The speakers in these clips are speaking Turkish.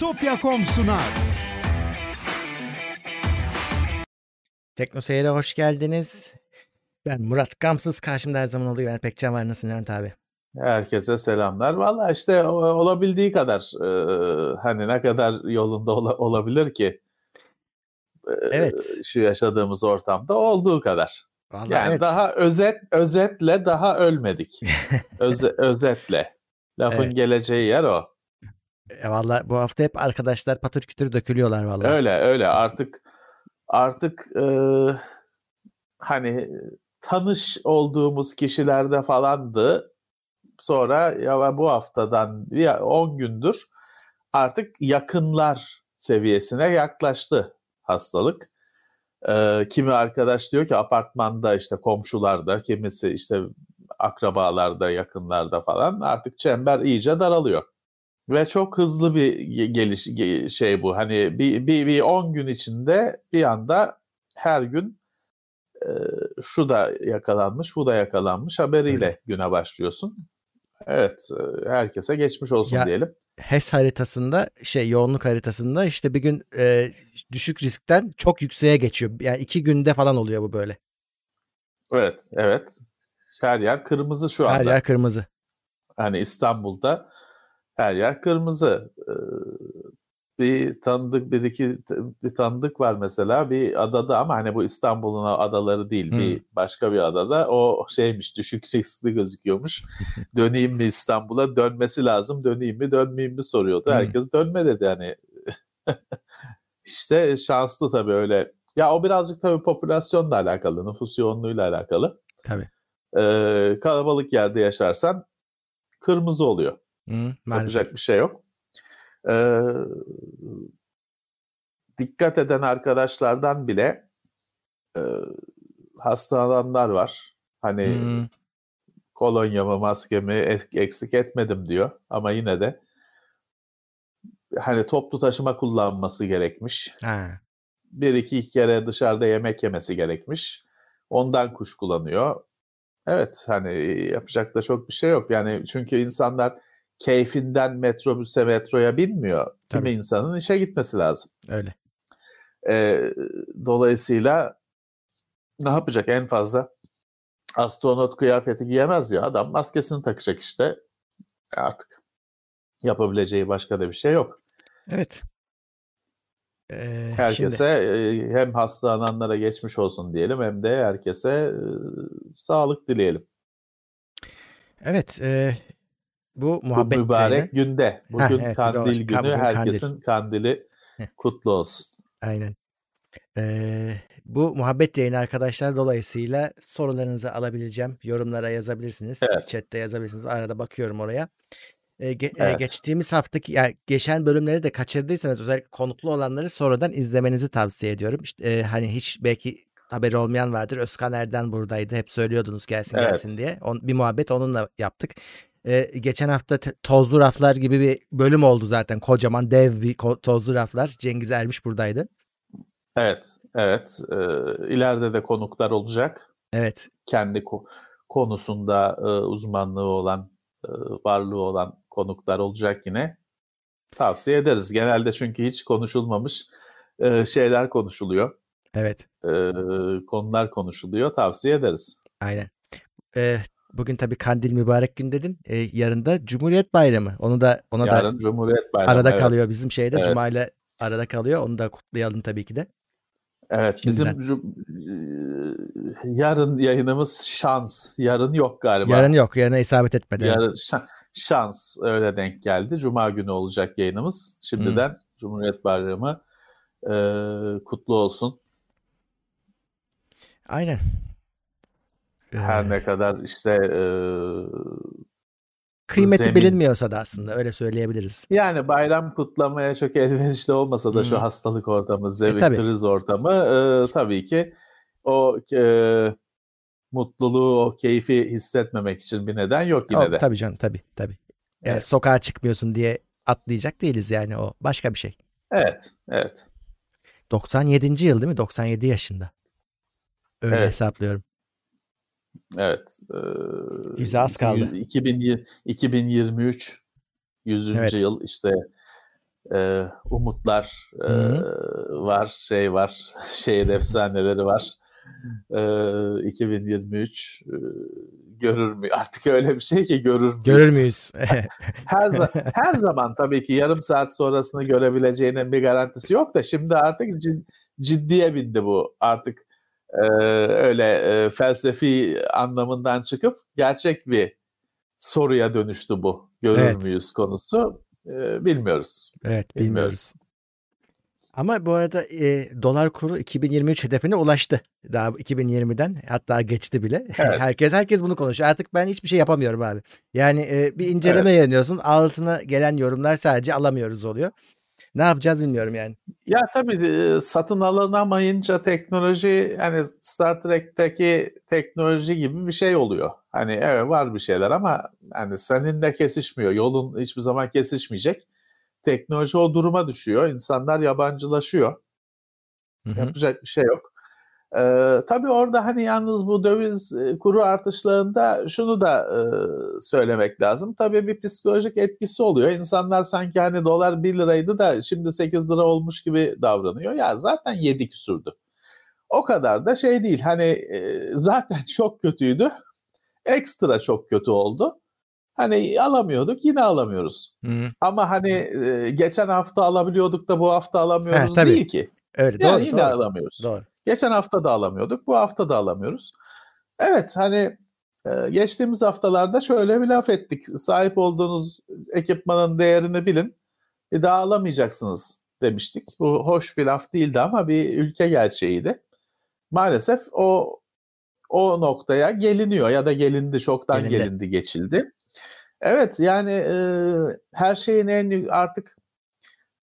Bitopya.com sunar. Tekno Seyir'e hoş geldiniz. Ben Murat Gamsız. Karşımda her zaman oluyor. Ben Pekcan var. Nasılsın Levent abi? Herkese selamlar. Valla işte olabildiği kadar e, hani ne kadar yolunda ola- olabilir ki e, Evet. şu yaşadığımız ortamda olduğu kadar. Vallahi Yani evet. daha özet özetle daha ölmedik. Öze- özetle. Lafın Evet. geleceği yer o. E, Vallahi bu hafta hep arkadaşlar patır kütür dökülüyorlar vallahi. Öyle öyle artık artık e, hani tanış olduğumuz kişilerde falandı. Sonra ya bu haftadan ya 10 gündür artık yakınlar seviyesine yaklaştı hastalık. E, kimi arkadaş diyor ki apartmanda işte komşularda, kimisi işte akrabalarda, yakınlarda falan artık çember iyice daralıyor. Ve çok hızlı bir ge- geliş ge- şey bu. Hani bir, bir, bir 10 gün içinde bir anda her gün e, şu da yakalanmış, bu da yakalanmış haberiyle Öyle. güne başlıyorsun. Evet, e, herkese geçmiş olsun Ya- diyelim. HES haritasında şey yoğunluk haritasında işte bir gün e, düşük riskten çok yükseğe geçiyor. Yani iki günde falan oluyor bu böyle. Evet, evet. Her yer kırmızı şu Her anda. yer kırmızı. Hani İstanbul'da her yer kırmızı. Ee, bir tanıdık bir iki bir tanıdık var mesela bir adada ama hani bu İstanbul'un adaları değil Hmm. bir başka bir adada o şeymiş düşük riskli gözüküyormuş. Döneyim mi İstanbul'a dönmesi lazım döneyim mi dönmeyeyim mi soruyordu. Hmm. Herkes dönme dedi hani. işte şanslı tabii öyle. Ya o birazcık tabii popülasyonla alakalı, nüfus yoğunluğuyla alakalı. Tabii. Ee, kalabalık yerde yaşarsan kırmızı oluyor. Hı, maalesef. Yapacak bir şey yok. Ee, dikkat eden arkadaşlardan bile e, hastalananlar var. Hani Hı, kolonyamı, maskemi ek- eksik etmedim diyor. Ama yine de hani toplu taşıma kullanması gerekmiş. ha. Bir iki kere dışarıda yemek yemesi gerekmiş. Ondan kuşkulanıyor. Evet hani yapacak da çok bir şey yok. Yani çünkü insanlar keyfinden metrobüse metroya binmiyor. Kimi Tabii. insanın işe gitmesi lazım. Öyle. Ee, dolayısıyla ne yapacak en fazla? Astronot kıyafeti giyemez ya. Adam maskesini takacak işte. Artık yapabileceği başka da bir şey yok. Evet. Ee, Herkese şimdi- e, hem hastalananlara geçmiş olsun diyelim hem de herkese e, sağlık dileyelim. evet. e, bu Bu muhabbet mübarek yayını- günde. Bugün evet, doğru. kandil Ka- günü. bugün Herkesin kandili kutlu olsun. Aynen. Ee, bu muhabbet yayını arkadaşlar dolayısıyla sorularınızı alabileceğim. Yorumlara yazabilirsiniz. Evet. Chatte yazabilirsiniz. Arada bakıyorum oraya. Ee, ge- e, Evet. geçtiğimiz haftaki yani geçen bölümleri de kaçırdıysanız özellikle konuklu olanları sonradan izlemenizi tavsiye ediyorum. İşte, e, hani hiç belki haberi olmayan vardır. Özkan Erden buradaydı. Hep söylüyordunuz gelsin Evet. gelsin diye. On, bir muhabbet onunla yaptık. Ee, geçen hafta tozlu raflar gibi bir bölüm oldu zaten. Kocaman dev bir ko- tozlu raflar. Cengiz Ermiş buradaydı. Evet, evet. Ee, ileride de konuklar olacak. Evet. Kendi ko- konusunda e, uzmanlığı olan, e, varlığı olan konuklar olacak yine. Tavsiye ederiz. Genelde çünkü hiç konuşulmamış e, şeyler konuşuluyor. Evet. E, konular konuşuluyor. Tavsiye ederiz. Aynen. Ee, bugün tabii Kandil mübarek gün dedin. Ee, yarın da Cumhuriyet Bayramı. Onu da ona da Yarın Cumhuriyet Bayramı. arada evet. kalıyor bizim şeyde. Evet. Cuma ile arada kalıyor. Onu da kutlayalım tabii ki de. Evet, bizim Şimdiden. cum- e, yarın yayınımız şans. Yarın yok galiba. Yarın yok. Yarına isabet etmedi. evet. Yarın şa- şans öyle denk geldi. Cuma günü olacak yayınımız. Şimdiden Cumhuriyet Bayramı e, kutlu olsun. Aynen. Ee, Her ne kadar işte e, kıymeti zemin- bilinmiyorsa da aslında öyle söyleyebiliriz. yani bayram kutlamaya çok elverişli olmasa da şu Hmm. hastalık ortamı, zemin tabii. kriz ortamı e, tabii ki o e, mutluluğu, o keyfi hissetmemek için bir neden yok yine O, de. tabii canım tabii tabii. Yani Evet. sokağa çıkmıyorsun diye atlayacak değiliz yani o başka bir şey. Evet, evet. 97. yıl değil mi? 97 yaşında. Öyle Evet. hesaplıyorum. Evet. e, Yüze az kaldı. 2000 2023 100. Evet. yıl işte e, umutlar e, var, şey var, şehir efsaneleri var. E, 2023 e, görür mü? Artık öyle bir şey ki görür müyüz? Görür müyüz? her, her zaman tabii ki yarım saat sonrasını görebileceğinin bir garantisi yok da şimdi artık ciddiye bindi bu. Artık e, öyle e, felsefi anlamından çıkıp gerçek bir soruya dönüştü bu. Görür evet. müyüz konusu e, bilmiyoruz. Evet bilmiyoruz. bilmiyoruz. Ama bu arada e, dolar kuru 2023 hedefine ulaştı. Daha 2020'den hatta geçti bile. Evet. herkes herkes bunu konuşuyor. Artık ben hiçbir şey yapamıyorum abi. Yani e, bir inceleme evet. yayınlıyorsun. Altına gelen yorumlar sadece alamıyoruz oluyor. Ne yapacağız bilmiyorum yani. Ya tabii satın alınamayınca teknoloji hani Star Trek'teki teknoloji gibi bir şey oluyor. Hani evet var bir şeyler ama hani seninle kesişmiyor. Yolun hiçbir zaman kesişmeyecek. Teknoloji o duruma düşüyor. İnsanlar yabancılaşıyor. Hı hı. Yapacak bir şey yok. Ee, tabii orada hani yalnız bu döviz kuru artışlarında şunu da e, söylemek lazım. Tabii bir psikolojik etkisi oluyor. İnsanlar sanki hani dolar 1 liraydı da şimdi 8 lira olmuş gibi davranıyor. Ya zaten 7 küsürdü. O kadar da şey değil. Hani e, zaten çok kötüydü. Ekstra çok kötü oldu. Hani alamıyorduk yine alamıyoruz. Hı. Ama hani e, geçen hafta alabiliyorduk da bu hafta alamıyoruz He, değil ki. Öyle yani doğru. yine doğru. alamıyoruz. Doğru. Geçen hafta da alamıyorduk, bu hafta da alamıyoruz. Evet hani e, geçtiğimiz haftalarda şöyle bir laf ettik. Sahip olduğunuz ekipmanın değerini bilin. Bir daha alamayacaksınız demiştik. Bu hoş bir laf değildi ama bir ülke gerçeğiydi. Maalesef o o noktaya geliniyor ya da gelindi çoktan Gelindi. gelindi geçildi. Evet yani e, her şeyin en artık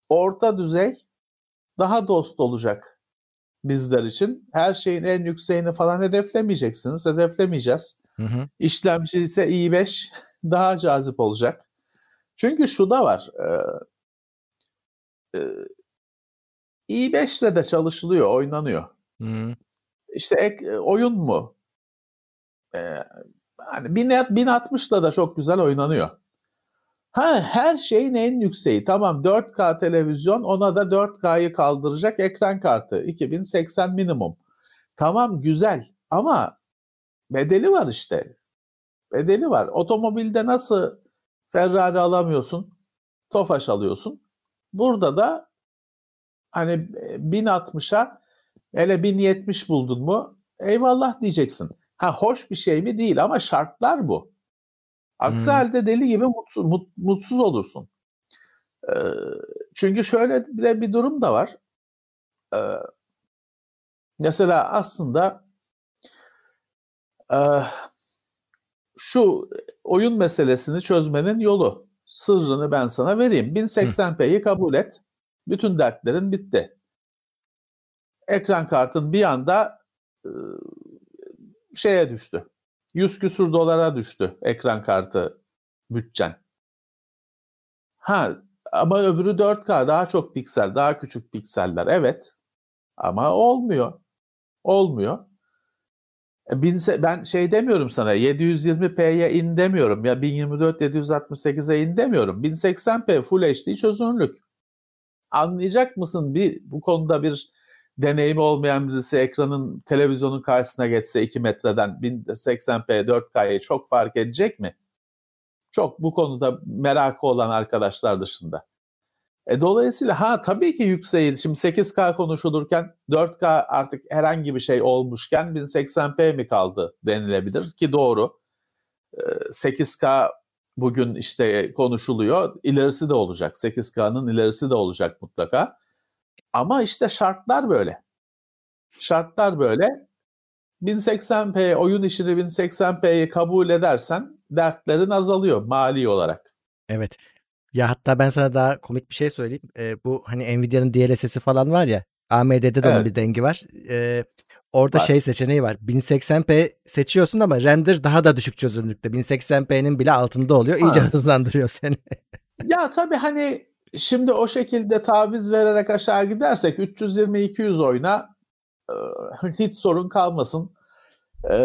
orta düzey daha dost olacak bizler için. Her şeyin en yükseğini falan hedeflemeyeceksiniz. Hedeflemeyeceğiz. Hı hı. İşlemci ise i5 daha cazip olacak. Çünkü şu da var. E, e, i5 ile de çalışılıyor, oynanıyor. Hı. İşte ek, oyun mu? E, hani 1060 ile da çok güzel oynanıyor. Ha, her şeyin en yükseği. Tamam 4K televizyon ona da 4K'yı kaldıracak ekran kartı. 2080 minimum. Tamam güzel ama bedeli var işte. Bedeli var. Otomobilde nasıl Ferrari alamıyorsun? Tofaş alıyorsun. Burada da hani 1060'a hele 1070 buldun mu eyvallah diyeceksin. Ha hoş bir şey mi değil ama şartlar bu. Aksi hmm. halde deli gibi mutsuz, mut, mutsuz olursun. Ee, çünkü şöyle bir, bir durum da var. Ee, mesela aslında e, şu oyun meselesini çözmenin yolu. Sırrını ben sana vereyim. 1080p'yi kabul et. Bütün dertlerin bitti. Ekran kartın bir anda e, şeye düştü. 100 küsur dolara düştü ekran kartı bütçen. Ha ama öbürü 4K daha çok piksel, daha küçük pikseller. Evet. Ama olmuyor. Olmuyor. E, ben şey demiyorum sana 720p'ye in demiyorum ya 1024 768'e in demiyorum. 1080p Full HD çözünürlük. Anlayacak mısın bir bu konuda bir deneyimi olmayan birisi ekranın televizyonun karşısına geçse 2 metreden 1080p 4K'yı çok fark edecek mi? Çok bu konuda merakı olan arkadaşlar dışında. E, dolayısıyla ha tabii ki yükseği şimdi 8K konuşulurken 4K artık herhangi bir şey olmuşken 1080p mi kaldı denilebilir ki doğru. E, 8K bugün işte konuşuluyor. İlerisi de olacak. 8K'nın ilerisi de olacak mutlaka. Ama işte şartlar böyle. Şartlar böyle. 1080p oyun işini 1080p'yi kabul edersen dertlerin azalıyor mali olarak. Evet. Ya hatta ben sana daha komik bir şey söyleyeyim. Ee, bu hani Nvidia'nın DLSS'i falan var ya. AMD'de de evet. onun bir dengi var. Ee, orada var. şey seçeneği var. 1080p seçiyorsun ama render daha da düşük çözünürlükte. 1080p'nin bile altında oluyor. İyice ha. hızlandırıyor seni. ya tabii hani Şimdi o şekilde taviz vererek aşağı gidersek 320-200 oyna e, hiç sorun kalmasın. E,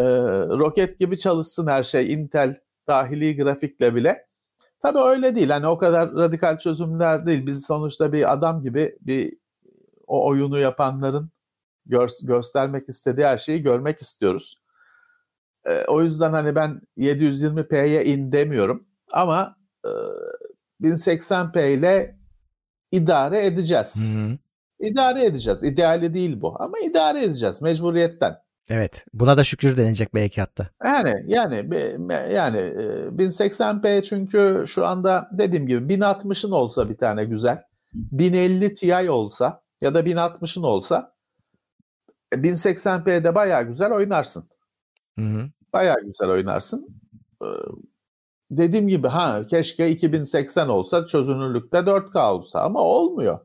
roket gibi çalışsın her şey Intel dahili grafikle bile. Tabii öyle değil. Hani o kadar radikal çözümler değil. Biz sonuçta bir adam gibi bir o oyunu yapanların gör, göstermek istediği her şeyi görmek istiyoruz. E, o yüzden hani ben 720p'ye in demiyorum ama 1080p ile idare edeceğiz. Hı hı. İdare edeceğiz. İdeali değil bu ama idare edeceğiz mecburiyetten. Evet. Buna da şükür denecek belki hatta. Yani yani yani 1080p e, çünkü şu anda dediğim gibi 1060'ın olsa bir tane güzel. 1050 Ti olsa ya da 1060'ın olsa 1080p'de bayağı güzel oynarsın. Hı hı. Bayağı güzel oynarsın. Dediğim gibi ha keşke 2080 olsa çözünürlükte 4K olsa ama olmuyor.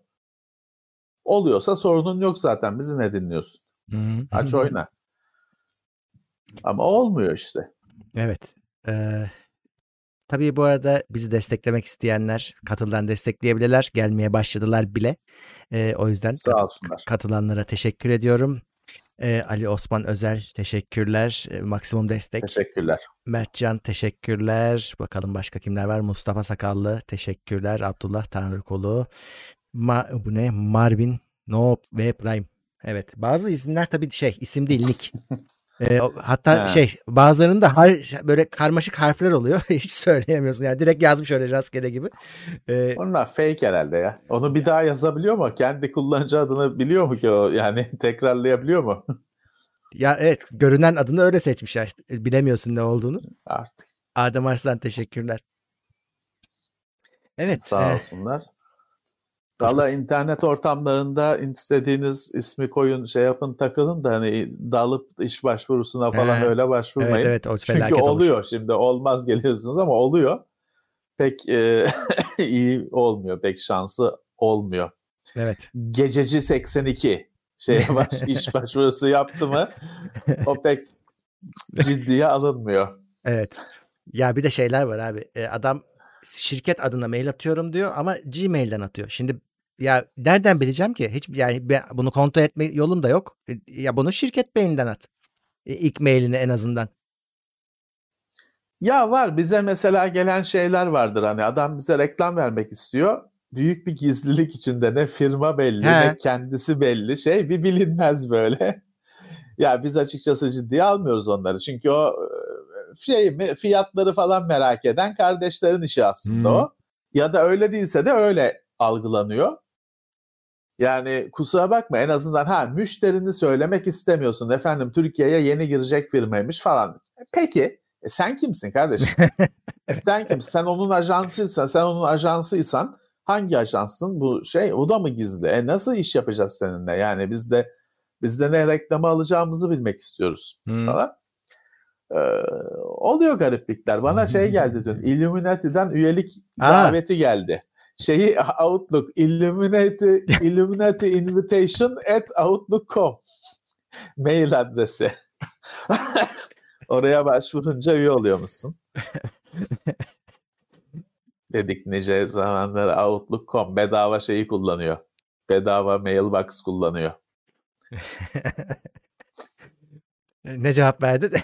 Oluyorsa sorunun yok zaten. Bizi ne dinliyorsun? Hı-hı. Aç oyna. Ama olmuyor işte. Evet. Ee, tabii bu arada bizi desteklemek isteyenler katıldan destekleyebilirler. Gelmeye başladılar bile. Ee, o yüzden Sağ kat- katılanlara teşekkür ediyorum. Ee, Ali Osman Özel teşekkürler. Ee, maksimum destek. Teşekkürler. Mertcan teşekkürler. Bakalım başka kimler var? Mustafa Sakallı teşekkürler. Abdullah Tanrıkolu. Ma, bu ne? Marvin Noop ve Prime. Evet. Bazı isimler tabii şey isim değil nick. E, hatta ha. şey bazılarında har, böyle karmaşık harfler oluyor. Hiç söyleyemiyorsun. Yani direkt yazmış öyle rastgele gibi. E, Onlar fake herhalde ya. Onu bir daha yazabiliyor mu? Kendi kullanıcı adını biliyor mu ki o? Yani tekrarlayabiliyor mu? ya evet görünen adını öyle seçmiş ya. İşte. Bilemiyorsun ne olduğunu. Artık. Adem Arslan teşekkürler. Evet. Sağ olsunlar. Valla internet ortamlarında istediğiniz ismi koyun, şey yapın, takılın da hani dalıp iş başvurusuna falan He. öyle başvurmayın. Evet, evet, o Çünkü oluyor olur. şimdi olmaz geliyorsunuz ama oluyor. Pek e, iyi olmuyor, pek şansı olmuyor. Evet. Gececi 82 şey baş, iş başvurusu yaptı mı o pek ciddiye alınmıyor. Evet. Ya bir de şeyler var abi. Adam şirket adına mail atıyorum diyor ama Gmail'den atıyor. Şimdi ya nereden bileceğim ki? Hiç yani ben bunu kontrol etme yolum da yok. E, ya bunu şirket mailinden at. E, ilk mailini en azından. Ya var bize mesela gelen şeyler vardır hani adam bize reklam vermek istiyor. Büyük bir gizlilik içinde ne firma belli He. ne kendisi belli şey bir bilinmez böyle. ya biz açıkçası ciddiye almıyoruz onları. Çünkü o e, şey fiyatları falan merak eden kardeşlerin işi aslında hmm. o. Ya da öyle değilse de öyle algılanıyor. Yani kusura bakma en azından ha müşterini söylemek istemiyorsun. Efendim Türkiye'ye yeni girecek firmaymış falan. Peki e, sen kimsin kardeşim? evet. Sen kimsin? Sen onun ajansıysan, sen onun ajansıysan hangi ajansın bu şey? O da mı gizli? E nasıl iş yapacağız seninle? Yani biz de biz de ne reklamı alacağımızı bilmek istiyoruz hmm. falan. Ee, oluyor gariplikler. Bana şey geldi dün. Illuminati'den üyelik daveti geldi şeyi Outlook Illuminati Illuminati Invitation at Outlook.com mail adresi. Oraya başvurunca üye oluyor musun? Dedik nice zamanlar Outlook.com bedava şeyi kullanıyor. Bedava mailbox kullanıyor. Ne cevap verdi?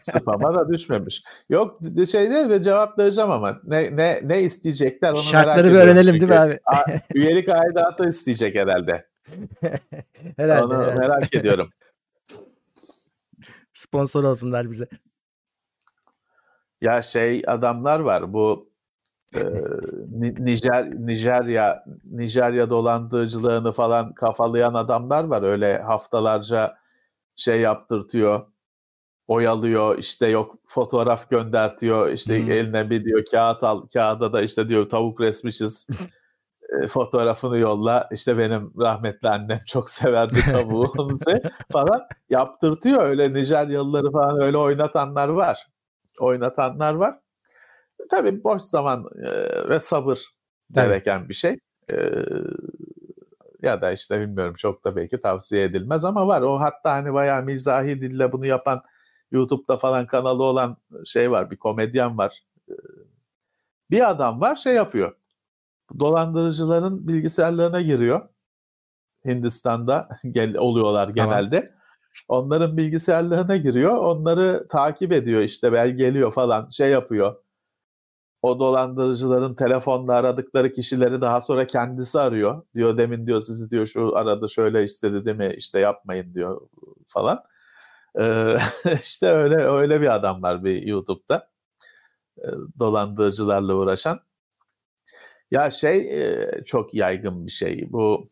Spam'a da düşmemiş. Yok şey değil de cevap vereceğim ama ne ne ne isteyecekler onu Şartları merak bir öğrenelim çünkü. değil mi abi? üyelik aidatı isteyecek herhalde. herhalde. Onu herhalde. merak ediyorum. Sponsor olsunlar bize. Ya şey adamlar var bu e, Nijer Nijerya Nijerya dolandırıcılığını falan kafalayan adamlar var öyle haftalarca şey yaptırtıyor, oyalıyor, işte yok fotoğraf göndertiyor, işte hmm. eline bir diyor kağıt al, kağıda da işte diyor tavuk resmi çiz, e, fotoğrafını yolla, işte benim rahmetli annem çok severdi tavuğu falan yaptırtıyor. Öyle Nijeryalıları falan öyle oynatanlar var. Oynatanlar var. Tabii boş zaman e, ve sabır gereken bir şey. E, ya da işte bilmiyorum çok da belki tavsiye edilmez ama var. O hatta hani bayağı mizahi dille bunu yapan YouTube'da falan kanalı olan şey var. Bir komedyen var. Bir adam var şey yapıyor. Dolandırıcıların bilgisayarlarına giriyor. Hindistan'da gel, oluyorlar genelde. Tamam. Onların bilgisayarlarına giriyor. Onları takip ediyor işte belgeliyor falan şey yapıyor. O dolandırıcıların telefonla aradıkları kişileri daha sonra kendisi arıyor. Diyor demin diyor sizi diyor şu aradı şöyle istedi değil mi işte yapmayın diyor falan. Ee, işte öyle öyle bir adam var bir YouTube'da e, dolandırıcılarla uğraşan. Ya şey e, çok yaygın bir şey bu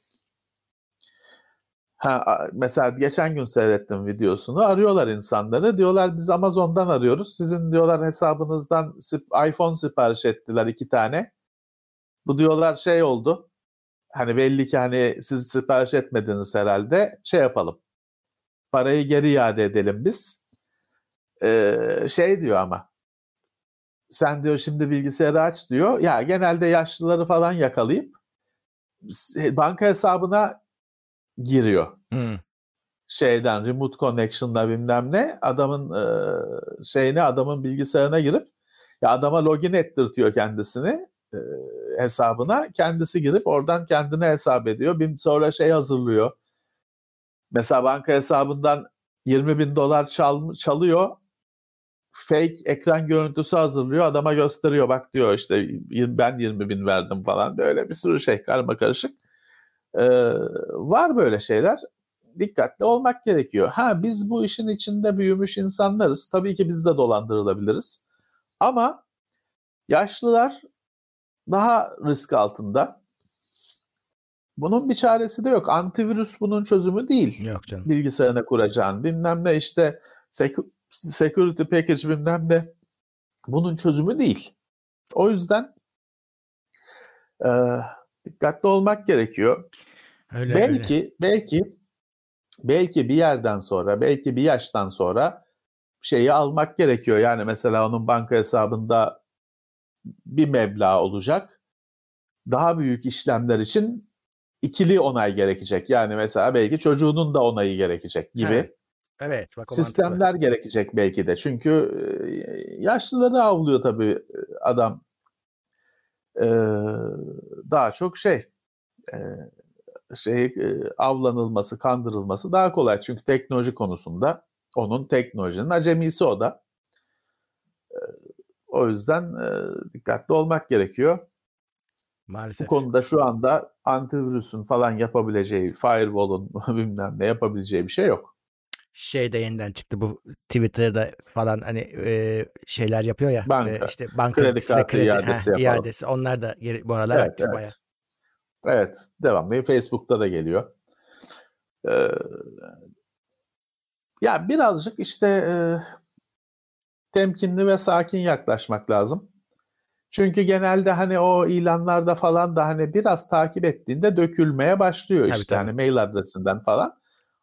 Ha, mesela geçen gün seyrettim videosunu. Arıyorlar insanları. Diyorlar biz Amazon'dan arıyoruz. Sizin diyorlar hesabınızdan iPhone sipariş ettiler iki tane. Bu diyorlar şey oldu. Hani belli ki hani siz sipariş etmediniz herhalde. Şey yapalım. Parayı geri iade edelim biz. Ee, şey diyor ama. Sen diyor şimdi bilgisayarı aç diyor. Ya genelde yaşlıları falan yakalayıp banka hesabına giriyor. Hmm. Şeyden remote connection'la bilmem ne adamın e, şeyine adamın bilgisayarına girip ya adama login ettirtiyor kendisini e, hesabına. Kendisi girip oradan kendine hesap ediyor. Bir sonra şey hazırlıyor. Mesela banka hesabından 20 bin dolar çal, çalıyor. Fake ekran görüntüsü hazırlıyor. Adama gösteriyor. Bak diyor işte ben 20 bin verdim falan. Böyle bir sürü şey karma karışık. Ee, var böyle şeyler. Dikkatli olmak gerekiyor. Ha biz bu işin içinde büyümüş insanlarız. Tabii ki biz de dolandırılabiliriz. Ama yaşlılar daha risk altında. Bunun bir çaresi de yok. Antivirüs bunun çözümü değil. Yok canım. Bilgisayarına kuracağın bilmem ne işte security package bilmem ne bunun çözümü değil. O yüzden e, dikkatli olmak gerekiyor. Öyle, belki öyle. belki belki bir yerden sonra, belki bir yaştan sonra şeyi almak gerekiyor. Yani mesela onun banka hesabında bir meblağ olacak. Daha büyük işlemler için ikili onay gerekecek. Yani mesela belki çocuğunun da onayı gerekecek gibi. Evet. Evet. Bak Sistemler mantıklı. gerekecek belki de. Çünkü yaşlıları avlıyor tabii adam. Ee, daha çok şey şey avlanılması, kandırılması daha kolay. Çünkü teknoloji konusunda onun teknolojinin acemisi o da. O yüzden dikkatli olmak gerekiyor. Maalesef. Bu konuda şu anda antivirüsün falan yapabileceği, firewall'un bilmem ne yapabileceği bir şey yok. Şey de yeniden çıktı bu Twitter'da falan hani e, şeyler yapıyor ya. Banka. E, işte banka kredi size kredi iadesi, heh, iadesi. Onlar da bu aralar evet, aktif evet. bayağı. Evet, devamlı. Facebook'ta da geliyor. Ee, ya birazcık işte e, temkinli ve sakin yaklaşmak lazım. Çünkü genelde hani o ilanlarda falan da hani biraz takip ettiğinde dökülmeye başlıyor tabii, işte tabii. hani mail adresinden falan.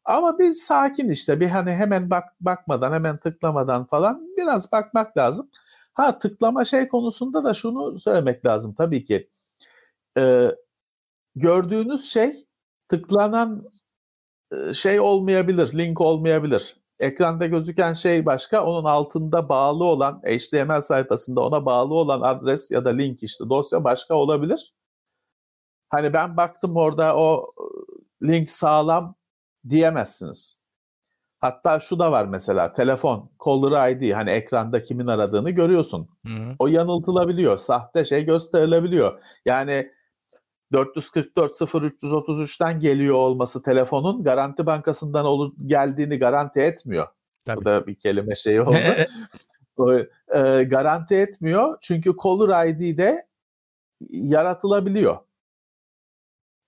Ama bir sakin işte bir hani hemen bak bakmadan hemen tıklamadan falan biraz bakmak lazım. Ha tıklama şey konusunda da şunu söylemek lazım tabii ki. Ee, gördüğünüz şey tıklanan şey olmayabilir, link olmayabilir. Ekranda gözüken şey başka, onun altında bağlı olan HTML sayfasında ona bağlı olan adres ya da link işte dosya başka olabilir. Hani ben baktım orada o link sağlam diyemezsiniz. Hatta şu da var mesela telefon, caller ID hani ekranda kimin aradığını görüyorsun. Hı hı. O yanıltılabiliyor, sahte şey gösterilebiliyor. Yani 444 0333'ten geliyor olması telefonun Garanti Bankası'ndan olu, geldiğini garanti etmiyor. Tabii. Bu da bir kelime şeyi oldu. e, garanti etmiyor çünkü caller ID'de yaratılabiliyor.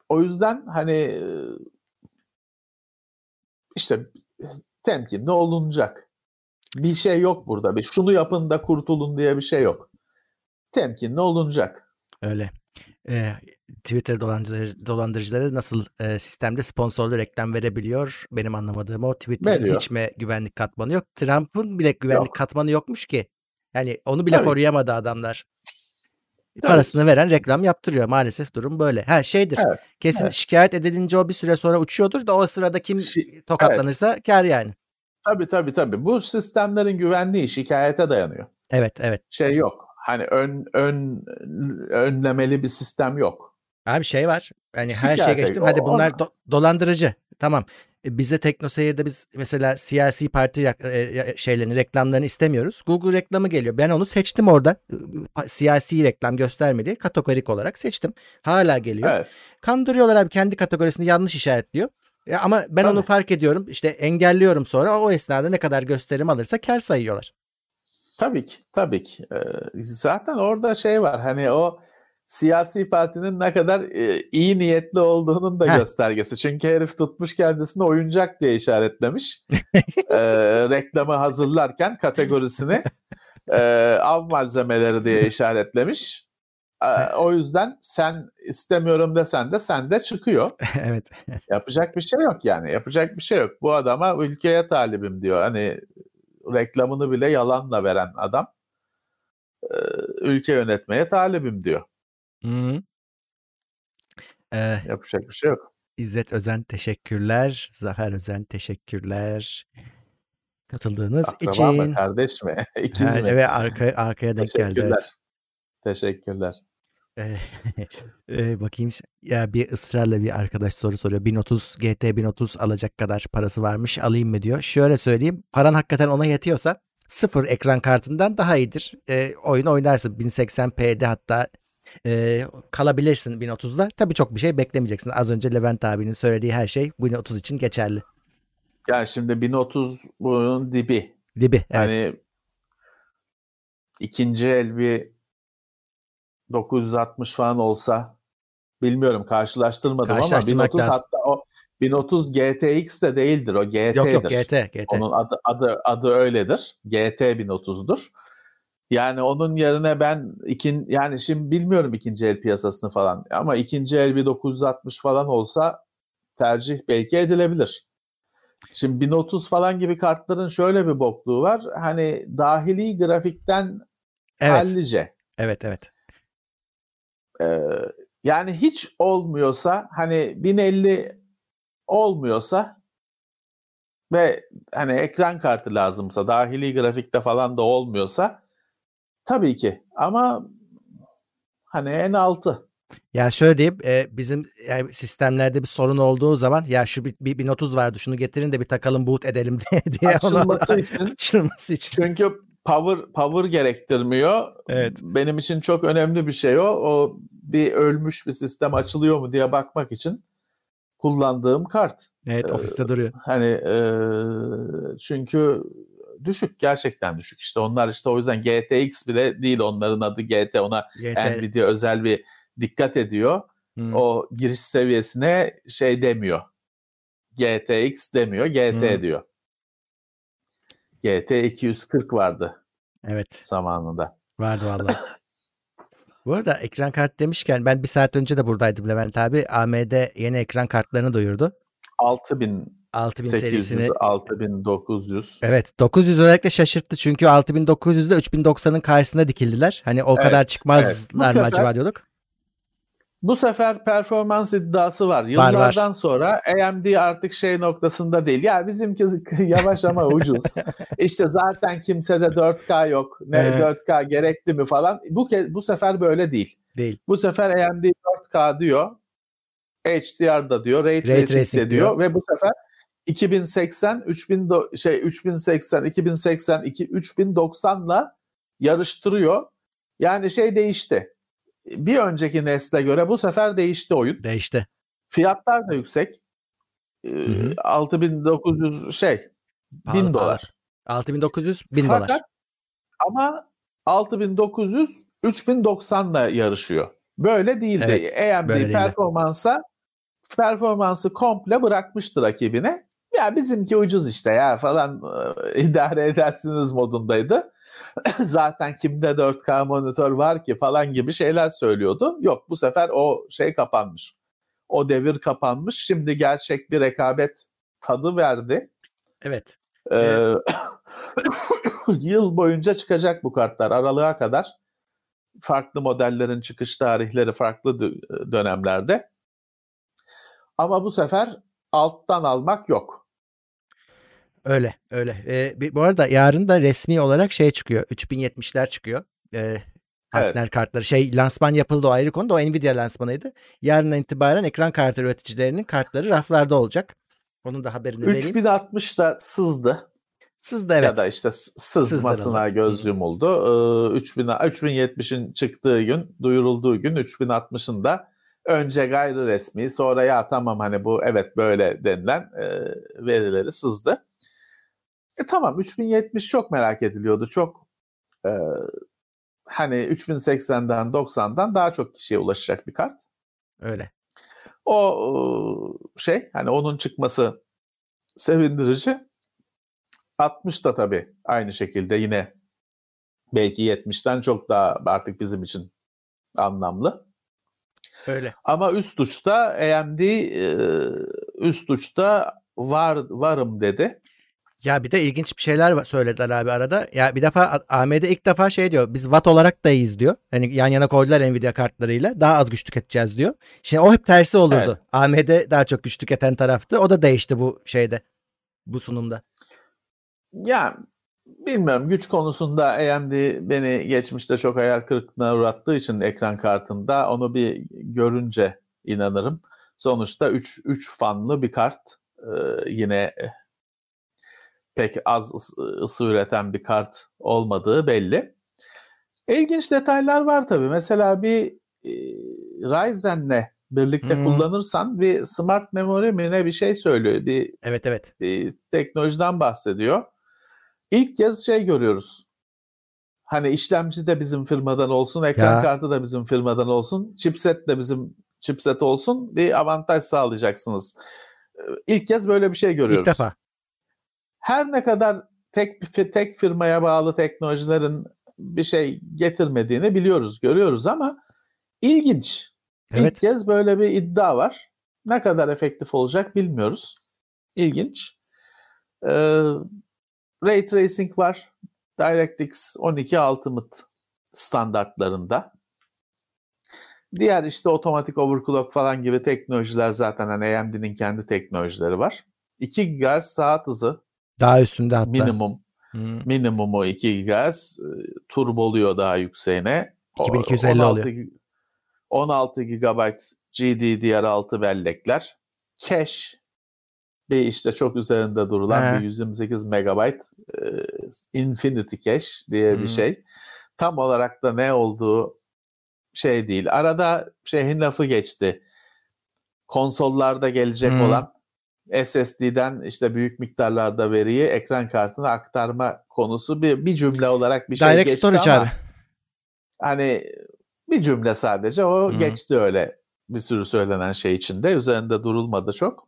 O yüzden hani e, işte temkinli olunacak. Bir şey yok burada. Bir şunu yapın da kurtulun diye bir şey yok. Temkinli olunacak. Öyle. Ee, Twitter dolandırıcı, dolandırıcıları nasıl e, sistemde sponsorlu reklam verebiliyor? Benim anlamadığım o Twitter'ın hiç mi güvenlik katmanı yok? Trump'ın bile güvenlik yok. katmanı yokmuş ki. Yani onu bile Tabii. koruyamadı adamlar. Tabii. Parasını veren reklam yaptırıyor. Maalesef durum böyle. Ha şeydir. Evet. Kesin evet. şikayet edilince o bir süre sonra uçuyordur da o sırada kim Şi- tokatlanırsa kar yani. Tabii tabii tabii. Bu sistemlerin güvenliği şikayete dayanıyor. Evet evet. Şey yok. Hani ön ön önlemeli bir sistem yok. Abi şey var. Hani her şeye geçtim. Hadi bunlar do- dolandırıcı. Tamam. E, bize TeknoSeyir'de biz mesela siyasi parti e, şeylerini, reklamlarını istemiyoruz. Google reklamı geliyor. Ben onu seçtim orada. Siyasi reklam göstermedi. Kategorik olarak seçtim. Hala geliyor. Evet. Kandırıyorlar abi kendi kategorisini yanlış işaretliyor. Ya ama ben Tabii. onu fark ediyorum. İşte engelliyorum sonra o esnada ne kadar gösterim alırsa kar sayıyorlar. Tabii ki, tabii ki. Ee, zaten orada şey var hani o siyasi partinin ne kadar e, iyi niyetli olduğunun da Heh. göstergesi. Çünkü herif tutmuş kendisini oyuncak diye işaretlemiş. e, reklamı hazırlarken kategorisini e, av malzemeleri diye işaretlemiş. E, o yüzden sen istemiyorum desen de sende çıkıyor. evet. Yapacak bir şey yok yani. Yapacak bir şey yok. Bu adama ülkeye talibim diyor. Hani reklamını bile yalanla veren adam e, ülke yönetmeye talibim diyor. Hı Ee, Yapacak bir şey yok. İzzet Özen teşekkürler. Zafer Özen teşekkürler. Katıldığınız Akraba için. mı kardeş mi? İkiz mi? evet arka, arkaya denk geldi. Teşekkürler. Evet. Teşekkürler. Ee, e, bakayım ya bir ısrarla bir arkadaş soru soruyor. 1030 GT 1030 alacak kadar parası varmış alayım mı diyor. Şöyle söyleyeyim paran hakikaten ona yetiyorsa sıfır ekran kartından daha iyidir. E, oyun oynarsın 1080p'de hatta e, kalabilirsin 1030'da. Tabii çok bir şey beklemeyeceksin. Az önce Levent abinin söylediği her şey 1030 için geçerli. Yani şimdi 1030 bunun dibi. Dibi evet. Yani ikinci el bir 960 falan olsa bilmiyorum karşılaştırmadım ama 1030 lazım. hatta o 1030 GTX de değildir o GT'dir. Yok yok GT, GT. Onun adı, adı, adı öyledir. GT 1030'dur. Yani onun yerine ben ikin yani şimdi bilmiyorum ikinci el piyasasını falan ama ikinci el bir 960 falan olsa tercih belki edilebilir. Şimdi 1030 falan gibi kartların şöyle bir bokluğu var. Hani dahili grafikten evet. hallice. Evet evet. Ee, yani hiç olmuyorsa hani 1050 olmuyorsa ve hani ekran kartı lazımsa dahili grafikte falan da olmuyorsa tabii ki ama hani en altı. Ya şöyle diyeyim e, bizim yani sistemlerde bir sorun olduğu zaman ya şu bir, bir, bir notuz vardı şunu getirin de bir takalım boot edelim diye açılması onu, için, açılması için. Çünkü power power gerektirmiyor. Evet. Benim için çok önemli bir şey o. O bir ölmüş bir sistem açılıyor mu diye bakmak için kullandığım kart. Evet ofiste ee, duruyor. Hani e, çünkü düşük gerçekten düşük işte onlar işte o yüzden GTX bile değil onların adı GT ona GT. Nvidia özel bir dikkat ediyor. Hmm. O giriş seviyesine şey demiyor. GTX demiyor GT hmm. diyor. GT 240 vardı. Evet. Zamanında. Vardı vallahi. Bu arada ekran kart demişken ben bir saat önce de buradaydım Levent abi. AMD yeni ekran kartlarını duyurdu. 6000 6000 serisini 6900. Evet 900 özellikle şaşırttı çünkü 6900'de 3090'ın karşısında dikildiler. Hani o evet, kadar çıkmazlar evet. mı acaba diyorduk. Bu sefer performans iddiası var. Yıllardan var, var. sonra AMD artık şey noktasında değil. Ya bizimki yavaş ama ucuz. İşte zaten kimsede 4K yok. Ne evet. 4K gerekli mi falan. Bu bu sefer böyle değil. Değil. Bu sefer AMD 4K diyor. HDR da diyor, Ray, Ray Tracing de diyor. diyor ve bu sefer 2080, 3000 şey 3080, 2080, 3090'la yarıştırıyor. Yani şey değişti bir önceki nesle göre bu sefer değişti oyun. Değişti. Fiyatlar da yüksek. Hı 6900 şey 1000 dolar. 6900 1000 Fakat, dolar. Ama 6900 3090 ile yarışıyor. Böyle değildi. Evet, AMD böyle performansa değildi. performansı komple bırakmıştı rakibine. Ya bizimki ucuz işte ya falan idare edersiniz modundaydı. zaten kimde 4K monitör var ki falan gibi şeyler söylüyordu. Yok bu sefer o şey kapanmış. O devir kapanmış. Şimdi gerçek bir rekabet tadı verdi. Evet. Ee, yıl boyunca çıkacak bu kartlar aralığa kadar. Farklı modellerin çıkış tarihleri farklı dönemlerde. Ama bu sefer alttan almak yok. Öyle öyle. Ee, bu arada yarın da resmi olarak şey çıkıyor. 3070'ler çıkıyor. Ee, partner evet. kartları. Şey lansman yapıldı o ayrı konu da o Nvidia lansmanıydı. Yarından itibaren ekran kartı üreticilerinin kartları raflarda olacak. Onun da haberini vereyim. 3060 da sızdı. Sızdı evet. Ya da işte sızmasına göz yumuldu. Ee, 3000 3070'in çıktığı gün, duyurulduğu gün 3060'ın da önce gayri resmi sonra ya tamam hani bu evet böyle denilen e, verileri sızdı. E tamam 3070 çok merak ediliyordu. Çok e, hani 3080'den 90'dan daha çok kişiye ulaşacak bir kart. Öyle. O şey hani onun çıkması sevindirici. 60 da tabii aynı şekilde yine belki 70'ten çok daha artık bizim için anlamlı. Öyle. Ama üst uçta AMD üst uçta var varım dedi. Ya bir de ilginç bir şeyler söylediler abi arada. Ya bir defa AMD ilk defa şey diyor. Biz watt olarak da iyiyiz diyor. Hani yan yana koydular Nvidia kartlarıyla. Daha az güç tüketeceğiz diyor. Şimdi o hep tersi olurdu. Evet. AMD daha çok güç tüketen taraftı. O da değişti bu şeyde. Bu sunumda. Ya bilmiyorum güç konusunda AMD beni geçmişte çok hayal kırıklığına uğrattığı için ekran kartında onu bir görünce inanırım. Sonuçta 3 3 fanlı bir kart. Ee, yine pek az ısı, ısı üreten bir kart olmadığı belli. İlginç detaylar var tabii. Mesela bir e, Ryzen'le birlikte hmm. kullanırsan bir smart memory mi ne bir şey söylüyor. Bir, evet evet. Bir teknolojiden bahsediyor. İlk kez şey görüyoruz. Hani işlemci de bizim firmadan olsun, ekran ya. kartı da bizim firmadan olsun, chipset de bizim chipset olsun bir avantaj sağlayacaksınız. İlk kez böyle bir şey görüyoruz. İlk defa her ne kadar tek tek firmaya bağlı teknolojilerin bir şey getirmediğini biliyoruz, görüyoruz ama ilginç. Evet. İlk kez böyle bir iddia var. Ne kadar efektif olacak bilmiyoruz. İlginç. Ee, Ray Tracing var. DirectX 12 Ultimate standartlarında. Diğer işte otomatik overclock falan gibi teknolojiler zaten hani AMD'nin kendi teknolojileri var. 2 GHz saat hızı daha üstünde hatta. Minimum. Hmm. Minimumu 2 GHz. Turboluyor daha yükseğine. 2250 16, oluyor. 16 GB GDDR6 bellekler. Cache bir işte çok üzerinde durulan He. bir 128 MB e, Infinity Cache diye hmm. bir şey. Tam olarak da ne olduğu şey değil. Arada şeyin lafı geçti. Konsollarda gelecek hmm. olan SSD'den işte büyük miktarlarda veriyi ekran kartına aktarma konusu bir, bir cümle olarak bir şey Direct geçti storage ama abi. hani bir cümle sadece o hmm. geçti öyle bir sürü söylenen şey içinde üzerinde durulmadı çok.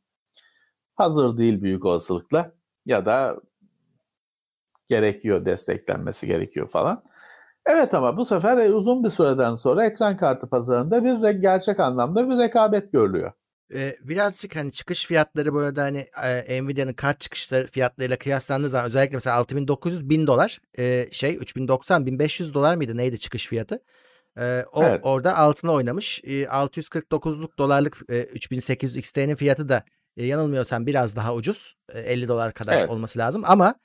Hazır değil büyük olasılıkla ya da gerekiyor desteklenmesi gerekiyor falan. Evet ama bu sefer uzun bir süreden sonra ekran kartı pazarında bir gerçek anlamda bir rekabet görülüyor. Ee, birazcık hani çıkış fiyatları bu arada hani e, Nvidia'nın kart çıkışları fiyatlarıyla kıyaslandığı zaman özellikle mesela 6900 1000 dolar e, şey 3090 1500 dolar mıydı neydi çıkış fiyatı? E, o evet. orada altına oynamış. E, 649'luk dolarlık e, 3800 XT'nin fiyatı da e, yanılmıyorsam biraz daha ucuz. E, 50 dolar kadar evet. olması lazım ama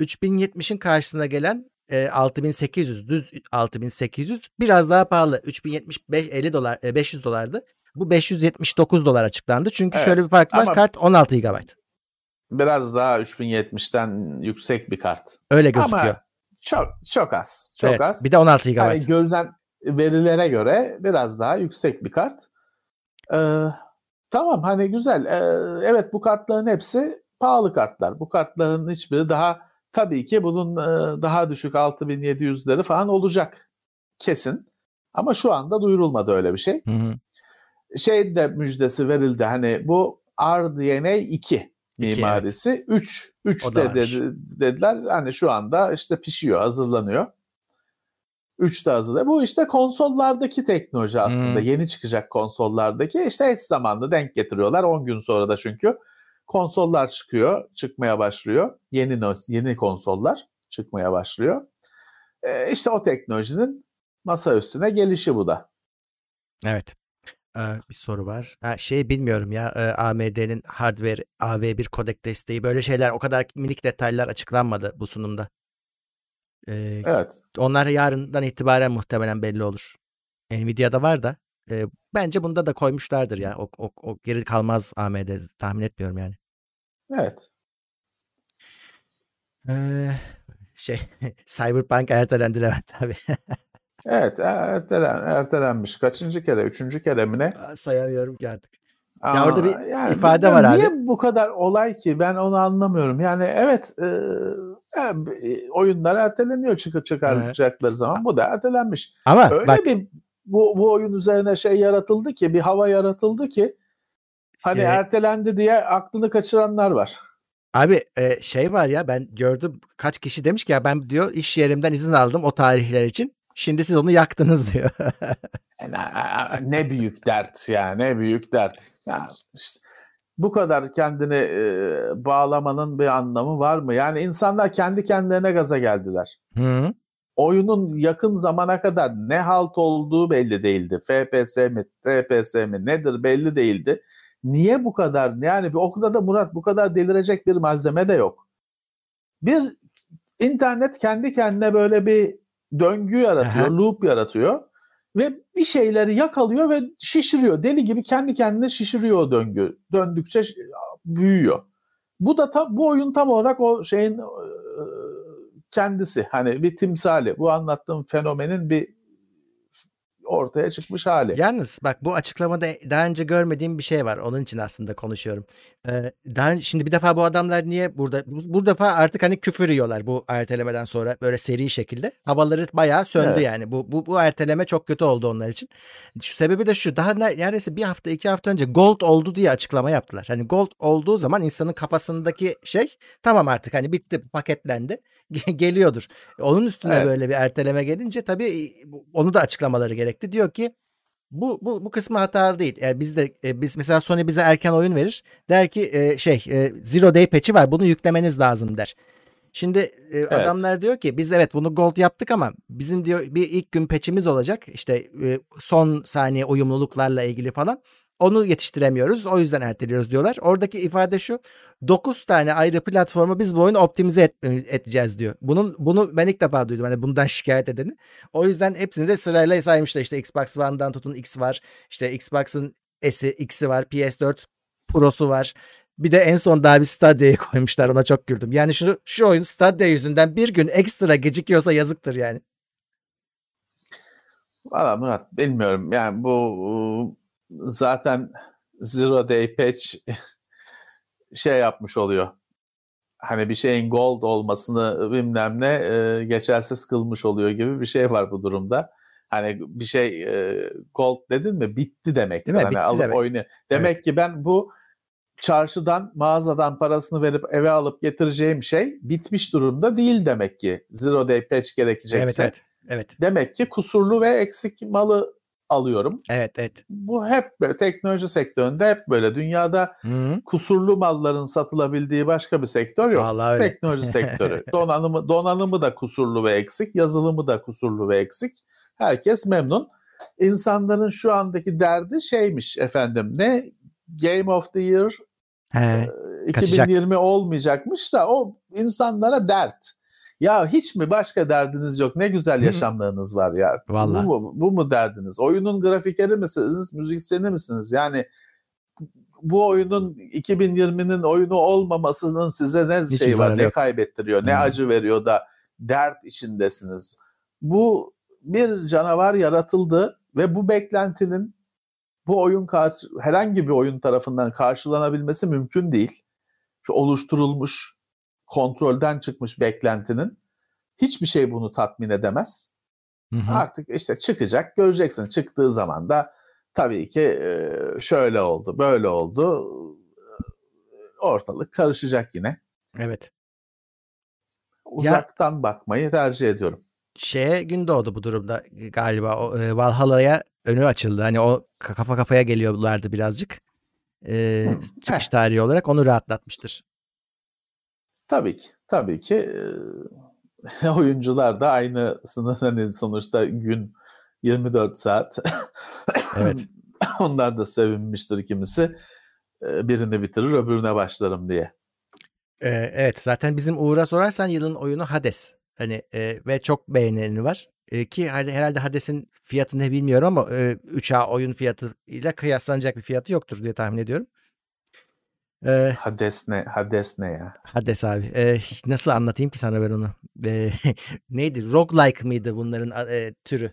3070'in karşısına gelen e, 6800 düz 6800 biraz daha pahalı. 3075 50 dolar e, 500 dolardı. Bu 579 dolar açıklandı. Çünkü evet, şöyle bir fark var. Kart 16 GB. Biraz daha 3070'ten yüksek bir kart. Öyle gözüküyor. Ama çok çok az. Çok evet, az. Bir de 16 GB. Yani görünen verilere göre biraz daha yüksek bir kart. Ee, tamam hani güzel. Ee, evet bu kartların hepsi pahalı kartlar. Bu kartların hiçbiri daha tabii ki bunun e, daha düşük 6700'leri falan olacak kesin. Ama şu anda duyurulmadı öyle bir şey. Hı hı şey de müjdesi verildi. Hani bu RDNA 2 mimarisi 3 3 de dedi, dediler. Hani şu anda işte pişiyor, hazırlanıyor. 3 de hazırlanıyor. Bu işte konsollardaki teknoloji aslında. Hmm. Yeni çıkacak konsollardaki işte eş zamanlı denk getiriyorlar. 10 gün sonra da çünkü konsollar çıkıyor, çıkmaya başlıyor. Yeni yeni konsollar çıkmaya başlıyor. Ee, işte o teknolojinin masa üstüne gelişi bu da. Evet. Bir soru var. Ha, şey bilmiyorum ya, AMD'nin hardware AV1 kodek desteği böyle şeyler o kadar minik detaylar açıklanmadı bu sunumda. Eee, Evet. onlar yarından itibaren muhtemelen belli olur. Nvidia'da var da, eee, bence bunda da koymuşlardır ya. O o o geri kalmaz AMD tahmin etmiyorum yani. Evet. Ee, şey Cyberpunk ertelendi Levent abi. evet ertelen, ertelenmiş. Kaçıncı kere? Üçüncü kere mi ne? Sayamıyorum ki artık. Aa, ya orada bir yani, ifade var niye abi. Niye bu kadar olay ki? Ben onu anlamıyorum. Yani evet e, e, oyunlar erteleniyor çıkıp çıkaracakları zaman. Bu da ertelenmiş. Ama öyle bak, bir bu, bu oyun üzerine şey yaratıldı ki bir hava yaratıldı ki hani evet. ertelendi diye aklını kaçıranlar var. Abi e, şey var ya ben gördüm kaç kişi demiş ki ya ben diyor iş yerimden izin aldım o tarihler için. Şimdi siz onu yaktınız diyor. ne büyük dert ya ne büyük dert. Ya işte, bu kadar kendini e, bağlamanın bir anlamı var mı? Yani insanlar kendi kendilerine gaza geldiler. Hı. Oyunun yakın zamana kadar ne halt olduğu belli değildi. FPS mi, TPS mi nedir belli değildi. Niye bu kadar? Yani bir okulda da Murat bu kadar delirecek bir malzeme de yok. Bir internet kendi kendine böyle bir döngü yaratıyor, Aha. loop yaratıyor ve bir şeyleri yakalıyor ve şişiriyor. Deli gibi kendi kendine şişiriyor o döngü. Döndükçe büyüyor. Bu da tam bu oyun tam olarak o şeyin kendisi. Hani bir timsali. Bu anlattığım fenomenin bir ortaya çıkmış hali. Yalnız bak bu açıklamada daha önce görmediğim bir şey var. Onun için aslında konuşuyorum. Ee, daha şimdi bir defa bu adamlar niye burada bu, bu defa artık hani küfür yiyorlar bu ertelemeden sonra böyle seri şekilde. Havaları bayağı söndü evet. yani. Bu, bu bu erteleme çok kötü oldu onlar için. Şu sebebi de şu. Daha neredeyse bir hafta iki hafta önce gold oldu diye açıklama yaptılar. Hani gold olduğu zaman insanın kafasındaki şey tamam artık hani bitti paketlendi geliyordur. Onun üstüne evet. böyle bir erteleme gelince tabii onu da açıklamaları gerekti. Diyor ki bu bu bu kısmı hatalı değil. Yani biz de e, biz mesela Sony bize erken oyun verir. Der ki e, şey e, Zero Day patch'i var. Bunu yüklemeniz lazım der. Şimdi e, evet. adamlar diyor ki biz evet bunu gold yaptık ama bizim diyor bir ilk gün patch'imiz olacak. İşte e, son saniye uyumluluklarla ilgili falan. Onu yetiştiremiyoruz. O yüzden erteliyoruz diyorlar. Oradaki ifade şu. 9 tane ayrı platformu biz bu oyunu optimize et, edeceğiz diyor. Bunun bunu ben ilk defa duydum. Hani bundan şikayet edeni. O yüzden hepsini de sırayla saymışlar. İşte Xbox One'dan tutun X var. İşte Xbox'ın S'i, X'i var. PS4 Pro'su var. Bir de en son daha bir Stadia'yı koymuşlar. Ona çok güldüm. Yani şu, şu oyun Stadia yüzünden bir gün ekstra gecikiyorsa yazıktır yani. Valla Murat bilmiyorum. Yani bu zaten Zero Day Patch şey yapmış oluyor. Hani bir şeyin gold olmasını bilmem ne e, geçersiz kılmış oluyor gibi bir şey var bu durumda. Hani bir şey e, gold dedin mi bitti demek. Değil mi? Hani bitti alıp demek. oyunu. Demek evet. ki ben bu çarşıdan mağazadan parasını verip eve alıp getireceğim şey bitmiş durumda değil demek ki. Zero day patch gerekecekse. Evet, evet. Evet. Demek ki kusurlu ve eksik malı alıyorum. Evet, evet. Bu hep böyle teknoloji sektöründe hep böyle. Dünyada Hı-hı. kusurlu malların satılabildiği başka bir sektör yok. Vallahi öyle. Teknoloji sektörü. Donanımı donanımı da kusurlu ve eksik, yazılımı da kusurlu ve eksik. Herkes memnun. İnsanların şu andaki derdi şeymiş efendim. Ne Game of the Year He, 2020 kaçacak. olmayacakmış da o insanlara dert. Ya hiç mi başka derdiniz yok? Ne güzel yaşamlarınız var ya. Vallahi. Bu, mu, bu mu derdiniz? Oyunun grafikeri misiniz? Müzisyeni misiniz? Yani bu oyunun 2020'nin oyunu olmamasının size ne hiç şey var, ne yok. kaybettiriyor, ne hmm. acı veriyor da dert içindesiniz. Bu bir canavar yaratıldı ve bu beklentinin bu oyun karşı, herhangi bir oyun tarafından karşılanabilmesi mümkün değil. Şu oluşturulmuş kontrolden çıkmış beklentinin hiçbir şey bunu tatmin edemez. Hı hı. Artık işte çıkacak göreceksin çıktığı zaman da tabii ki şöyle oldu böyle oldu ortalık karışacak yine. Evet. Uzaktan ya, bakmayı tercih ediyorum. Şeye gün doğdu bu durumda galiba o, e, Valhalla'ya önü açıldı. Hani o kafa kafaya geliyorlardı birazcık. E, çıkış tarihi olarak onu rahatlatmıştır. Tabii ki. Tabii ki e, oyuncular da aynısını hani sonuçta gün 24 saat. evet. Onlar da sevinmiştir kimisi. E, birini bitirir öbürüne başlarım diye. Ee, evet zaten bizim Uğur'a sorarsan yılın oyunu Hades. Hani e, ve çok beğeneni var. E, ki herhalde Hades'in fiyatı ne bilmiyorum ama e, 3A oyun fiyatı ile kıyaslanacak bir fiyatı yoktur diye tahmin ediyorum. Ee, Hades ne? Hades ne ya? Hades abi. Ee, nasıl anlatayım ki sana ben onu? Ee, neydi? Roguelike mıydı bunların e, türü?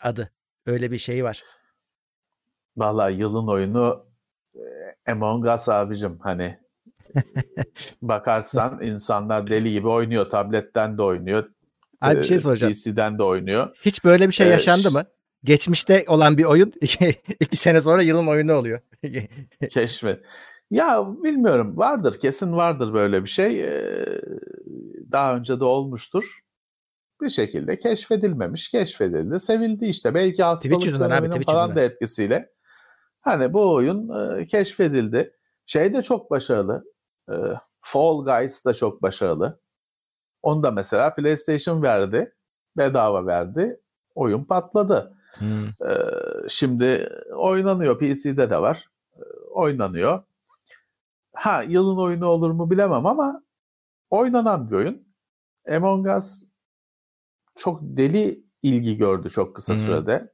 Adı. Öyle bir şey var. Vallahi yılın oyunu Among Us abicim hani bakarsan insanlar deli gibi oynuyor. Tabletten de oynuyor. Abi bir şey soracağım. PC'den de oynuyor. Hiç böyle bir şey yaşandı ee, mı? Geçmişte olan bir oyun iki sene sonra yılın oyunu oluyor. Keşfet. Ya bilmiyorum vardır kesin vardır böyle bir şey. Ee, daha önce de olmuştur. Bir şekilde keşfedilmemiş, keşfedildi, sevildi işte. Belki hastalık döneminin falan da etkisiyle. Hani bu oyun e, keşfedildi. Şey de çok başarılı. E, Fall Guys da çok başarılı. Onu da mesela PlayStation verdi. Bedava verdi. Oyun patladı. Hmm. E, şimdi oynanıyor. PC'de de var. E, oynanıyor. Ha yılın oyunu olur mu bilemem ama oynanan bir oyun. Among Us çok deli ilgi gördü çok kısa hmm. sürede.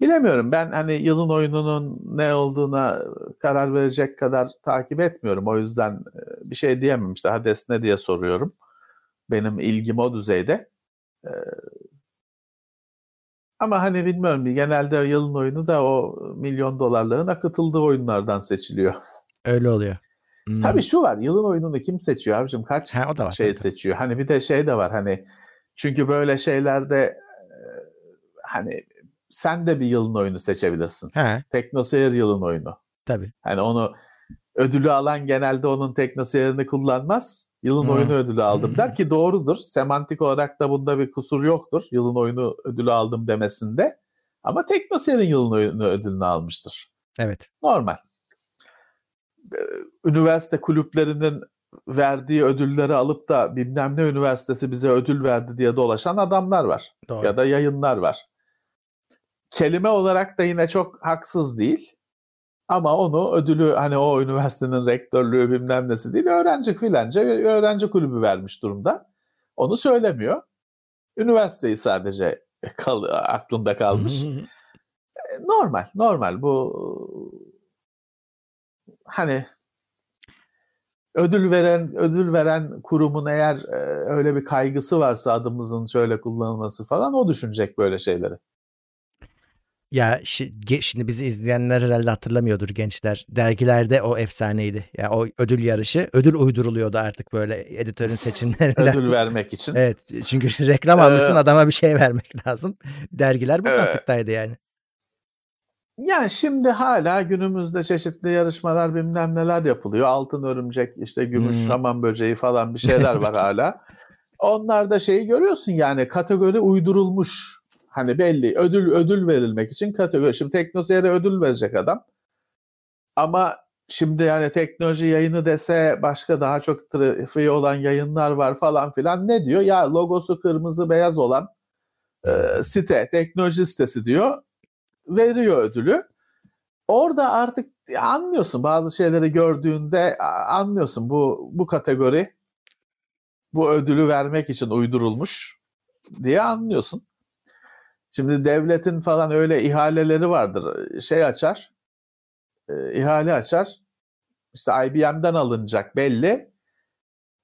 Bilemiyorum ben hani yılın oyununun ne olduğuna karar verecek kadar takip etmiyorum. O yüzden e, bir şey diyemem işte Hades ne diye soruyorum. Benim ilgim o düzeyde. E, ama hani bilmiyorum genelde yılın oyunu da o milyon dolarlığın akıtıldığı oyunlardan seçiliyor. Öyle oluyor. Hmm. Tabii şu var yılın oyununu kim seçiyor abicim kaç ha, o da var, şey tabii. seçiyor. Hani bir de şey de var hani çünkü böyle şeylerde e, hani sen de bir yılın oyunu seçebilirsin. He. Teknoseyir yılın oyunu. Tabii. Hani onu ödülü alan genelde onun teknoseyirini kullanmaz. Yılın hmm. oyunu ödülü aldım der ki doğrudur. Semantik olarak da bunda bir kusur yoktur. Yılın oyunu ödülü aldım demesinde. Ama teknoseyirin yılın oyunu ödülünü almıştır. Evet. Normal. Ee, üniversite kulüplerinin verdiği ödülleri alıp da bilmem ne üniversitesi bize ödül verdi diye dolaşan adamlar var. Doğru. Ya da yayınlar var kelime olarak da yine çok haksız değil. Ama onu ödülü hani o üniversitenin rektörlüğü bilmem nesi değil öğrenci filanca öğrenci kulübü vermiş durumda. Onu söylemiyor. Üniversiteyi sadece kal aklında kalmış. E, normal, normal bu hani ödül veren ödül veren kurumun eğer e, öyle bir kaygısı varsa adımızın şöyle kullanılması falan o düşünecek böyle şeyleri. Ya şimdi bizi izleyenler herhalde hatırlamıyordur gençler. Dergilerde o efsaneydi. Ya o ödül yarışı, ödül uyduruluyordu artık böyle editörün seçimlerinden. ödül vermek için. Evet. Çünkü reklam almışsın adama bir şey vermek lazım. Dergiler bu mantıktaydı yani. Ya şimdi hala günümüzde çeşitli yarışmalar bilmem neler yapılıyor. Altın örümcek, işte gümüş hmm. şaman böceği falan bir şeyler var hala. Onlarda şeyi görüyorsun yani kategori uydurulmuş Hani belli ödül ödül verilmek için kategori. Şimdi teknoseyre ödül verecek adam. Ama şimdi yani teknoloji yayını dese başka daha çok trafiği olan yayınlar var falan filan. Ne diyor? Ya logosu kırmızı beyaz olan e, site, teknoloji sitesi diyor. Veriyor ödülü. Orada artık anlıyorsun bazı şeyleri gördüğünde anlıyorsun bu bu kategori bu ödülü vermek için uydurulmuş diye anlıyorsun. Şimdi devletin falan öyle ihaleleri vardır. Şey açar, e, ihale açar. İşte IBM'den alınacak belli.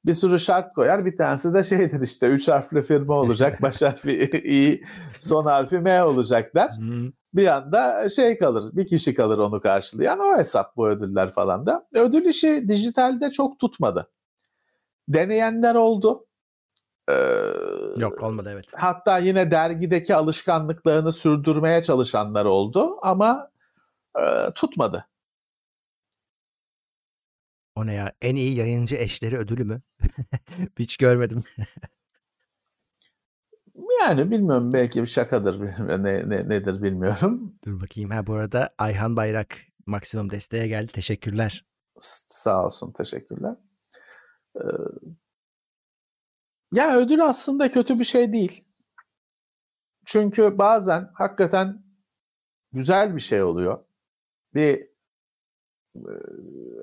Bir sürü şart koyar. Bir tanesi de şeydir işte üç harfli firma olacak. Baş harfi I, son harfi M olacak der. bir anda şey kalır. Bir kişi kalır onu karşılayan. O hesap bu ödüller falan da. Ödül işi dijitalde çok tutmadı. Deneyenler oldu. Ee, Yok olmadı evet. Hatta yine dergideki alışkanlıklarını sürdürmeye çalışanlar oldu ama e, tutmadı. O ne ya? En iyi yayıncı eşleri ödülü mü? Hiç görmedim. yani bilmiyorum belki bir şakadır ne, ne, nedir bilmiyorum. Dur bakayım. Ha bu arada Ayhan Bayrak maksimum desteğe geldi. Teşekkürler. Sağ olsun teşekkürler. Ee, yani ödül aslında kötü bir şey değil. Çünkü bazen hakikaten güzel bir şey oluyor. Bir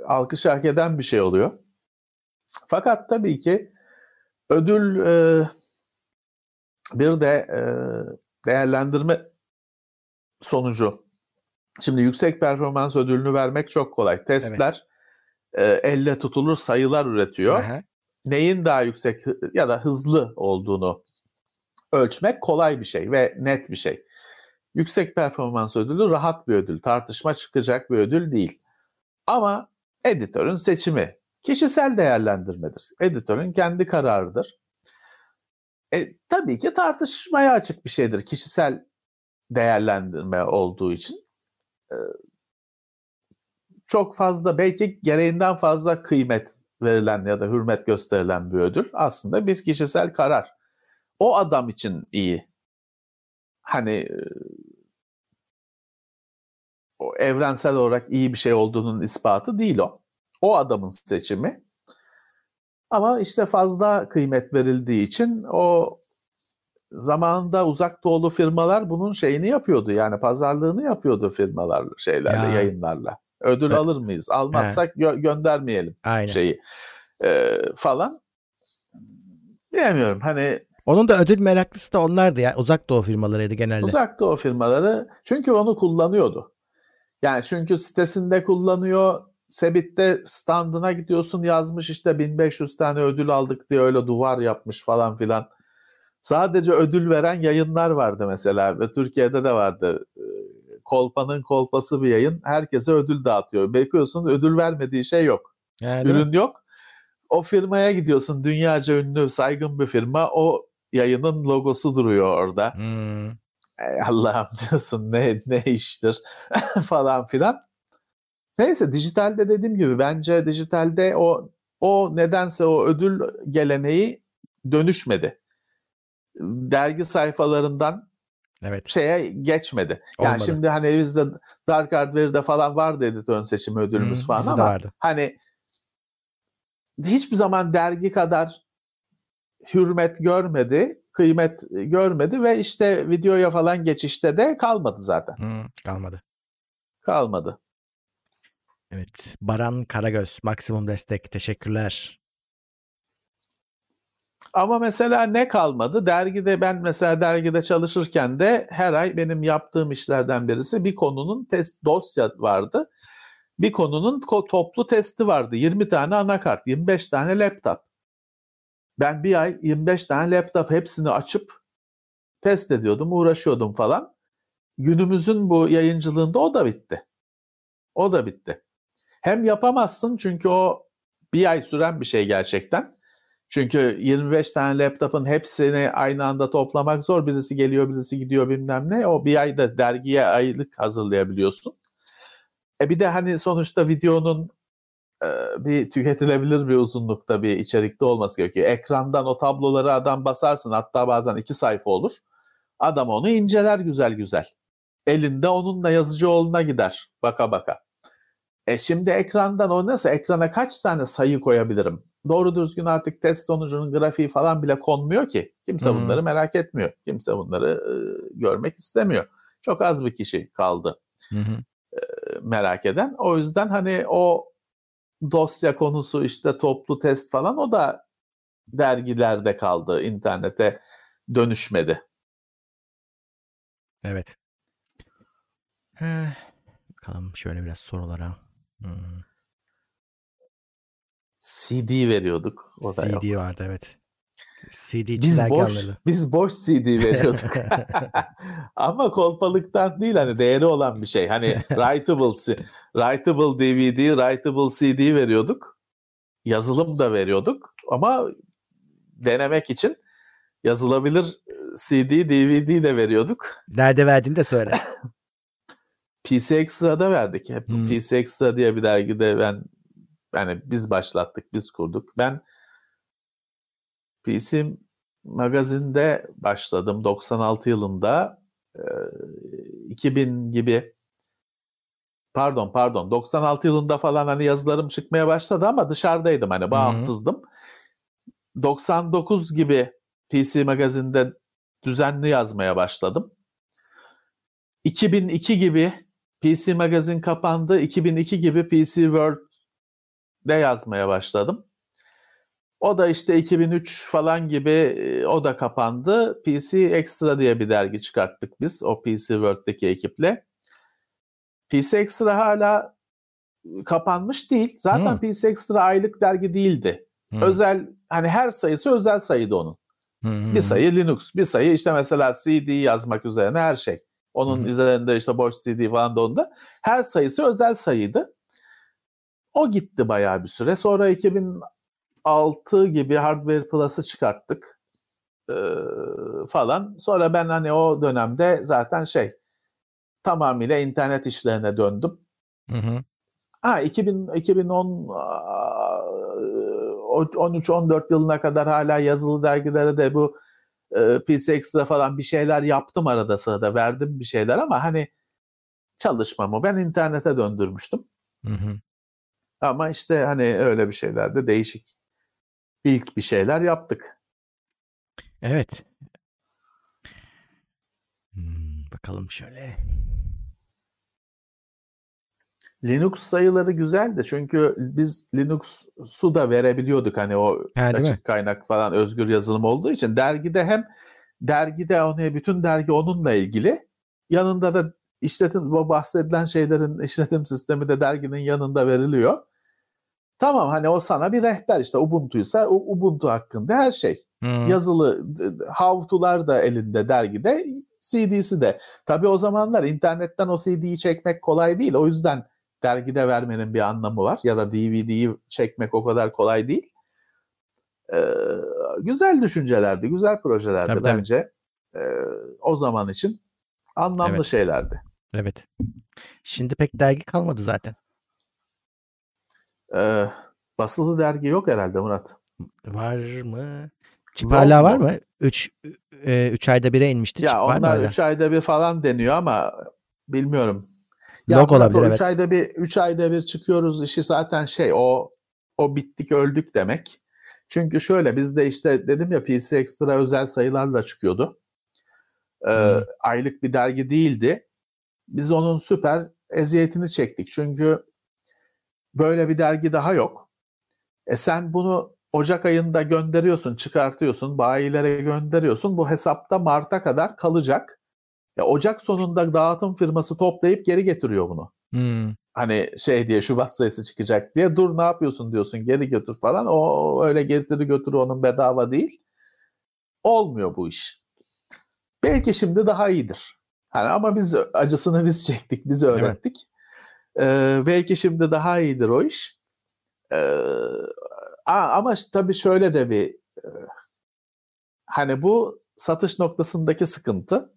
alkış hak eden bir şey oluyor. Fakat tabii ki ödül e, bir de e, değerlendirme sonucu. Şimdi yüksek performans ödülünü vermek çok kolay. Testler e, elle tutulur sayılar üretiyor. Aha. Neyin daha yüksek ya da hızlı olduğunu ölçmek kolay bir şey ve net bir şey. Yüksek performans ödülü rahat bir ödül, tartışma çıkacak bir ödül değil. Ama editörün seçimi kişisel değerlendirmedir. Editörün kendi kararıdır. E, tabii ki tartışmaya açık bir şeydir kişisel değerlendirme olduğu için. E, çok fazla belki gereğinden fazla kıymet verilen ya da hürmet gösterilen bir ödül aslında bir kişisel karar. O adam için iyi. Hani e, o evrensel olarak iyi bir şey olduğunun ispatı değil o. O adamın seçimi. Ama işte fazla kıymet verildiği için o zamanında uzak doğulu firmalar bunun şeyini yapıyordu. Yani pazarlığını yapıyordu firmalar şeylerle, ya. yayınlarla. Ödül evet. alır mıyız? Almazsak gö- göndermeyelim Aynen. şeyi ee, falan. Bilemiyorum hani onun da ödül meraklısı da onlardı ya. Uzak doğu firmalarıydı genelde. Uzak doğu firmaları çünkü onu kullanıyordu. Yani çünkü sitesinde kullanıyor. Sebit'te standına gidiyorsun yazmış işte 1500 tane ödül aldık diye öyle duvar yapmış falan filan. Sadece ödül veren yayınlar vardı mesela ve Türkiye'de de vardı. Ee, kolpanın kolpası bir yayın. Herkese ödül dağıtıyor. Bakıyorsun ödül vermediği şey yok. Yani, Ürün yok. O firmaya gidiyorsun. Dünyaca ünlü, saygın bir firma. O yayının logosu duruyor orada. Hmm. Ey Allah'ım diyorsun ne ne iştir falan filan. Neyse dijitalde dediğim gibi bence dijitalde o o nedense o ödül geleneği dönüşmedi. Dergi sayfalarından evet. şeye geçmedi. Yani Olmadı. şimdi hani bizde Dark Hardware'de falan vardı editörün seçimi ödülümüz hmm, falan ama vardı. hani hiçbir zaman dergi kadar hürmet görmedi, kıymet görmedi ve işte videoya falan geçişte de kalmadı zaten. Hmm, kalmadı. Kalmadı. Evet. Baran Karagöz maksimum destek. Teşekkürler. Ama mesela ne kalmadı? Dergide ben mesela dergide çalışırken de her ay benim yaptığım işlerden birisi bir konunun test dosya vardı. Bir konunun toplu testi vardı. 20 tane anakart, 25 tane laptop. Ben bir ay 25 tane laptop hepsini açıp test ediyordum, uğraşıyordum falan. Günümüzün bu yayıncılığında o da bitti. O da bitti. Hem yapamazsın çünkü o bir ay süren bir şey gerçekten. Çünkü 25 tane laptopun hepsini aynı anda toplamak zor. Birisi geliyor, birisi gidiyor bilmem ne. O bir ayda dergiye aylık hazırlayabiliyorsun. E bir de hani sonuçta videonun bir tüketilebilir bir uzunlukta bir içerikte olması gerekiyor. Ekrandan o tabloları adam basarsın hatta bazen iki sayfa olur. Adam onu inceler güzel güzel. Elinde onunla yazıcı oğluna gider baka baka. E şimdi ekrandan o nasıl ekrana kaç tane sayı koyabilirim? Doğru düzgün artık test sonucunun grafiği falan bile konmuyor ki. Kimse hmm. bunları merak etmiyor. Kimse bunları e, görmek istemiyor. Çok az bir kişi kaldı hmm. e, merak eden. O yüzden hani o dosya konusu işte toplu test falan o da dergilerde kaldı. internete dönüşmedi. Evet. Bakalım şöyle biraz sorulara. Hmm. CD veriyorduk. O da CD yok. vardı evet. CD biz boş, biz boş CD veriyorduk. Ama kolpalıktan değil hani değeri olan bir şey. Hani writable, writable DVD, writable CD veriyorduk. Yazılım da veriyorduk ama denemek için yazılabilir CD, DVD de veriyorduk. Nerede verdiğini de söyle. PC Extra'da verdik. Hep hmm. PC Extra diye bir dergide ben yani biz başlattık, biz kurduk. Ben PC magazinde başladım 96 yılında. 2000 gibi pardon pardon 96 yılında falan hani yazılarım çıkmaya başladı ama dışarıdaydım hani bağımsızdım. Hı-hı. 99 gibi PC magazinde düzenli yazmaya başladım. 2002 gibi PC magazin kapandı. 2002 gibi PC World'de yazmaya başladım. O da işte 2003 falan gibi o da kapandı. PC Extra diye bir dergi çıkarttık biz o PC World'deki ekiple. PC Extra hala kapanmış değil. Zaten hmm. PC Extra aylık dergi değildi. Hmm. Özel hani her sayısı özel sayıydı onun. Hmm. Bir sayı Linux, bir sayı işte mesela CD yazmak üzerine her şey. Onun hmm. üzerinde işte boş CD falan da onda. Her sayısı özel sayıydı. O gitti bayağı bir süre. Sonra 2006 gibi Hardware Plus'ı çıkarttık ee, falan. Sonra ben hani o dönemde zaten şey tamamıyla internet işlerine döndüm. Hı hı. Ha 2000 2010 13-14 yılına kadar hala yazılı dergilere de bu e, PC Extra falan bir şeyler yaptım arada sırada verdim bir şeyler ama hani çalışmamı ben internete döndürmüştüm. Hı hı. Ama işte hani öyle bir şeyler de değişik. İlk bir şeyler yaptık. Evet. Hmm, bakalım şöyle. Linux sayıları güzeldi çünkü biz Linux'u da verebiliyorduk hani o He, açık kaynak falan özgür yazılım olduğu için dergide hem dergide onu bütün dergi onunla ilgili yanında da işletim bahsedilen şeylerin işletim sistemi de derginin yanında veriliyor. Tamam hani o sana bir rehber işte Ubuntu'ysa Ubuntu hakkında her şey. Hmm. Yazılı how to'lar da elinde dergide CD'si de. Tabii o zamanlar internetten o CD'yi çekmek kolay değil. O yüzden dergide vermenin bir anlamı var. Ya da DVD'yi çekmek o kadar kolay değil. Ee, güzel düşüncelerdi, güzel projelerdi tabii, bence. Tabii. Ee, o zaman için anlamlı evet. şeylerdi. Evet. Şimdi pek dergi kalmadı zaten. Ee, basılı dergi yok herhalde Murat. Var mı? Çip hala var mı? 3 3 e, ayda bire inmişti. Ya Çip onlar 3 ayda bir falan deniyor ama bilmiyorum. Ya Log olabilir evet. 3 ayda bir 3 ayda bir çıkıyoruz işi zaten şey o o bittik öldük demek. Çünkü şöyle bizde işte dedim ya PC Extra özel sayılarla çıkıyordu. Ee, hmm. Aylık bir dergi değildi. Biz onun süper eziyetini çektik. Çünkü böyle bir dergi daha yok. E sen bunu Ocak ayında gönderiyorsun, çıkartıyorsun, bayilere gönderiyorsun. Bu hesapta Mart'a kadar kalacak. Ya Ocak sonunda dağıtım firması toplayıp geri getiriyor bunu. Hmm. Hani şey diye Şubat sayısı çıkacak diye dur ne yapıyorsun diyorsun geri götür falan. O öyle getiri götür onun bedava değil. Olmuyor bu iş. Belki şimdi daha iyidir. Hani ama biz acısını biz çektik, biz öğrettik. Evet. Ee, belki şimdi daha iyidir o iş. Ee, ama tabii şöyle de bir e, hani bu satış noktasındaki sıkıntı.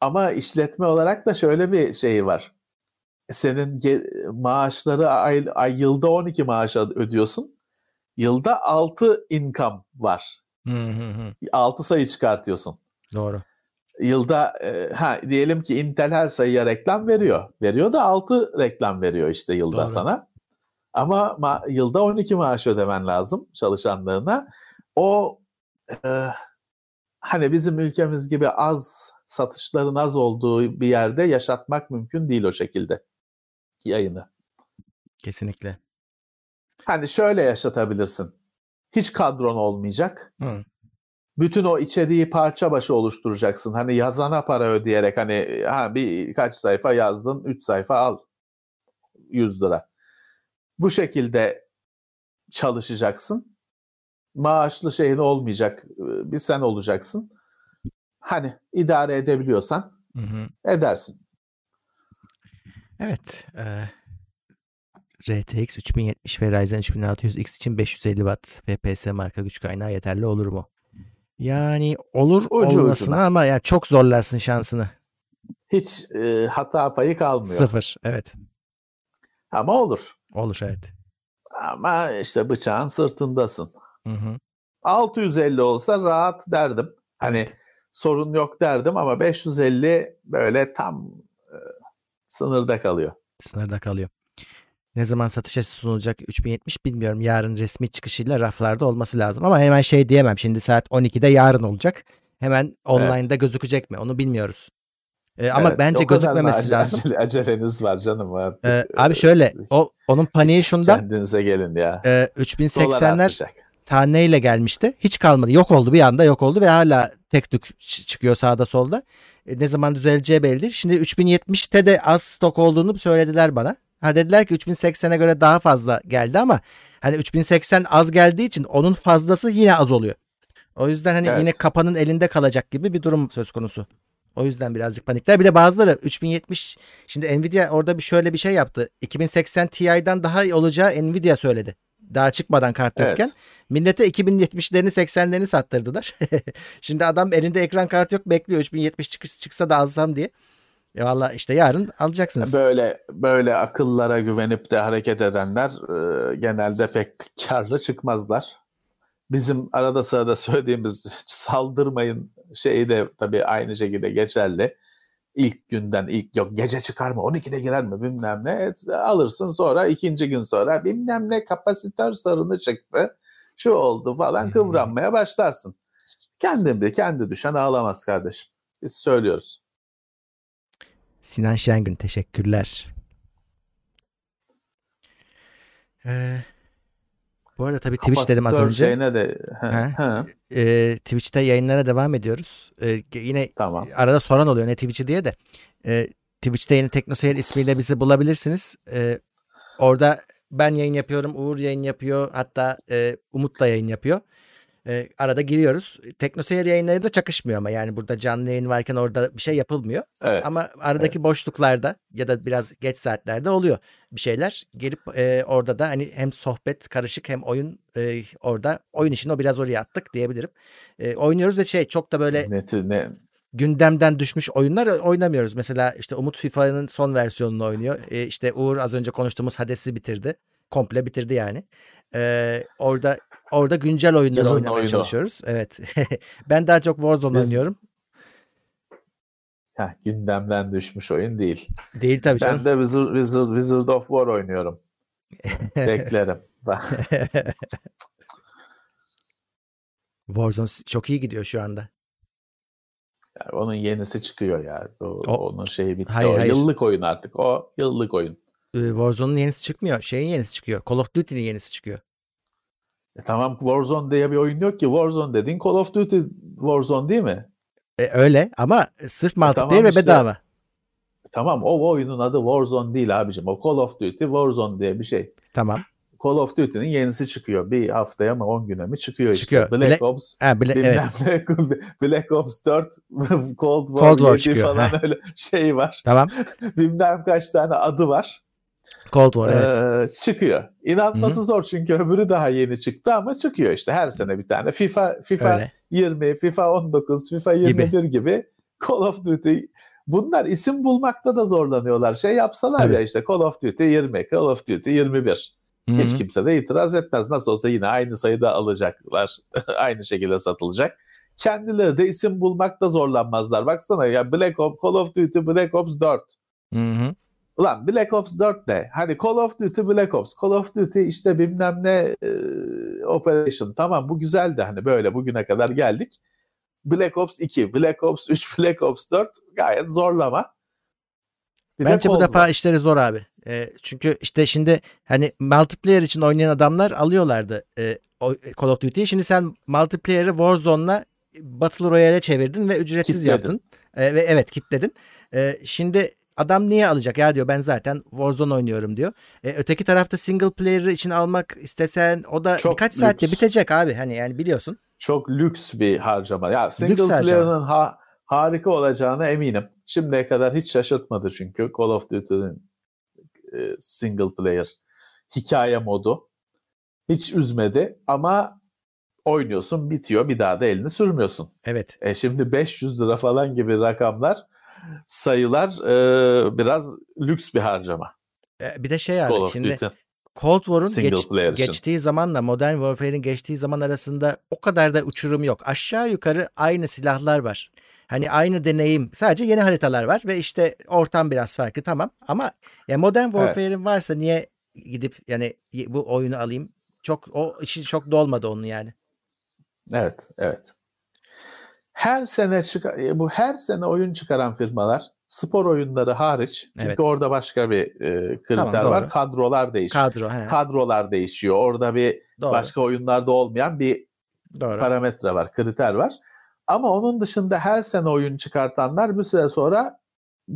Ama işletme olarak da şöyle bir şey var. Senin maaşları ay, ay yılda 12 maaş ödüyorsun. Yılda 6 income var. Hı hı hı. 6 sayı çıkartıyorsun. Doğru. Yılda e, ha diyelim ki Intel her sayıya reklam veriyor. Veriyor da 6 reklam veriyor işte yılda Doğru. sana. Ama ma- yılda 12 maaş ödemen lazım çalışanlarına. O e, hani bizim ülkemiz gibi az satışların az olduğu bir yerde yaşatmak mümkün değil o şekilde yayını. Kesinlikle. Hani şöyle yaşatabilirsin. Hiç kadron olmayacak. Hı. Bütün o içeriği parça başı oluşturacaksın. Hani yazana para ödeyerek hani ha bir kaç sayfa yazdın, 3 sayfa al 100 lira. Bu şekilde çalışacaksın. Maaşlı şeyin olmayacak. Bir sen olacaksın. Hani idare edebiliyorsan hı hı. edersin. Evet. E, RTX 3070 ve Ryzen 3600X için 550 Watt FPS marka güç kaynağı yeterli olur mu? Yani olur Ucu olmasına ucuna. ama ya çok zorlarsın şansını. Hiç e, hata payı kalmıyor. Sıfır evet. Ama olur. Olur evet. Ama işte bıçağın sırtındasın. Hı hı. 650 olsa rahat derdim. Hani evet sorun yok derdim ama 550 böyle tam e, sınırda kalıyor. Sınırda kalıyor. Ne zaman satışa sunulacak 3070 bilmiyorum. Yarın resmi çıkışıyla raflarda olması lazım. Ama hemen şey diyemem. Şimdi saat 12'de yarın olacak. Hemen online'da evet. gözükecek mi? Onu bilmiyoruz. Ee, ama evet, bence gözükmemesi acele, lazım. Acele, aceleniz var canım abi. Ee, abi şöyle o onun paniği şundan. Kendinize gelin ya. E, 3080'ler taneyle gelmişti. Hiç kalmadı. Yok oldu bir anda yok oldu ve hala tek tük çıkıyor sağda solda. E, ne zaman düzeleceği belli değil. Şimdi 3070'te de az stok olduğunu söylediler bana. Ha dediler ki 3080'e göre daha fazla geldi ama hani 3080 az geldiği için onun fazlası yine az oluyor. O yüzden hani Evet. yine kapanın elinde kalacak gibi bir durum söz konusu. O yüzden birazcık panikler. Bir de bazıları 3070 şimdi Nvidia orada bir şöyle bir şey yaptı. 2080 Ti'den daha iyi olacağı Nvidia söyledi. Daha çıkmadan kart Evet. yokken. Millete 2070'lerini 80'lerini sattırdılar. şimdi adam elinde ekran kartı yok bekliyor 3070 çıkış, çıksa da alsam diye. E valla işte yarın alacaksınız. Böyle böyle akıllara güvenip de hareket edenler e, genelde pek karlı çıkmazlar. Bizim arada sırada söylediğimiz saldırmayın şeyi de tabii aynı şekilde geçerli. İlk günden ilk yok gece çıkar mı 12'de girer mi bilmem ne Et- alırsın sonra ikinci gün sonra bilmem ne kapasitör sorunu çıktı şu oldu falan hı. kıvranmaya başlarsın. Kendin bir kendi düşen ağlamaz kardeşim. Biz söylüyoruz. Sinan Şengün teşekkürler. Ee, bu arada tabii Twitch dedim az önce. Şeyine de, He. He, Ee, Twitch'te yayınlara devam ediyoruz. Ee, yine tamam. arada soran oluyor ne Twitch'i diye de. Ee, Twitch'te yeni Teknoseyir ismiyle bizi bulabilirsiniz. Ee, orada ben yayın yapıyorum, Uğur yayın yapıyor. Hatta e, Umut da yayın yapıyor. Ee, arada giriyoruz. Teknoseyir yayınları da çakışmıyor ama yani burada canlı yayın varken orada bir şey yapılmıyor. Evet. Ama aradaki boşluklarda ya da biraz geç saatlerde oluyor bir şeyler. Gelip e, orada da hani hem sohbet karışık hem oyun e, orada oyun işini o biraz oraya attık diyebilirim. E, oynuyoruz ve şey çok da böyle ne, ne, gündemden düşmüş oyunlar oynamıyoruz. Mesela işte Umut FIFA'nın son versiyonunu oynuyor. E, işte Uğur az önce konuştuğumuz Hades'i bitirdi. Komple bitirdi yani. E, orada orada güncel oyunları Yılın oynamaya oyunu. çalışıyoruz. Evet. ben daha çok Warzone Biz- oynuyorum. Heh, gündemden düşmüş oyun değil. Değil tabii canım. Ben de Wizard, Wizard, Wizard of War oynuyorum. Beklerim. Warzone çok iyi gidiyor şu anda. Yani onun yenisi çıkıyor ya. O, O- onun şeyi bitti. Hayır, o hayır. yıllık oyun artık. O yıllık oyun. Warzone'un yenisi çıkmıyor. Şeyin yenisi çıkıyor. Call of Duty'nin yenisi çıkıyor. E tamam Warzone diye bir oyun yok ki. Warzone dediğin Call of Duty Warzone değil mi? E, öyle ama sırf multiplayer tamam ve işte. bedava. Tamam o oyunun adı Warzone değil abicim. O Call of Duty Warzone diye bir şey. Tamam. Call of Duty'nin yenisi çıkıyor. Bir haftaya mı 10 güne mi çıkıyor, Çıkıyor. işte. Black Black- Ops Ha, bile, evet. Black Ops 4 Cold War, Cold War 7 çıkıyor, falan heh. öyle şey var. Tamam. Bilmem kaç tane adı var. Cold War evet. Ee, çıkıyor. İnanması zor çünkü öbürü daha yeni çıktı ama çıkıyor işte her sene bir tane. FIFA FIFA Öyle. 20, FIFA 19, FIFA 21 gibi, Call of Duty bunlar isim bulmakta da zorlanıyorlar. Şey yapsalar Tabii. ya işte Call of Duty 20, Call of Duty 21. Hı-hı. Hiç kimse de itiraz etmez. Nasıl olsa yine aynı sayıda alacaklar. aynı şekilde satılacak. Kendileri de isim bulmakta zorlanmazlar. Baksana ya Black Ops, Call of Duty Black Ops 4. Hı-hı. Ulan Black Ops 4 ne? Hani Call of Duty Black Ops. Call of Duty işte bilmem ne e, Operation. Tamam bu güzeldi hani böyle bugüne kadar geldik. Black Ops 2, Black Ops 3, Black Ops 4 gayet zorlama. Bir de Bence bu Cold defa işleri zor abi. E, çünkü işte şimdi hani multiplayer için oynayan adamlar alıyorlardı e, Call of Duty'yi. Şimdi sen multiplayer'ı Warzone'la Battle Royale'e çevirdin ve ücretsiz Kitledin. yaptın. E, ve evet kitledin. E, şimdi adam niye alacak? Ya diyor ben zaten Warzone oynuyorum diyor. E, öteki tarafta single player'ı için almak istesen o da Çok birkaç saatte lüks. bitecek abi. Hani yani biliyorsun. Çok lüks bir harcama. Ya single player'ın ha, harika olacağına eminim. Şimdiye kadar hiç şaşırtmadı çünkü Call of Duty'nin e, single player hikaye modu. Hiç üzmedi ama oynuyorsun bitiyor bir daha da elini sürmüyorsun. Evet. E şimdi 500 lira falan gibi rakamlar sayılar e, biraz lüks bir harcama. E, bir de şey of şimdi Duty. Cold War'un geç- geçtiği zamanla Modern Warfare'in geçtiği zaman arasında o kadar da uçurum yok. Aşağı yukarı aynı silahlar var. Hani aynı deneyim. Sadece yeni haritalar var ve işte ortam biraz farklı tamam. Ama ya Modern Warfare'in varsa niye gidip yani bu oyunu alayım? Çok o işi çok dolmadı onun yani. Evet, evet. Her sene çık e, bu her sene oyun çıkaran firmalar spor oyunları hariç çünkü Evet. orada başka bir e, kriter Tamam, doğru. var. Kadrolar değişiyor. Kadro he. Kadrolar değişiyor. Orada bir doğru. başka oyunlarda olmayan bir doğru. parametre var, kriter var. Ama onun dışında her sene oyun çıkartanlar bir süre sonra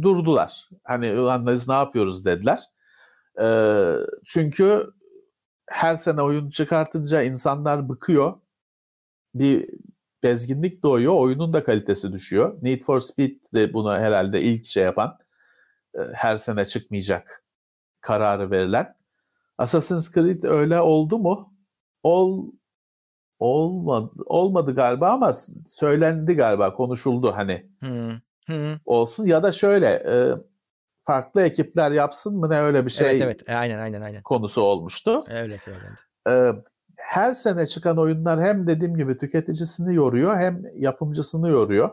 durdular. Hani ulan biz ne yapıyoruz dediler. Ee, çünkü her sene oyun çıkartınca insanlar bıkıyor. Bir bezginlik doğuyor. Oyunun da kalitesi düşüyor. Need for Speed de bunu herhalde ilk şey yapan e, her sene çıkmayacak kararı verilen. Assassin's Creed öyle oldu mu? Ol olmadı olmadı galiba ama söylendi galiba konuşuldu hani. Hmm. Hmm. Olsun ya da şöyle e, farklı ekipler yapsın mı ne öyle bir şey Evet evet. Aynen aynen aynen. konusu olmuştu. Öyle söylendi. Ee, her sene çıkan oyunlar hem dediğim gibi tüketicisini yoruyor hem yapımcısını yoruyor.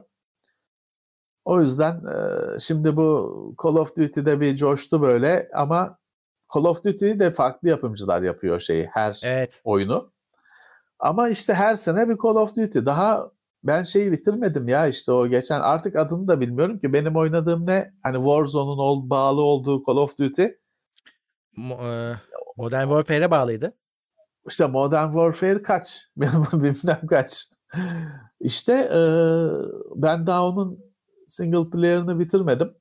O yüzden e, şimdi bu Call of Duty'de bir coştu böyle ama Call of Duty'yi de farklı yapımcılar yapıyor şeyi her Evet. oyunu. Ama işte her sene bir Call of Duty. Daha ben şeyi bitirmedim ya işte o geçen artık adını da bilmiyorum ki benim oynadığım ne? Hani Warzone'un ol, bağlı olduğu Call of Duty. E, Modern Warfare'e bağlıydı. İşte Modern Warfare kaç? Bilmem kaç. İşte e, ben daha onun single player'ını bitirmedim.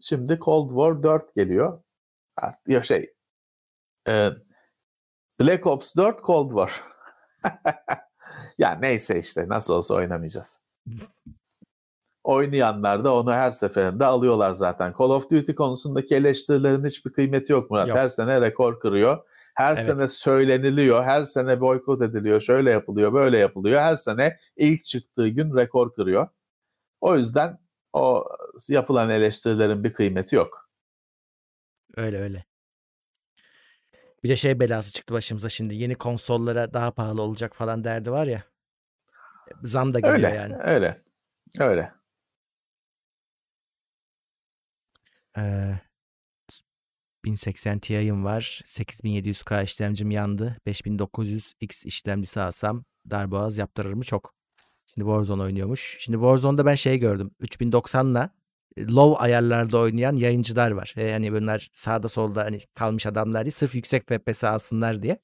Şimdi Cold War 4 geliyor. Artık ya şey e, Black Ops 4 Cold War. ya neyse işte nasıl olsa oynamayacağız. Oynayanlar da onu her seferinde alıyorlar zaten. Call of Duty konusundaki eleştirilerin hiçbir kıymeti yok Murat. Yok. Her sene rekor kırıyor. Her Evet. sene söyleniliyor, her sene boykot ediliyor, şöyle yapılıyor, böyle yapılıyor. Her sene ilk çıktığı gün rekor kırıyor. O yüzden o yapılan eleştirilerin bir kıymeti yok. Öyle öyle. Bir de şey belası çıktı başımıza şimdi. Yeni konsollara daha pahalı olacak falan derdi var ya. Zam da geliyor Öyle, yani. öyle, öyle. Ee, 1080 Ti'm var. 8700K işlemcim yandı. 5900X işlemcisi alsam darboğaz yaptırır mı? Çok. Şimdi Warzone oynuyormuş. Şimdi Warzone'da ben şey gördüm. 3090'la low ayarlarda oynayan yayıncılar var. E, hani bunlar sağda solda hani kalmış adamlar değil. Sırf yüksek FPS alsınlar diye.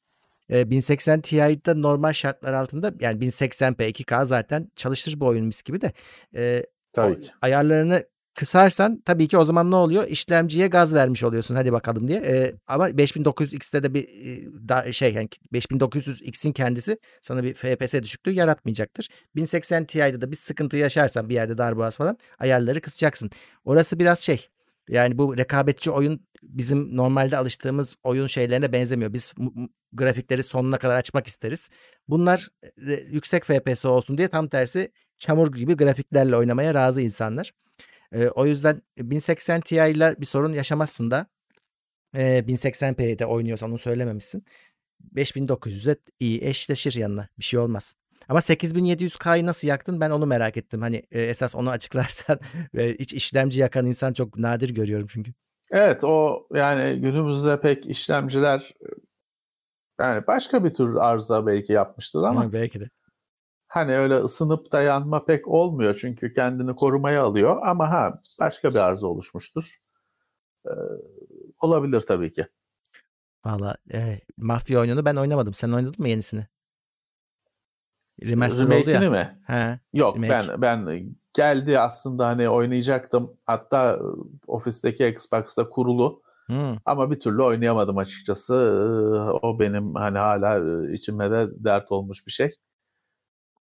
E, 1080 Ti'de normal şartlar altında yani 1080p 2K zaten çalışır bu oyun mis gibi de. E, Tabii ki. ayarlarını kısarsan tabii ki o zaman ne oluyor? İşlemciye gaz vermiş oluyorsun hadi bakalım diye. Ee, ama 5900X'te de bir e, da, şey yani 5900X'in kendisi sana bir FPS düşüklüğü yaratmayacaktır. 1080 Ti'de de bir sıkıntı yaşarsan bir yerde darboğaz falan ayarları kısacaksın. Orası biraz şey yani bu rekabetçi oyun bizim normalde alıştığımız oyun şeylerine benzemiyor. Biz grafikleri sonuna kadar açmak isteriz. Bunlar e, yüksek FPS olsun diye tam tersi çamur gibi grafiklerle oynamaya razı insanlar. Ee, o yüzden 1080 Ti ile bir sorun yaşamazsın da e, 1080p'de oynuyorsan onu söylememişsin. 5900'e iyi eşleşir yanına. Bir şey olmaz. Ama 8700K'yı nasıl yaktın ben onu merak ettim. Hani e, esas onu açıklarsan ve hiç işlemci yakan insan çok nadir görüyorum çünkü. Evet o yani günümüzde pek işlemciler yani başka bir tür arıza belki yapmıştır ama Ha, belki de. Hani öyle ısınıp da yanma pek olmuyor çünkü kendini korumaya alıyor ama ha başka bir arıza oluşmuştur. Ee, olabilir tabii ki. Valla e, Mafya oyununu ben oynamadım. Sen oynadın mı yenisini? Remaster oldu ya. mi? He. Yok Remake. ben ben geldi aslında hani oynayacaktım. Hatta e, ofisteki Xbox'ta kurulu Hmm. ama bir türlü oynayamadım açıkçası. Ee, O benim hani hala e, içime de dert olmuş bir şey.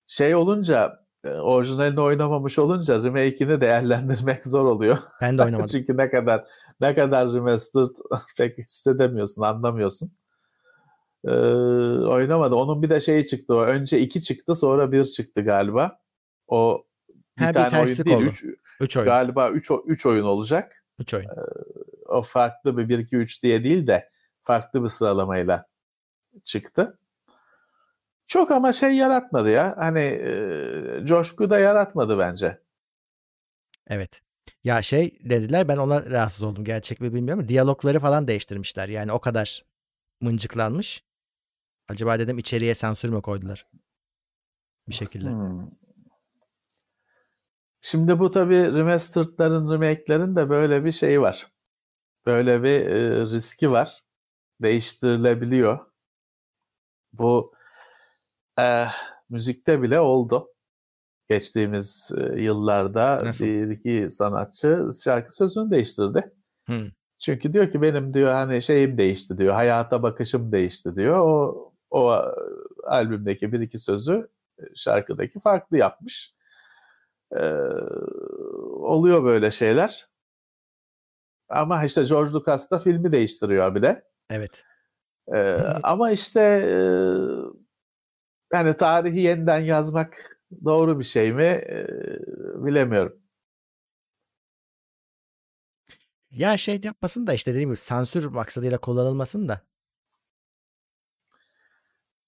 Şey olunca e, orijinalini oynamamış olunca remake'ini değerlendirmek zor oluyor. Ben de oynamadım. Çünkü ne kadar ne kadar remastered pek hissedemiyorsun, anlamıyorsun. Ee, oynamadı. Onun bir de şeyi çıktı. O. Önce iki çıktı, sonra bir çıktı galiba. O bir Ha, bir tane oyun terslik değil, oldu. üç, 3 oyun. galiba üç, üç oyun olacak. 3 oyun. O farklı bir 1 2 3 diye değil de farklı bir sıralamayla çıktı. Çok ama şey yaratmadı ya. Hani e, coşku da yaratmadı bence. Evet. Ya şey dediler ben ona rahatsız oldum. Gerçek mi bilmiyorum ama diyalogları falan değiştirmişler. Yani o kadar mıncıklanmış. Acaba dedim içeriye sansür mü koydular? Bir şekilde. Hmm. Şimdi bu tabii remastered'ların, remake'lerin de böyle bir şeyi var. Böyle bir e, riski var. Değiştirilebiliyor. Bu e, müzikte bile oldu. Geçtiğimiz e, yıllarda Nasıl? bir iki sanatçı şarkı sözünü değiştirdi. Hmm. Çünkü diyor ki benim diyor hani şeyim değişti diyor. Hayata bakışım değişti diyor. O o albümdeki bir iki sözü şarkıdaki farklı yapmış. Ee, oluyor böyle şeyler. Ama işte George Lucas da filmi değiştiriyor bile. Evet. Ee, ama işte yani tarihi yeniden yazmak doğru bir şey mi e, bilemiyorum. Ya şey yapmasın da işte dediğim gibi sansür maksadıyla kullanılmasın da.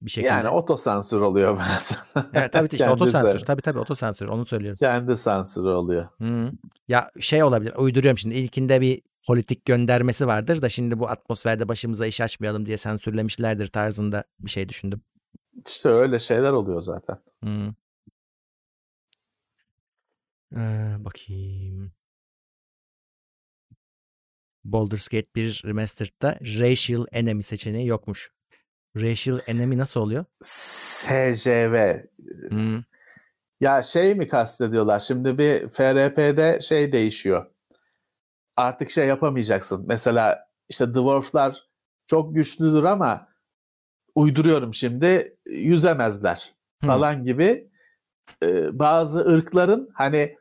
Bir şekilde. Yani otosansür oluyor bazen. Evet tabii işte otosansür. Tabii tabii otosansür onu söylüyorum. Kendi sansürü oluyor. Hı. Ya şey olabilir uyduruyorum şimdi ilkinde bir politik göndermesi vardır da şimdi bu atmosferde başımıza iş açmayalım diye sansürlemişlerdir tarzında bir şey düşündüm. İşte öyle şeyler oluyor zaten. Hı. Ee, bakayım. Baldur's Gate 1 Remastered'da Racial Enemy seçeneği yokmuş. Racial Enemy nasıl oluyor? SCV. Hmm. Ya şey mi kastediyorlar? Şimdi bir FRP'de şey değişiyor. Artık şey yapamayacaksın. Mesela işte Dwarf'lar çok güçlüdür ama uyduruyorum şimdi yüzemezler hmm. falan gibi e, bazı ırkların hani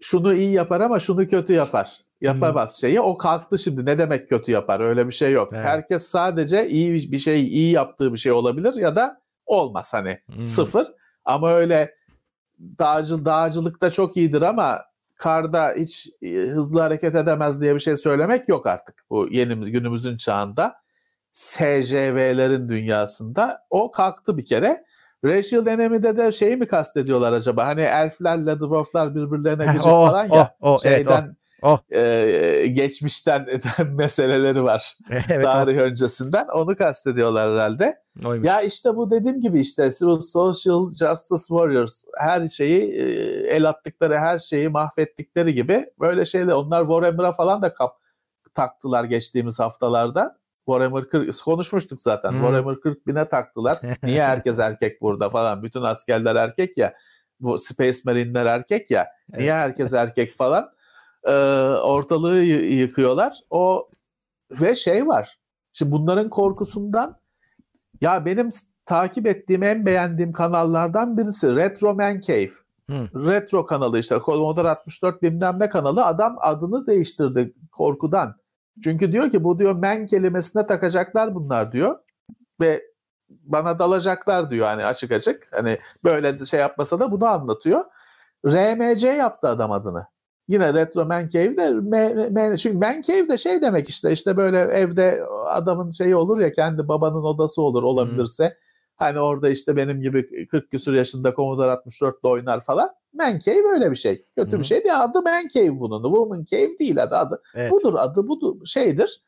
şunu iyi yapar ama şunu kötü yapar yapamaz şeyi. O kalktı şimdi. Ne demek kötü yapar? Öyle bir şey yok. Evet. Herkes sadece iyi bir şey, iyi yaptığı bir şey olabilir ya da olmaz hani hmm. sıfır. Ama öyle dağcı dağcılıkta çok iyidir ama karda hiç e, hızlı hareket edemez diye bir şey söylemek yok artık. Bu yeni günümüzün çağında SCV'lerin dünyasında o kalktı bir kere. Racial Enemy'de de şeyi mi kastediyorlar acaba? Hani elflerle dwarflar birbirlerine girecek falan ya. O, o, şeyden evet, o Oh. Ee, geçmişten meseleleri var. evet, Tarih o. öncesinden. Onu kastediyorlar herhalde. Oymuş. Ya işte bu dediğim gibi işte Social Justice Warriors her şeyi e, el attıkları her şeyi mahvettikleri gibi böyle şeyler. Onlar Warhammer'a falan da kap taktılar geçtiğimiz haftalarda. Warhammer 40 konuşmuştuk zaten. Hmm. Warhammer 40 bine taktılar. Niye herkes erkek burada falan. Bütün askerler erkek ya. Bu Space Marine'ler erkek ya. Niye evet. herkes erkek falan e, ortalığı yıkıyorlar. O ve şey var. Şimdi bunların korkusundan ya benim takip ettiğim en beğendiğim kanallardan birisi Retro Man Cave. Hmm. Retro kanalı işte Commodore 64 bilmem ne kanalı adam adını değiştirdi korkudan. Çünkü diyor ki bu diyor men kelimesine takacaklar bunlar diyor. Ve bana dalacaklar diyor hani açık açık. Hani böyle şey yapmasa da bunu anlatıyor. RMC yaptı adam adını. Yine retro man cave de me, me, çünkü man cave de şey demek işte işte böyle evde adamın şeyi olur ya kendi babanın odası olur olabilirse. Hmm. Hani orada işte benim gibi 40 küsur yaşında Commodore 64'da oynar falan. Man cave öyle bir şey. Kötü hmm. bir şey değil. Adı man cave bunun. Woman cave değil adı. adı. Evet. Budur adı budur şeydir.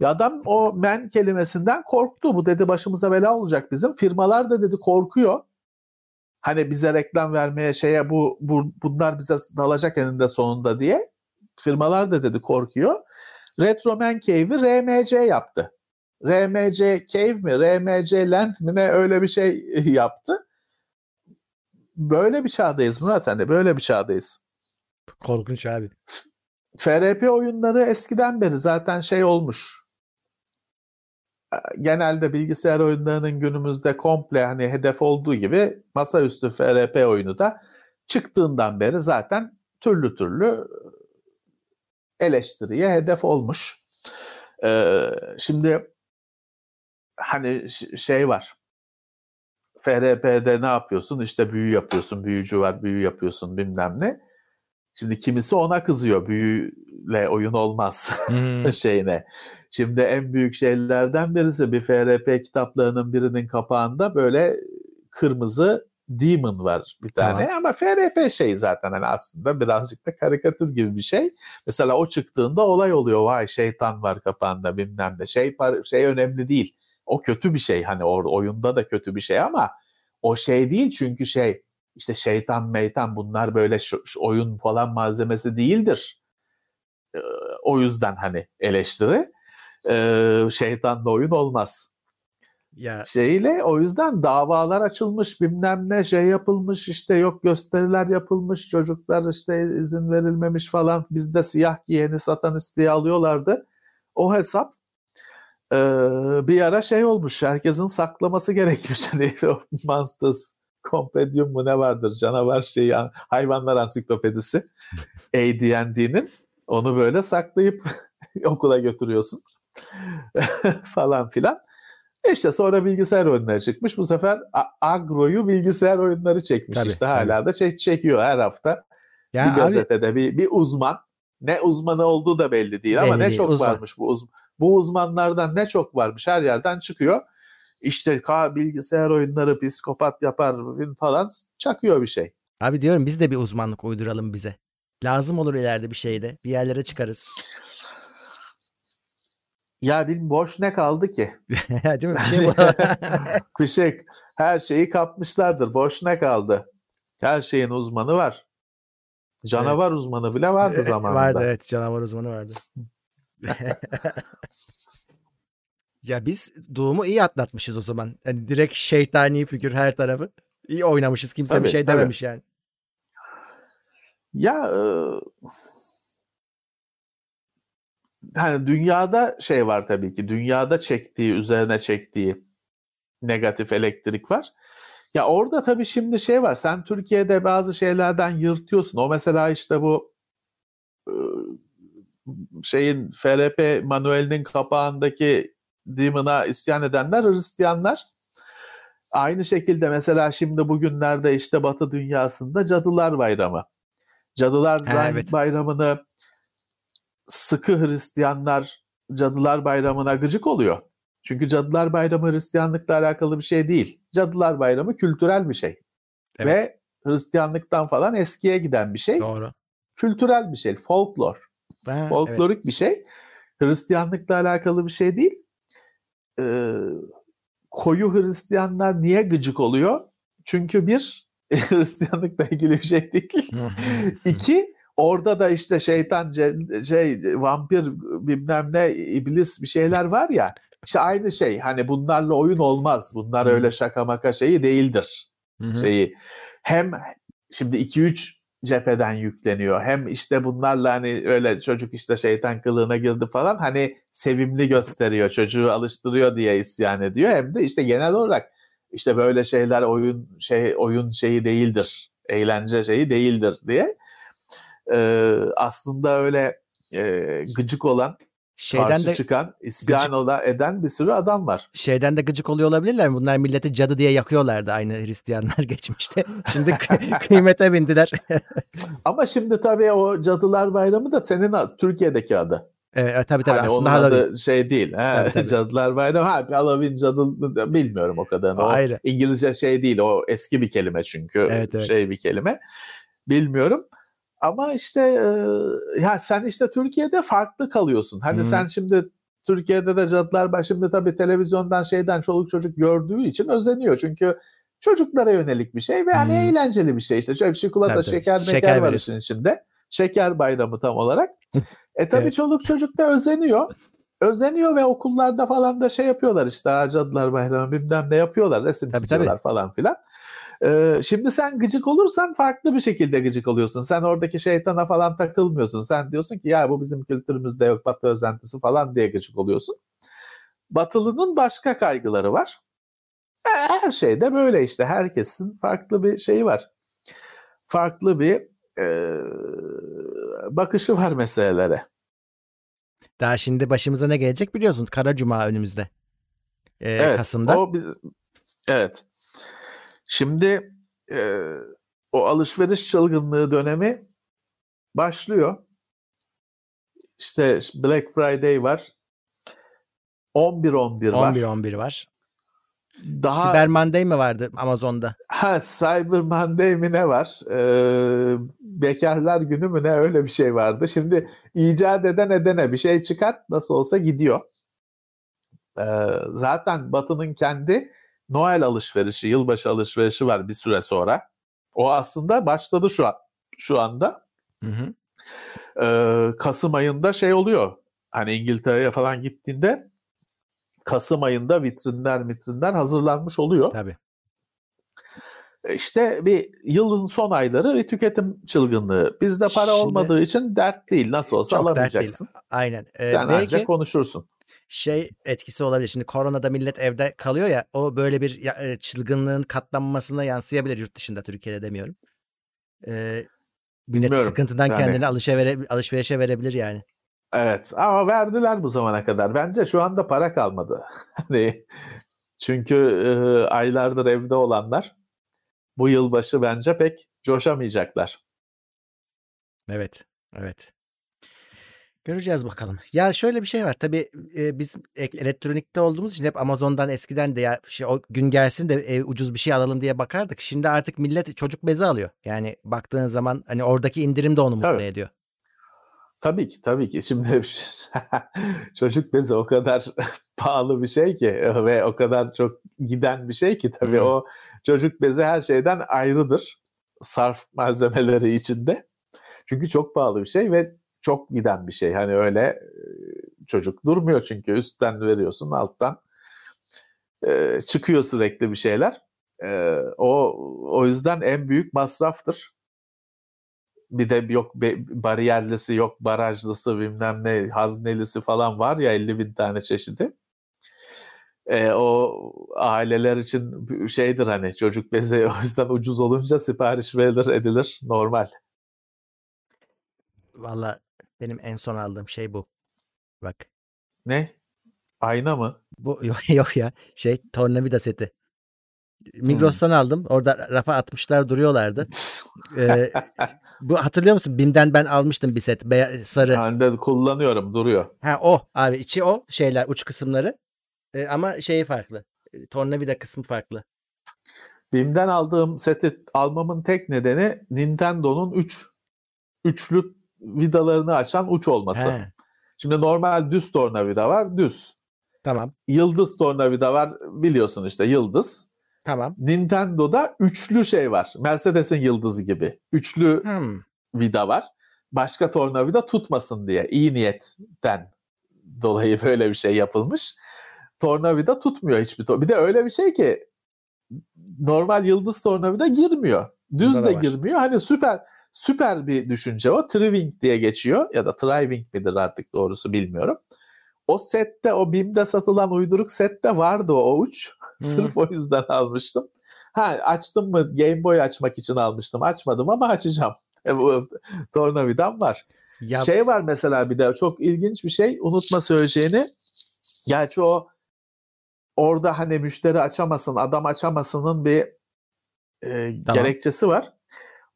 Ya adam o men kelimesinden korktu. Bu dedi başımıza bela olacak bizim. Firmalar da dedi korkuyor hani bize reklam vermeye şeye bu, bu bunlar bize dalacak eninde sonunda diye firmalar da dedi korkuyor. Retroman Cave'i RMC yaptı. RMC Cave mi, RMC Land mi ne öyle bir şey yaptı. Böyle bir çağdayız Murat hani böyle bir çağdayız. Korkunç abi. FRP oyunları eskiden beri zaten şey olmuş genelde bilgisayar oyunlarının günümüzde komple hani hedef olduğu gibi masaüstü FRP oyunu da çıktığından beri zaten türlü türlü eleştiriye hedef olmuş. Ee, şimdi hani şey var. FRP'de ne yapıyorsun? İşte büyü yapıyorsun, büyücü var, büyü yapıyorsun bilmem ne. Şimdi kimisi ona kızıyor. Büyüyle oyun olmaz hmm. şeyine. Şimdi en büyük şeylerden birisi bir FRP kitaplarının birinin kapağında böyle kırmızı demon var bir tane tamam. ama FRP şey zaten hani aslında birazcık da karikatür gibi bir şey. Mesela o çıktığında olay oluyor. Vay şeytan var kapağında bilmem ne. Şey şey önemli değil. O kötü bir şey hani orada oyunda da kötü bir şey ama o şey değil çünkü şey işte şeytan meytan bunlar böyle şu, şu oyun falan malzemesi değildir. Ee, o yüzden hani eleştiri e, şeytanla oyun olmaz. Ya. Şeyle o yüzden davalar açılmış bilmem ne şey yapılmış işte yok gösteriler yapılmış çocuklar işte izin verilmemiş falan bizde siyah giyeni satanist diye alıyorlardı. o hesap e, bir ara şey olmuş. Herkesin saklaması gerekmiş. Hani Monsters Compendium mu ne vardır? Canavar şeyi, hayvanlar ansiklopedisi. AD&D'nin. Onu böyle saklayıp okula götürüyorsun. falan filan. İşte sonra bilgisayar oyunları çıkmış. Bu sefer agroyu bilgisayar oyunları çekmiş. Tabii, işte hala tabii. da çek çekiyor her hafta. Ya bir gazetede abi, bir, bir uzman. Ne uzmanı olduğu da belli değil belli ama ne değil, çok uzman. varmış bu uzman. Bu uzmanlardan ne çok varmış her yerden çıkıyor. İşte ka bilgisayar oyunları psikopat yapar falan çakıyor bir şey. Abi diyorum biz de bir uzmanlık uyduralım bize. Lazım olur ileride bir şeyde. Bir yerlere çıkarız. Ya bir boş ne kaldı ki? Değil mi? Bir şey, bir şey her şeyi kapmışlardır. Boş ne kaldı? Her şeyin uzmanı var. Canavar evet. uzmanı bile vardı zamanında. vardı evet canavar uzmanı vardı. ya biz doğumu iyi atlatmışız o zaman. Yani direkt şeytani figür her tarafı. İyi oynamışız. Kimse tabii, bir şey tabii. dememiş yani. Ya e, hani dünyada şey var tabii ki. Dünyada çektiği, üzerine çektiği negatif elektrik var. Ya orada tabii şimdi şey var. Sen Türkiye'de bazı şeylerden yırtıyorsun. O mesela işte bu e, şeyin FRP manuelinin kapağındaki Demon'a isyan edenler Hristiyanlar. Aynı şekilde mesela şimdi bugünlerde işte Batı dünyasında Cadılar Bayramı. Cadılar ha, evet. Bayramı'nı sıkı Hristiyanlar Cadılar Bayramı'na gıcık oluyor. Çünkü Cadılar Bayramı Hristiyanlıkla alakalı bir şey değil. Cadılar Bayramı kültürel bir şey. Evet. Ve Hristiyanlıktan falan eskiye giden bir şey. Doğru. Kültürel bir şey, folklor. Ha, Folklorik evet. bir şey. Hristiyanlıkla alakalı bir şey değil. Ee, koyu Hristiyanlar niye gıcık oluyor? Çünkü bir, Hristiyanlıkla ilgili bir şey değil. İki, orada da işte şeytan, şey, vampir bilmem ne, iblis bir şeyler var ya. İşte aynı şey. Hani bunlarla oyun olmaz. Bunlar öyle şaka maka şeyi değildir. Şeyi. Hem şimdi 2-3 cepheden yükleniyor. Hem işte bunlarla hani öyle çocuk işte şeytan kılığına girdi falan hani sevimli gösteriyor. Çocuğu alıştırıyor diye isyan ediyor. Hem de işte genel olarak işte böyle şeyler oyun şey oyun şeyi değildir. Eğlence şeyi değildir diye. Ee, aslında öyle e, gıcık olan Şeyden karşı de çıkan, isyan gıcık, eden bir sürü adam var. Şeyden de gıcık oluyor olabilirler mi? Bunlar milleti cadı diye yakıyorlardı aynı Hristiyanlar geçmişte. Şimdi kıymete bindiler. Ama şimdi tabii o Cadılar Bayramı da senin Türkiye'deki adı. Evet tabii tabii hani aslında onun adı şey değil. He, tabii, tabii. Cadılar Bayramı. Ha Halloween cadı bilmiyorum o kadarını. O, o ayrı. İngilizce şey değil. O eski bir kelime çünkü. Evet, evet. Şey bir kelime. Bilmiyorum. Ama işte e, ya sen işte Türkiye'de farklı kalıyorsun. Hani hmm. sen şimdi Türkiye'de de Cadılar Bayramı şimdi tabii televizyondan şeyden çoluk çocuk gördüğü için özeniyor. Çünkü çocuklara yönelik bir şey ve hani hmm. eğlenceli bir şey. İşte şöyle bir çikolata, tabii, şeker, şeker, şeker var işin içinde. Şeker bayramı tam olarak. e tabii evet. çoluk çocuk da özeniyor. Özeniyor ve okullarda falan da şey yapıyorlar işte Cadılar Bayramı bilmem ne yapıyorlar. Resim tabii, çiziyorlar tabii. falan filan. Ee, şimdi sen gıcık olursan farklı bir şekilde gıcık oluyorsun. Sen oradaki şeytana falan takılmıyorsun. Sen diyorsun ki ya bu bizim kültürümüzde yok batı özentisi falan diye gıcık oluyorsun. Batılının başka kaygıları var. E, her şeyde böyle işte. Herkesin farklı bir şeyi var. Farklı bir e, bakışı var meselelere. Daha şimdi başımıza ne gelecek biliyorsun. Kara Cuma önümüzde. Ee, evet, Kasım'da. O, evet. Şimdi e, o alışveriş çılgınlığı dönemi başlıyor. İşte Black Friday var. 11-11 var. 11-11 var. Daha, Cyber Monday mi vardı Amazon'da? Ha Cyber Monday mi ne var? Ee, bekarlar günü mü ne öyle bir şey vardı. Şimdi icat eden edene bir şey çıkar nasıl olsa gidiyor. Ee, zaten Batı'nın kendi Noel alışverişi, yılbaşı alışverişi var bir süre sonra. O aslında başladı şu an şu anda. Hı hı. Ee, Kasım ayında şey oluyor. Hani İngiltere'ye falan gittiğinde Kasım ayında vitrinler vitrinler hazırlanmış oluyor. Tabii. işte bir yılın son ayları bir tüketim çılgınlığı. Bizde para Şimdi, olmadığı için dert değil. Nasıl olsa alamayacaksın. Aynen. Ee, Sen belki, ancak konuşursun. Şey etkisi olabilir. Şimdi koronada millet evde kalıyor ya o böyle bir e, çılgınlığın katlanmasına yansıyabilir yurt dışında Türkiye'de demiyorum. Ee, millet Bilmiyorum. sıkıntıdan yani, kendini alışvere, alışverişe verebilir yani. Evet ama verdiler bu zamana kadar. Bence şu anda para kalmadı. Hani çünkü e, aylardır evde olanlar bu yılbaşı bence pek coşamayacaklar. Evet, evet. Göreceğiz bakalım. Ya şöyle bir şey var. Tabii e, biz elektronikte olduğumuz için hep Amazon'dan eskiden de ya şey, o gün gelsin de e, ucuz bir şey alalım diye bakardık. Şimdi artık millet çocuk bezi alıyor. Yani baktığın zaman hani oradaki indirim de onu Tabii. mutlu ediyor. Tabii ki tabii ki. Şimdi çocuk bezi o kadar pahalı bir şey ki ve o kadar çok giden bir şey ki tabii hmm. o çocuk bezi her şeyden ayrıdır. Sarf malzemeleri içinde. Çünkü çok pahalı bir şey ve çok giden bir şey. Hani öyle çocuk durmuyor çünkü üstten veriyorsun alttan e, çıkıyor sürekli bir şeyler. E, o o yüzden en büyük masraftır bir de yok bariyerlisi yok barajlısı bilmem ne haznelisi falan var ya 50 bin tane çeşidi. E, o aileler için şeydir hani çocuk bezi o yüzden ucuz olunca sipariş verilir edilir normal. Valla benim en son aldığım şey bu. Bak. Ne? Ayna mı? Bu yok, yok ya şey tornavida seti. Migros'tan hmm. aldım. Orada rafa atmışlar duruyorlardı. ee, bu hatırlıyor musun? Bim'den ben almıştım bir set beyaz, sarı. Ben de kullanıyorum duruyor. Ha o abi içi o şeyler uç kısımları. Ee, ama şeyi farklı. Tornavida kısmı farklı. Bim'den aldığım seti almamın tek nedeni Nintendo'nun 3 üç, üçlü vidalarını açan uç olması. He. Şimdi normal düz tornavida var, düz. Tamam. Yıldız tornavida var biliyorsun işte yıldız. Tamam. Nintendo'da üçlü şey var. Mercedes'in yıldızı gibi. Üçlü hmm. vida var. Başka tornavida tutmasın diye. iyi niyetten dolayı böyle bir şey yapılmış. Tornavida tutmuyor hiçbir tor- Bir de öyle bir şey ki normal yıldız tornavida girmiyor. Düz de girmiyor. Hani süper süper bir düşünce o. Triving diye geçiyor ya da Triving midir artık doğrusu bilmiyorum. O sette o BİM'de satılan uyduruk sette vardı o uç. Sırf o yüzden almıştım. Ha açtım mı Game Boy açmak için almıştım. Açmadım ama açacağım. E, bu var. Ya... Şey var mesela bir de çok ilginç bir şey. Unutma söyleyeceğini. Gerçi o orada hani müşteri açamasın, adam açamasının bir e, tamam. gerekçesi var.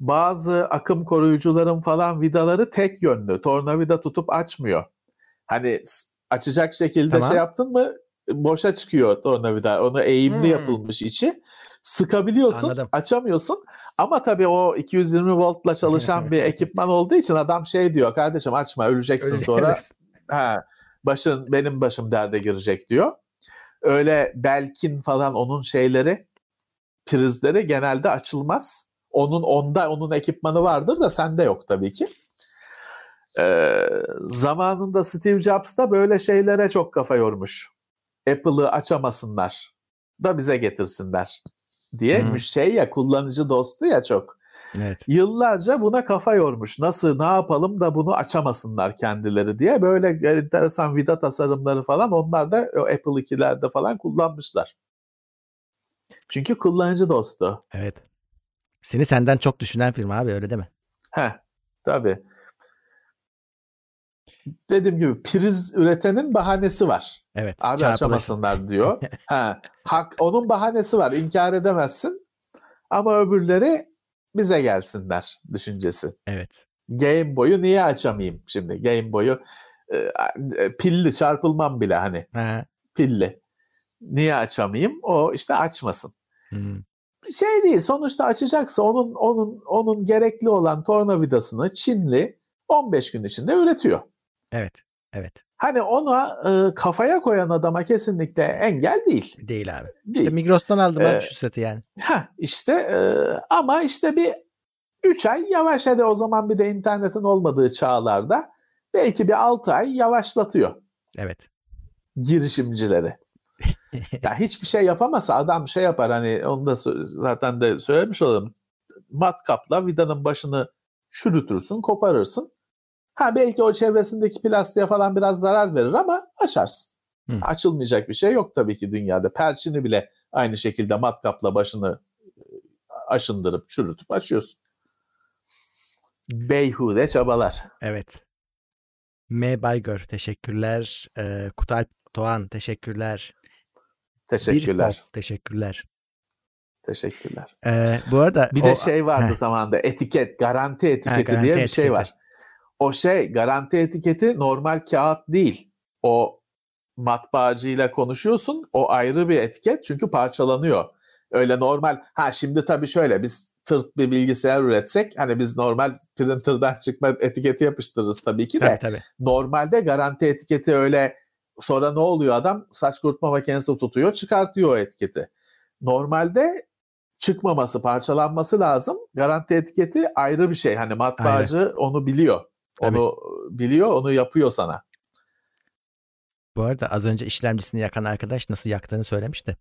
Bazı akım koruyucuların falan vidaları tek yönlü. Tornavida tutup açmıyor. Hani açacak şekilde tamam. şey yaptın mı boşa çıkıyor tornavida. Onu eğimli hmm. yapılmış içi. Sıkabiliyorsun, Anladım. açamıyorsun. Ama tabii o 220 voltla çalışan bir ekipman olduğu için adam şey diyor. Kardeşim açma öleceksin Öyle sonra. Ha, başın benim başım derde girecek diyor. Öyle belkin falan onun şeyleri prizleri genelde açılmaz. Onun onda onun ekipmanı vardır da sende yok tabii ki. Ee, zamanında Steve Jobs da böyle şeylere çok kafa yormuş. Apple'ı açamasınlar da bize getirsinler diye hmm. şey ya kullanıcı dostu ya çok. Evet. Yıllarca buna kafa yormuş. Nasıl ne yapalım da bunu açamasınlar kendileri diye böyle enteresan vida tasarımları falan onlar da Apple 2'lerde falan kullanmışlar. Çünkü kullanıcı dostu. Evet. Seni senden çok düşünen firma abi öyle değil mi? Heh, tabii dediğim gibi priz üretenin bahanesi var. Evet. Abi açamasınlar diyor. ha, hak onun bahanesi var. İnkar edemezsin. Ama öbürleri bize gelsinler düşüncesi. Evet. Game Boy'u niye açamayayım şimdi? Game Boy'u e, e, pilli çarpılmam bile hani. Ha. Pilli. Niye açamayayım? O işte açmasın. Hmm. Şey değil. Sonuçta açacaksa onun onun onun gerekli olan tornavidasını Çinli 15 gün içinde üretiyor. Evet. Evet. Hani ona e, kafaya koyan adama kesinlikle engel değil. Değil abi. Değil. İşte Migros'tan aldım ee, abi şu seti yani. Ha işte e, ama işte bir 3 ay yavaş hadi o zaman bir de internetin olmadığı çağlarda belki bir 6 ay yavaşlatıyor. Evet. Girişimcileri. Ya hiçbir şey yapamasa adam şey yapar hani onu da zaten de söylemiş olalım. Matkapla vidanın başını çürütürsün, koparırsın. Ha belki o çevresindeki plastiğe falan biraz zarar verir ama açarsın. Hı. Açılmayacak bir şey yok tabii ki dünyada. Perçini bile aynı şekilde matkapla başını e, aşındırıp çürütüp açıyorsun. Beyhude çabalar. Evet. M. Baygör teşekkürler. Ee, Kutalp Doğan teşekkürler. Teşekkürler. Bir teşekkürler. Teşekkürler. Ee, bu arada bir o, de şey vardı he. zamanında etiket, garanti etiketi ha, garanti diye bir şey etiketi. şey var. O şey garanti etiketi normal kağıt değil. O matbaacıyla konuşuyorsun. O ayrı bir etiket çünkü parçalanıyor. Öyle normal. Ha şimdi tabii şöyle biz tırt bir bilgisayar üretsek hani biz normal printer'dan çıkma etiketi yapıştırırız tabii ki de. Tabii, tabii. Normalde garanti etiketi öyle sonra ne oluyor adam saç kurutma makinesi tutuyor çıkartıyor o etiketi. Normalde çıkmaması parçalanması lazım. Garanti etiketi ayrı bir şey. Hani matbaacı Aynen. onu biliyor. Tabii. Onu biliyor onu yapıyor sana. Bu arada az önce işlemcisini yakan arkadaş nasıl yaktığını söylemişti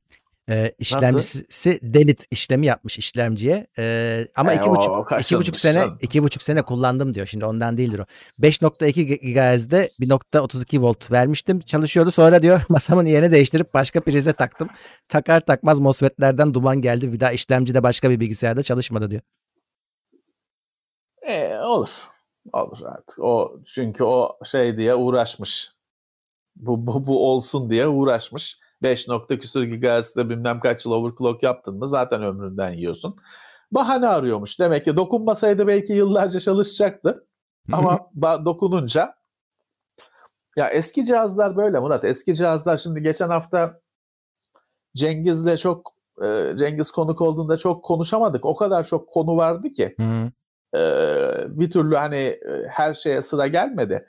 e, işlemcisi delit işlemi yapmış işlemciye. E, ama e, iki, buçuk, iki buçuk sene iki buçuk sene kullandım diyor. Şimdi ondan değildir o. 5.2 GHz'de 1.32 volt vermiştim. Çalışıyordu. Sonra diyor masamın yerini değiştirip başka prize taktım. Takar takmaz MOSFET'lerden duman geldi. Bir daha işlemci de başka bir bilgisayarda çalışmadı diyor. E, olur. Olur artık. O çünkü o şey diye uğraşmış. Bu, bu, bu olsun diye uğraşmış 5 nokta küsur gigahertz'de bilmem kaç yıl overclock yaptın mı zaten ömründen yiyorsun. Bahane arıyormuş. Demek ki dokunmasaydı belki yıllarca çalışacaktı. Ama dokununca ya eski cihazlar böyle Murat. Eski cihazlar şimdi geçen hafta Cengiz'le çok e, Cengiz konuk olduğunda çok konuşamadık. O kadar çok konu vardı ki. e, bir türlü hani e, her şeye sıra gelmedi.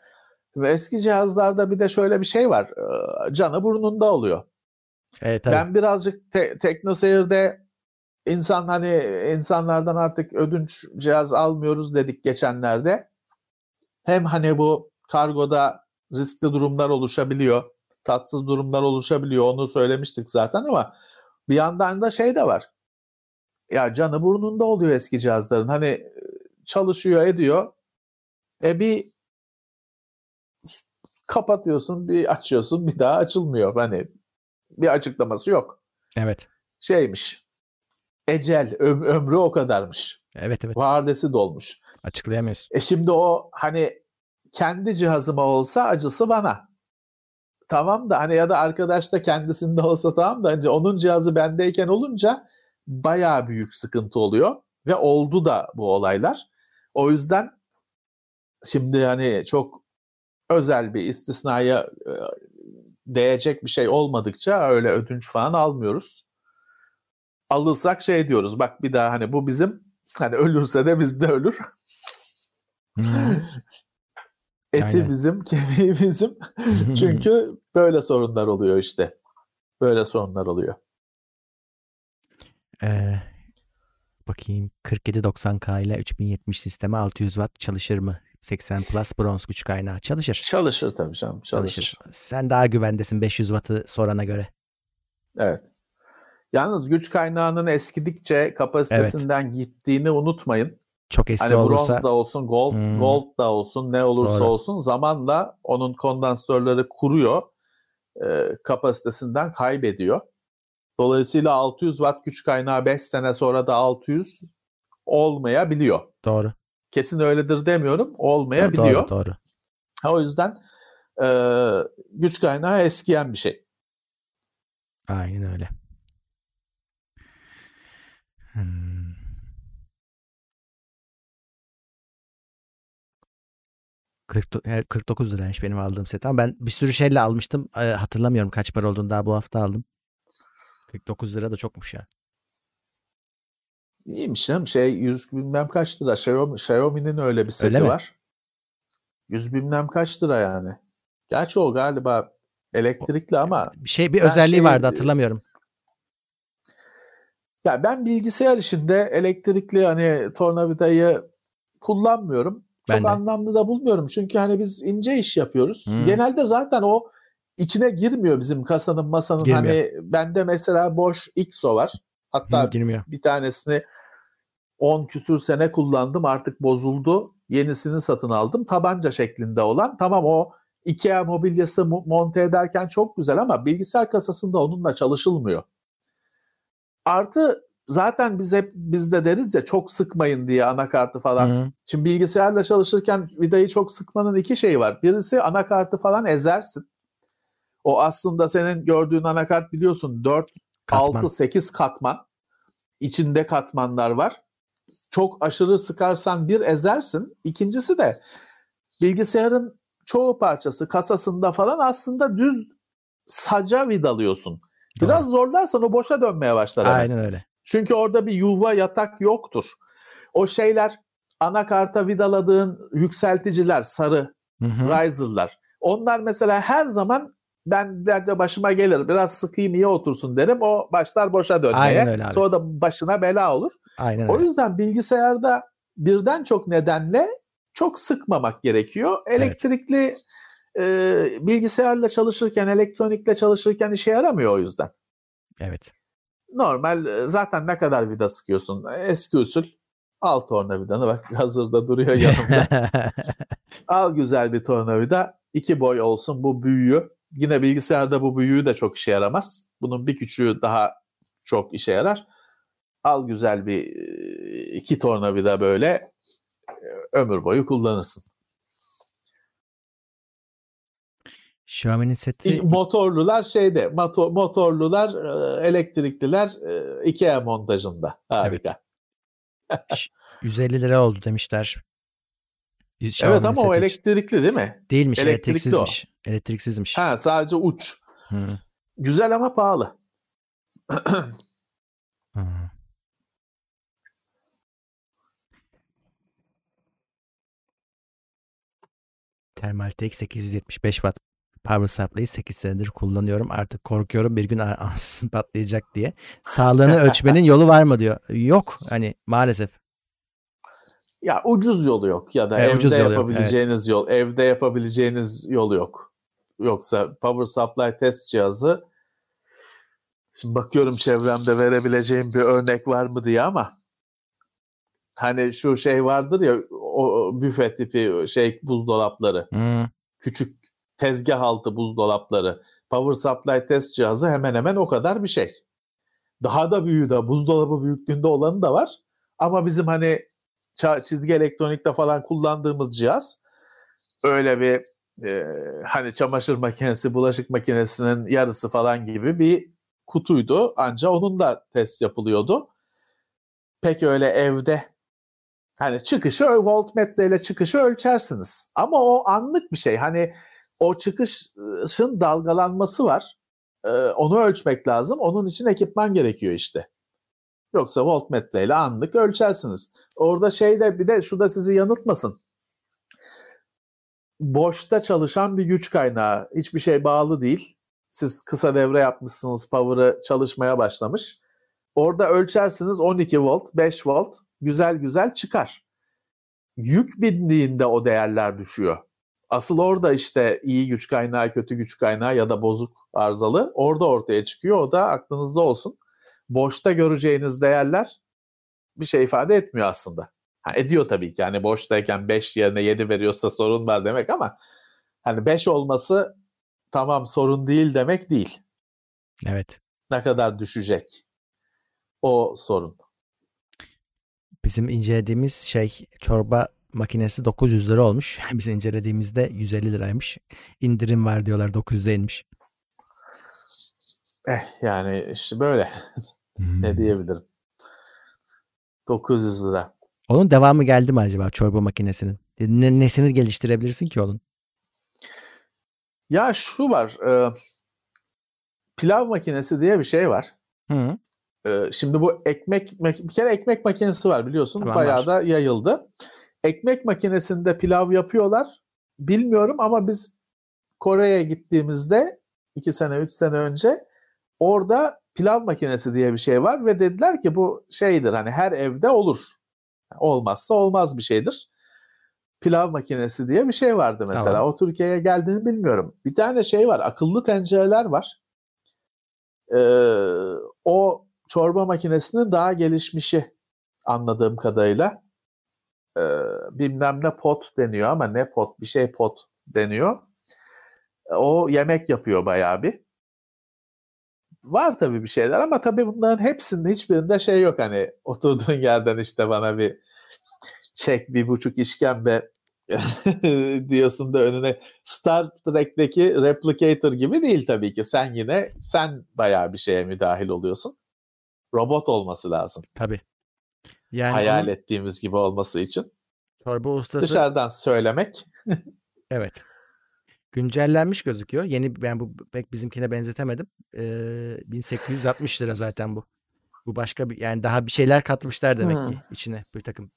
Ve eski cihazlarda bir de şöyle bir şey var. Canı burnunda oluyor. Evet, tabii. Ben birazcık te- TeknoSeyir'de insan hani insanlardan artık ödünç cihaz almıyoruz dedik geçenlerde. Hem hani bu kargoda riskli durumlar oluşabiliyor, tatsız durumlar oluşabiliyor. Onu söylemiştik zaten ama bir yandan da şey de var. Ya canı burnunda oluyor eski cihazların. Hani çalışıyor, ediyor. E bir kapatıyorsun, bir açıyorsun, bir daha açılmıyor. Hani bir açıklaması yok. Evet. Şeymiş. Ecel öm- ömrü o kadarmış. Evet evet. Vadesi dolmuş. Açıklayamıyorsun. E şimdi o hani kendi cihazıma olsa acısı bana. Tamam da hani ya da arkadaş da kendisinde olsa tamam da hani onun cihazı bendeyken olunca baya büyük sıkıntı oluyor ve oldu da bu olaylar. O yüzden şimdi hani çok özel bir istisnaya e, değecek bir şey olmadıkça öyle ödünç falan almıyoruz. Alırsak şey diyoruz bak bir daha hani bu bizim hani ölürse de bizde ölür. Eti Aynen. bizim, kemiği bizim. Çünkü böyle sorunlar oluyor işte. Böyle sorunlar oluyor. Ee, bakayım 4790K ile 3070 sisteme 600 watt çalışır mı 80 Plus bronz güç kaynağı çalışır. Çalışır tabii canım çalışır. çalışır. Sen daha güvendesin 500 wattı sorana göre. Evet. Yalnız güç kaynağının eskidikçe kapasitesinden evet. gittiğini unutmayın. Çok eski hani olursa. Bronz da olsun, gold, hmm. gold da olsun, ne olursa Doğru. olsun zamanla onun kondansatörleri kuruyor. E, kapasitesinden kaybediyor. Dolayısıyla 600 watt güç kaynağı 5 sene sonra da 600 olmayabiliyor. Doğru kesin öyledir demiyorum. Olmayabiliyor. Doğru, doğru. Ha, o yüzden e, güç kaynağı eskiyen bir şey. Aynen öyle. Hmm. Kırk, 49 liraymış benim aldığım set ama ben bir sürü şeyle almıştım. E, hatırlamıyorum kaç para olduğunu daha bu hafta aldım. 49 lira da çokmuş ya. İyiymiş canım. Şey 100 bilmem kaç lira. Xiaomi, Xiaomi'nin öyle bir seti öyle var. 100 bilmem kaç lira yani. Gerçi o galiba elektrikli ama bir şey bir özelliği şey, vardı hatırlamıyorum. Ya ben bilgisayar işinde elektrikli hani tornavidayı kullanmıyorum. Çok ben anlamlı da bulmuyorum. Çünkü hani biz ince iş yapıyoruz. Hmm. Genelde zaten o içine girmiyor bizim kasanın masanın girmiyor. hani bende mesela boş XO var. Hatta girmiyor. bir tanesini 10 küsür sene kullandım artık bozuldu. Yenisini satın aldım. Tabanca şeklinde olan. Tamam o IKEA mobilyası monte ederken çok güzel ama bilgisayar kasasında onunla çalışılmıyor. Artı zaten biz hep biz de deriz ya çok sıkmayın diye anakartı falan. Hı. Şimdi bilgisayarla çalışırken vidayı çok sıkmanın iki şeyi var. Birisi anakartı falan ezersin. O aslında senin gördüğün anakart biliyorsun 4, katman. 6, 8 katman. İçinde katmanlar var. Çok aşırı sıkarsan bir ezersin. İkincisi de bilgisayarın çoğu parçası kasasında falan aslında düz saca vidalıyorsun. Biraz Doğru. zorlarsan o boşa dönmeye başlar. Aynen öyle. Çünkü orada bir yuva yatak yoktur. O şeyler anakarta vidaladığın yükselticiler sarı hı hı. riser'lar. Onlar mesela her zaman ben de başıma gelir biraz sıkayım iyi otursun derim. O başlar boşa dönmeye. Sonra da başına bela olur. Aynen o öyle. yüzden bilgisayarda birden çok nedenle çok sıkmamak gerekiyor. Elektrikli evet. e, bilgisayarla çalışırken, elektronikle çalışırken işe yaramıyor o yüzden. Evet. Normal zaten ne kadar vida sıkıyorsun? Eski usul al tornavidanı bak hazırda duruyor yanımda. al güzel bir tornavida. iki boy olsun bu büyüğü. Yine bilgisayarda bu büyüğü de çok işe yaramaz. Bunun bir küçüğü daha çok işe yarar. Al güzel bir iki tornavida böyle ömür boyu kullanırsın. Xiaomi'nin seti... Motorlular şeyde, motor, motorlular, elektrikliler IKEA montajında. Harika. Evet. 150 lira oldu demişler. Xiaomi'nin evet ama o elektrikli değil mi? Değilmiş, elektrikli elektriksizmiş. O. Elektriksizmiş. Ha sadece uç. Hı. Güzel ama pahalı. Thermaltake 875 watt power supply'ı 8 senedir kullanıyorum. Artık korkuyorum bir gün ansızın patlayacak diye. Sağlığını ölçmenin yolu var mı diyor. Yok hani maalesef. Ya ucuz yolu yok ya da evet, evde yapabileceğiniz yok, evet. yol. Evde yapabileceğiniz yol yok. Yoksa power supply test cihazı Şimdi bakıyorum çevremde verebileceğim bir örnek var mı diye ama hani şu şey vardır ya o büfe tipi şey buzdolapları. Hmm. Küçük tezgah altı buzdolapları. Power supply test cihazı hemen hemen o kadar bir şey. Daha da büyüğü de buzdolabı büyüklüğünde olanı da var. Ama bizim hani çizgi elektronikte falan kullandığımız cihaz öyle bir e, hani çamaşır makinesi, bulaşık makinesinin yarısı falan gibi bir kutuydu. Ancak onun da test yapılıyordu. Pek öyle evde Hani çıkışı voltmetre ile çıkışı ölçersiniz. Ama o anlık bir şey. Hani o çıkışın dalgalanması var. Ee, onu ölçmek lazım. Onun için ekipman gerekiyor işte. Yoksa voltmetre ile anlık ölçersiniz. Orada şeyde bir de şu da sizi yanıltmasın. Boşta çalışan bir güç kaynağı. Hiçbir şey bağlı değil. Siz kısa devre yapmışsınız, power'ı çalışmaya başlamış. Orada ölçersiniz 12 volt, 5 volt güzel güzel çıkar. Yük bindiğinde o değerler düşüyor. Asıl orada işte iyi güç kaynağı, kötü güç kaynağı ya da bozuk arızalı orada ortaya çıkıyor. O da aklınızda olsun. Boşta göreceğiniz değerler bir şey ifade etmiyor aslında. Ha, ediyor tabii ki. Yani boştayken 5 yerine 7 veriyorsa sorun var demek ama hani 5 olması tamam sorun değil demek değil. Evet. Ne kadar düşecek o sorun. Bizim incelediğimiz şey çorba makinesi 900 lira olmuş. Biz incelediğimizde 150 liraymış. İndirim var diyorlar 900'e inmiş. Eh yani işte böyle. Hmm. ne diyebilirim. 900 lira. Onun devamı geldi mi acaba çorba makinesinin? Ne, nesini geliştirebilirsin ki onun? Ya şu var. E, pilav makinesi diye bir şey var. Hı. E, şimdi bu ekmek bir kere ekmek makinesi var biliyorsun. Tamam, Bayağı var. da yayıldı. Ekmek makinesinde pilav yapıyorlar. Bilmiyorum ama biz Kore'ye gittiğimizde iki sene, üç sene önce orada pilav makinesi diye bir şey var ve dediler ki bu şeydir hani her evde olur. Olmazsa olmaz bir şeydir. pilav makinesi diye bir şey vardı mesela. Tamam. O Türkiye'ye geldiğini bilmiyorum. Bir tane şey var. Akıllı tencereler var. Ee, o çorba makinesinin daha gelişmişi anladığım kadarıyla. Ee, bilmem ne pot deniyor ama ne pot bir şey pot deniyor. O yemek yapıyor bayağı bir. Var tabii bir şeyler ama tabii bunların hepsinde hiçbirinde şey yok hani oturduğun yerden işte bana bir çek bir buçuk işkembe diyorsun da önüne Star Trek'teki Replicator gibi değil tabii ki. Sen yine sen bayağı bir şeye müdahil oluyorsun. Robot olması lazım. Tabii. Yani Hayal onun... ettiğimiz gibi olması için. Çorba ustası... Dışarıdan söylemek. evet. Güncellenmiş gözüküyor. Yeni ben bu pek bizimkine benzetemedim. Ee, 1860 lira zaten bu. Bu başka bir yani daha bir şeyler katmışlar demek hmm. ki içine bir takım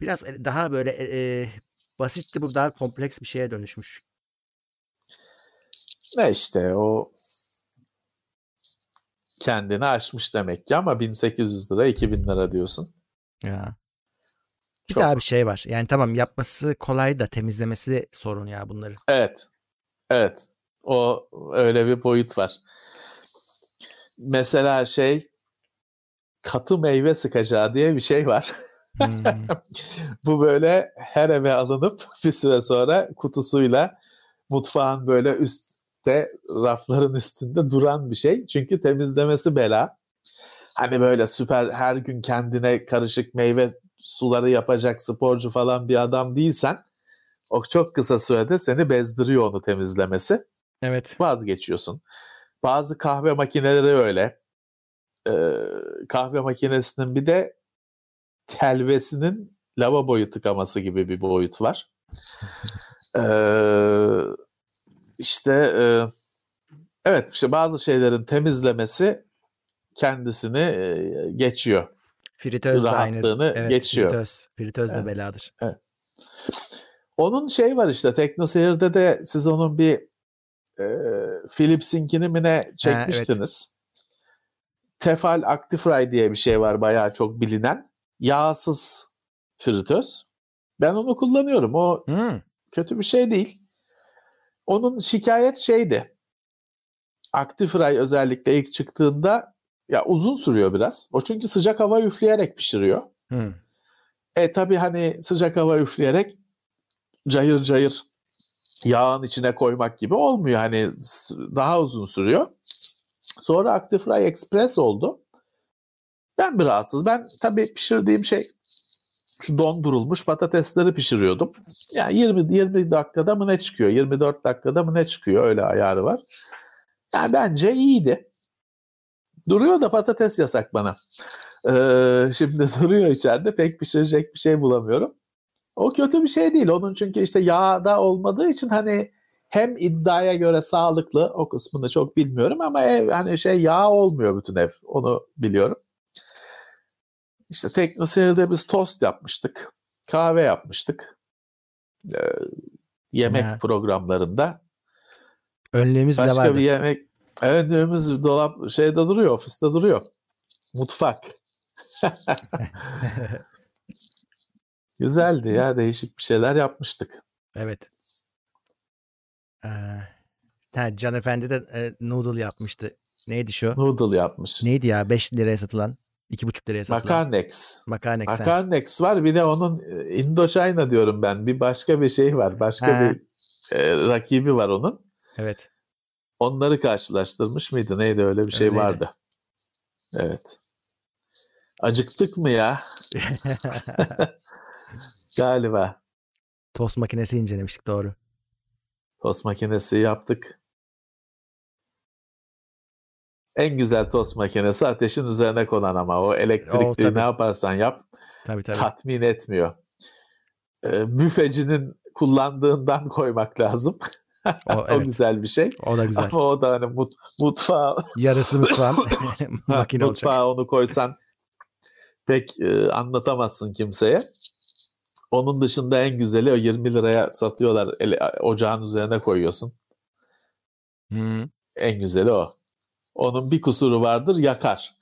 biraz e, daha böyle e, e, basitti bu daha kompleks bir şeye dönüşmüş. Ne işte o kendini aşmış demek ki ama 1800 lira 2000 lira diyorsun. Ya. Bir Çok. daha bir şey var. Yani tamam yapması kolay da temizlemesi sorun ya bunları. Evet. Evet. O öyle bir boyut var. Mesela şey katı meyve sıkacağı diye bir şey var. Hmm. Bu böyle her eve alınıp bir süre sonra kutusuyla mutfağın böyle üstte rafların üstünde duran bir şey. Çünkü temizlemesi bela. Hani böyle süper her gün kendine karışık meyve suları yapacak sporcu falan bir adam değilsen o çok kısa sürede seni bezdiriyor onu temizlemesi. Evet. Vazgeçiyorsun. Bazı kahve makineleri öyle. Ee, kahve makinesinin bir de telvesinin lavaboyu tıkaması gibi bir boyut var. ee, işte e, evet işte bazı şeylerin temizlemesi kendisini e, geçiyor. Fritöz de aynı. Evet, geçiyor. Fritöz. Fritöz de evet. beladır. Evet. Onun şey var işte TeknoSeyir'de de siz onun bir e, Philips'inkini mi ne çekmiştiniz. Ha, evet. Tefal Actifry diye bir şey var bayağı çok bilinen yağsız fritöz. Ben onu kullanıyorum. O hmm. kötü bir şey değil. Onun şikayet şeydi. Actifry özellikle ilk çıktığında ya uzun sürüyor biraz. O çünkü sıcak hava üfleyerek pişiriyor. Hmm. E tabi hani sıcak hava üfleyerek cayır cayır yağın içine koymak gibi olmuyor. Hani daha uzun sürüyor. Sonra Actifry Express oldu. Ben bir rahatsız. Ben tabii pişirdiğim şey şu dondurulmuş patatesleri pişiriyordum. Yani 20 20 dakikada mı ne çıkıyor? 24 dakikada mı ne çıkıyor? Öyle ayarı var. Yani bence iyiydi. Duruyor da patates yasak bana. Ee, şimdi duruyor içeride pek pişirecek bir şey bulamıyorum. O kötü bir şey değil. Onun çünkü işte yağda olmadığı için hani hem iddiaya göre sağlıklı o kısmını çok bilmiyorum ama ev hani şey yağ olmuyor bütün ev. Onu biliyorum. İşte TeknoSeyir'de biz tost yapmıştık. Kahve yapmıştık. Ee, yemek ha. programlarında. Önlüğümüz Başka bile vardı. bir yemek. Önlüğümüz dolap şeyde duruyor, ofiste duruyor. Mutfak. Güzeldi ya, değişik bir şeyler yapmıştık. Evet. Ee, ha, Can Efendi de e, noodle yapmıştı. Neydi şu? Noodle yapmış. Neydi ya? 5 liraya satılan. 2,5 liraya satılan. Makarnex. Makarnex. Makarnex var. Bir de onun e, Indochina diyorum ben. Bir başka bir şey var. Başka ha. bir e, rakibi var onun. Evet. Onları karşılaştırmış mıydı? Neydi öyle bir şey Öyleydi. vardı. Evet. Acıktık mı ya? Galiba. Tost makinesi incelemiştik doğru. Tost makinesi yaptık. En güzel tost makinesi ateşin üzerine konan ama o elektrikli o, ne yaparsan yap tabii, tabii. tatmin etmiyor. Ee, büfecinin kullandığından koymak lazım. O, o evet. güzel bir şey. O da güzel. Ama o da hani mut, mutfağı yarısı mutfağın makine mutfağa olacak. onu koysan pek e, anlatamazsın kimseye. Onun dışında en güzeli o 20 liraya satıyorlar. Ele, ocağın üzerine koyuyorsun. Hmm. En güzeli o. Onun bir kusuru vardır yakar.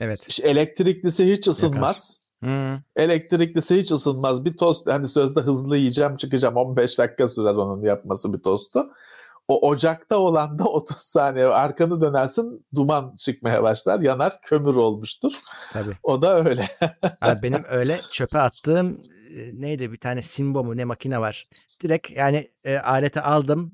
Evet. İşte elektriklisi hiç ısınmaz. Hmm. Elektriklisi hiç ısınmaz. Bir tost hani sözde hızlı yiyeceğim çıkacağım 15 dakika sürer onun yapması bir tostu. O ocakta olan da 30 saniye arkanı dönersin duman çıkmaya başlar yanar kömür olmuştur. Tabii. O da öyle. Abi benim öyle çöpe attığım neydi bir tane Simbo mu ne makine var. Direkt yani e, aleti aldım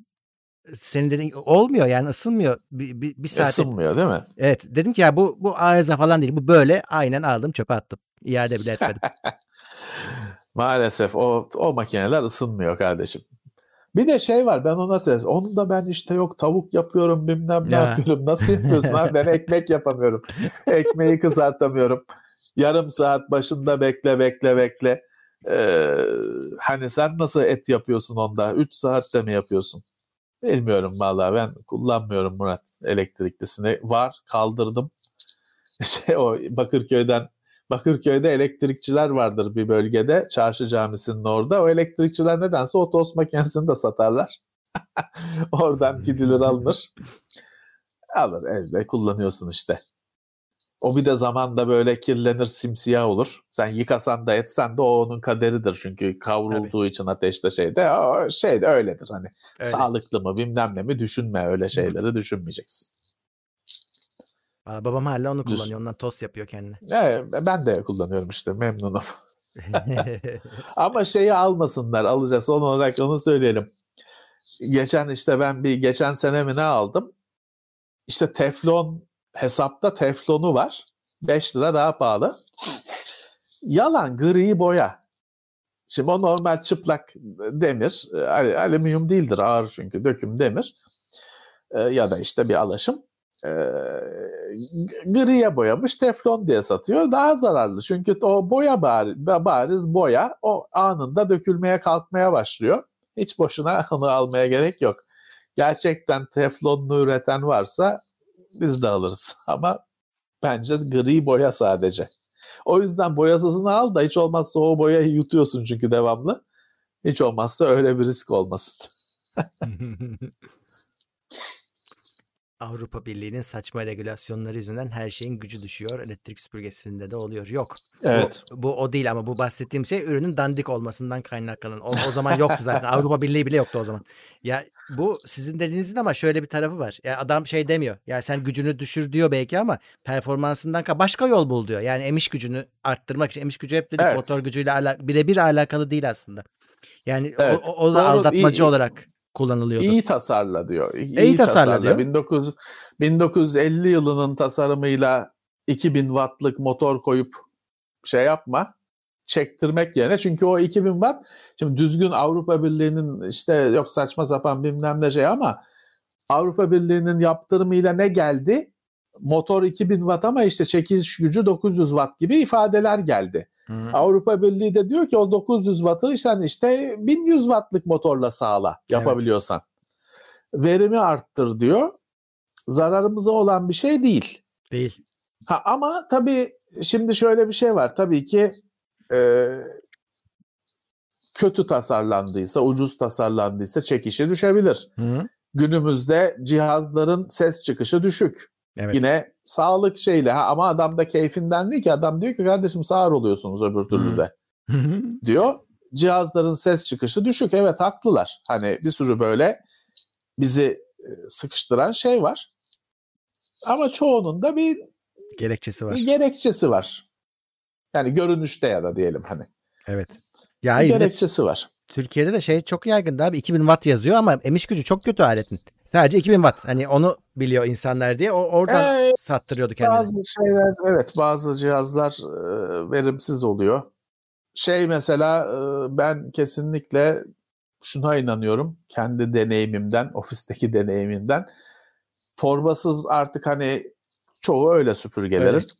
senin dediğin olmuyor yani ısınmıyor bir, bir, bir saat. Isınmıyor değil mi? Evet dedim ki ya bu bu arıza falan değil bu böyle aynen aldım çöpe attım. İade bile etmedim. Maalesef o, o makineler ısınmıyor kardeşim. Bir de şey var ben ona tez. Onun da ben işte yok tavuk yapıyorum bilmem ne ya. yapıyorum. Nasıl yapıyorsun abi? Ben ekmek yapamıyorum. Ekmeği kızartamıyorum. Yarım saat başında bekle bekle bekle. Ee, hani sen nasıl et yapıyorsun onda? 3 saatte mi yapıyorsun? Bilmiyorum vallahi ben kullanmıyorum Murat elektriklisini. Var kaldırdım. Şey o Bakırköy'den Bakırköy'de elektrikçiler vardır bir bölgede. Çarşı camisinin orada. O elektrikçiler nedense o tost makinesini de satarlar. Oradan gidilir alınır. Alır elde kullanıyorsun işte. O bir de zamanda böyle kirlenir simsiyah olur. Sen yıkasan da etsen de o onun kaderidir. Çünkü kavrulduğu Tabii. için ateşte şeyde o şey de öyledir hani. Öyle. Sağlıklı mı bilmem ne mi düşünme öyle şeyleri düşünmeyeceksin. Aa, babam hala onu kullanıyor. Ondan tost yapıyor kendine. Evet, ben de kullanıyorum işte memnunum. Ama şeyi almasınlar alacağız son olarak onu söyleyelim. Geçen işte ben bir geçen sene mi ne aldım? İşte teflon hesapta teflonu var. 5 lira daha pahalı. Yalan gri boya. Şimdi o normal çıplak demir. Alüminyum değildir ağır çünkü döküm demir. Ee, ya da işte bir alaşım. Griye boyamış teflon diye satıyor. Daha zararlı çünkü o boya bariz, bariz boya o anında dökülmeye kalkmaya başlıyor. Hiç boşuna onu almaya gerek yok. Gerçekten teflonlu üreten varsa biz de alırız. Ama bence gri boya sadece. O yüzden boyasızını al da hiç olmazsa o boyayı yutuyorsun çünkü devamlı. Hiç olmazsa öyle bir risk olmasın. Avrupa Birliği'nin saçma regülasyonları yüzünden her şeyin gücü düşüyor. Elektrik süpürgesinde de oluyor. Yok. Evet. Bu, bu o değil ama bu bahsettiğim şey ürünün dandik olmasından kaynaklanan. O, o zaman yoktu zaten. Avrupa Birliği bile yoktu o zaman. Ya bu sizin dediğinizin ama şöyle bir tarafı var. Ya adam şey demiyor. Ya sen gücünü düşür diyor belki ama performansından başka yol bul diyor. Yani emiş gücünü arttırmak için. Emiş gücü hep dedik evet. motor gücüyle ala birebir alakalı değil aslında. Yani evet. o, o da Doğru, aldatmacı iyi, olarak kullanılıyordu. İyi tasarla diyor. İyi, iyi tasarla, tasarla diyor. 19, 1950 yılının tasarımıyla 2000 wattlık motor koyup şey yapma çektirmek yerine çünkü o 2000 watt şimdi düzgün Avrupa Birliği'nin işte yok saçma sapan bilmem ne şey ama Avrupa Birliği'nin yaptırımıyla ne geldi? Motor 2000 watt ama işte çekiş gücü 900 watt gibi ifadeler geldi. Hı. Avrupa Birliği de diyor ki o 900 wattı sen işte 1100 wattlık motorla sağla yapabiliyorsan. Evet. Verimi arttır diyor. Zararımıza olan bir şey değil. Değil. Ha, ama tabii şimdi şöyle bir şey var. Tabii ki e, kötü tasarlandıysa, ucuz tasarlandıysa çekişi düşebilir. Hı. Günümüzde cihazların ses çıkışı düşük. Evet. Yine sağlık şeyle ha, ama adam da keyfinden değil ki adam diyor ki kardeşim sağır oluyorsunuz öbür türlü de diyor. Cihazların ses çıkışı düşük evet haklılar. Hani bir sürü böyle bizi e, sıkıştıran şey var. Ama çoğunun da bir gerekçesi var. Bir gerekçesi var. Yani görünüşte ya da diyelim hani. Evet. Ya bir gerekçesi var. Türkiye'de de şey çok yaygın abi 2000 watt yazıyor ama emiş gücü çok kötü aletin. Sadece 2000 watt. Hani onu biliyor insanlar diye. O oradan ee, sattırıyordu kendini. Bazı şeyler evet bazı cihazlar e, verimsiz oluyor. Şey mesela e, ben kesinlikle şuna inanıyorum. Kendi deneyimimden, ofisteki deneyimimden. Torbasız artık hani çoğu öyle süpürgelerin. Evet.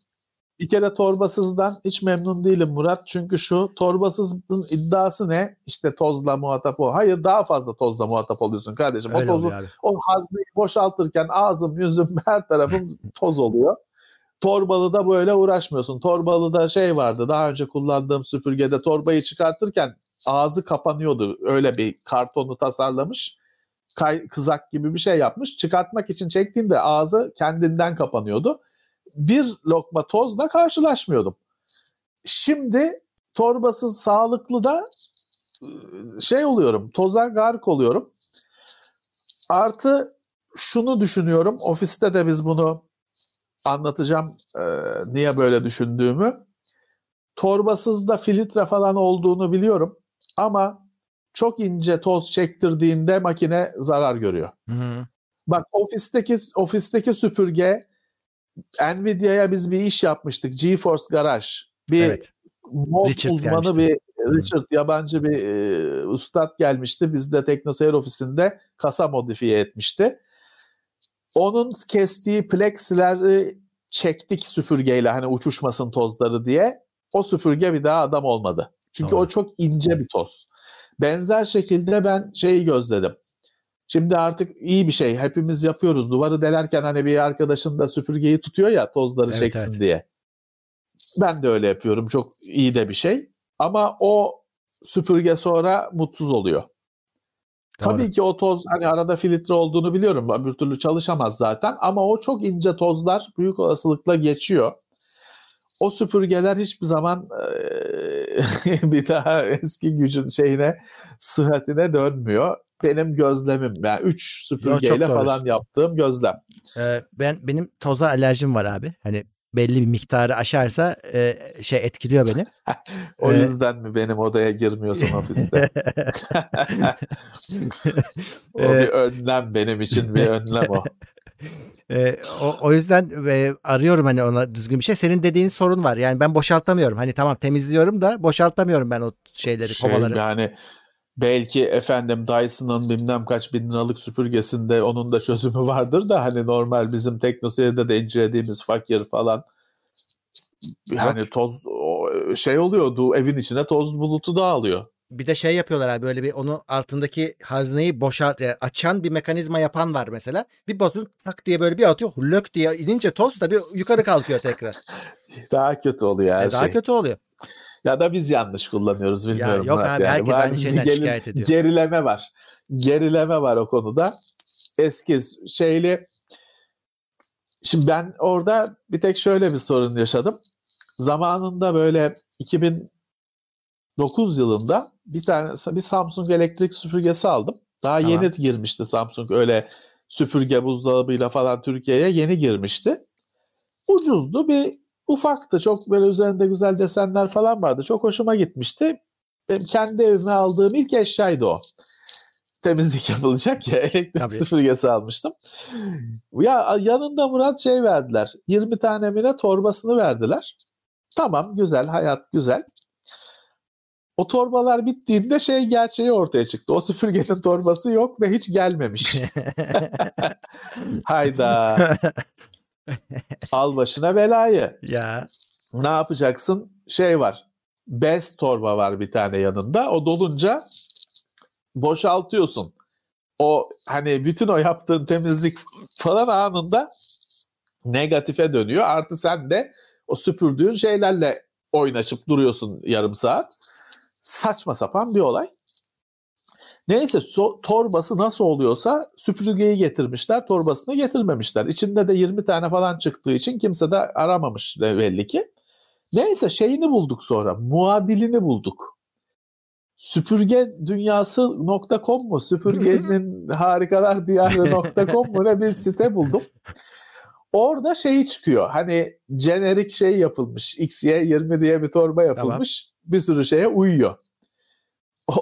Bir kere torbasızdan hiç memnun değilim Murat. Çünkü şu torbasızın iddiası ne? İşte tozla muhatap ol. Hayır daha fazla tozla muhatap oluyorsun kardeşim. Öyle o tozu, o hazneyi boşaltırken ağzım, yüzüm, her tarafım toz oluyor. Torbalı da böyle uğraşmıyorsun. Torbalı da şey vardı. Daha önce kullandığım süpürgede torbayı çıkartırken ağzı kapanıyordu. Öyle bir kartonu tasarlamış. Kay, kızak gibi bir şey yapmış. Çıkartmak için çektiğinde ağzı kendinden kapanıyordu bir lokma tozla karşılaşmıyordum. şimdi torbasız sağlıklı da şey oluyorum. Toza gark oluyorum. Artı şunu düşünüyorum. Ofiste de biz bunu anlatacağım e, niye böyle düşündüğümü. Torbasız da filtre falan olduğunu biliyorum. Ama çok ince toz çektirdiğinde makine zarar görüyor. Hı-hı. Bak ofisteki ofisteki süpürge Nvidia'ya biz bir iş yapmıştık. GeForce Garage. Bir evet. mod Richard uzmanı gelmişti. bir Richard yabancı bir e, ustad gelmişti. Biz de TeknoSeyir ofisinde kasa modifiye etmişti. Onun kestiği plexileri çektik süpürgeyle hani uçuşmasın tozları diye. O süpürge bir daha adam olmadı. Çünkü Doğru. o çok ince bir toz. Benzer şekilde ben şeyi gözledim. Şimdi artık iyi bir şey. Hepimiz yapıyoruz. Duvarı delerken hani bir arkadaşın da süpürgeyi tutuyor ya tozları evet, çeksin evet. diye. Ben de öyle yapıyorum. Çok iyi de bir şey. Ama o süpürge sonra mutsuz oluyor. Doğru. Tabii ki o toz hani arada filtre olduğunu biliyorum. Bir türlü çalışamaz zaten ama o çok ince tozlar büyük olasılıkla geçiyor. O süpürgeler hiçbir zaman e, bir daha eski gücün şeyine, sıhhatine dönmüyor. Benim gözlemim. Yani 3 süpürgeyle falan yaptığım gözlem. Ee, ben benim toza alerjim var abi. Hani belli bir miktarı aşarsa e, şey etkiliyor beni. o ee, yüzden mi benim odaya girmiyorsun ofiste? o bir önlem benim için bir önlem o. E, o, o yüzden e, arıyorum hani ona düzgün bir şey. Senin dediğin sorun var. Yani ben boşaltamıyorum. Hani tamam temizliyorum da boşaltamıyorum ben o şeyleri, şey, kovaları. Yani belki efendim Dyson'ın bilmem kaç bin liralık süpürgesinde onun da çözümü vardır da hani normal bizim teknoseyirde de incelediğimiz fakir falan yani toz şey oluyor evin içine toz bulutu dağılıyor. Bir de şey yapıyorlar abi böyle bir onu altındaki hazneyi boşalt e, açan bir mekanizma yapan var mesela. Bir basın tak diye böyle bir atıyor. Lök diye inince toz tabii yukarı kalkıyor tekrar. daha kötü oluyor her e, daha şey. kötü oluyor. Ya da biz yanlış kullanıyoruz bilmiyorum. Ya yok abi yani. herkes var, aynı şeyden gelin, şikayet ediyor. Gerileme var. Gerileme var o konuda. Eski şeyli Şimdi ben orada bir tek şöyle bir sorun yaşadım. Zamanında böyle 2009 yılında bir tane bir Samsung elektrik süpürgesi aldım. Daha tamam. yeni girmişti Samsung öyle süpürge buzdolabıyla falan Türkiye'ye yeni girmişti. Ucuzdu bir ufaktı. Çok böyle üzerinde güzel desenler falan vardı. Çok hoşuma gitmişti. Benim kendi evime aldığım ilk eşyaydı o. Temizlik yapılacak ya elektrik Tabii. süpürgesi almıştım. Ya yanında Murat şey verdiler. 20 tane mine torbasını verdiler. Tamam güzel hayat güzel. O torbalar bittiğinde şey gerçeği ortaya çıktı. O süpürgenin torbası yok ve hiç gelmemiş. Hayda. Al başına belayı. Ya. Ne yapacaksın? Şey var. Bez torba var bir tane yanında. O dolunca boşaltıyorsun. O hani bütün o yaptığın temizlik falan anında negatife dönüyor. Artı sen de o süpürdüğün şeylerle oynaşıp duruyorsun yarım saat. Saçma sapan bir olay. Neyse so, torbası nasıl oluyorsa süpürgeyi getirmişler, torbasını getirmemişler. İçinde de 20 tane falan çıktığı için kimse de aramamış de belli ki. Neyse şeyini bulduk sonra, muadilini bulduk. Süpürge dünyası.com mu? Süpürgenin harikalar diyarı.com mu ne bir site buldum. Orada şeyi çıkıyor. Hani jenerik şey yapılmış. XY20 diye bir torba yapılmış. Tamam. Bir sürü şeye uyuyor.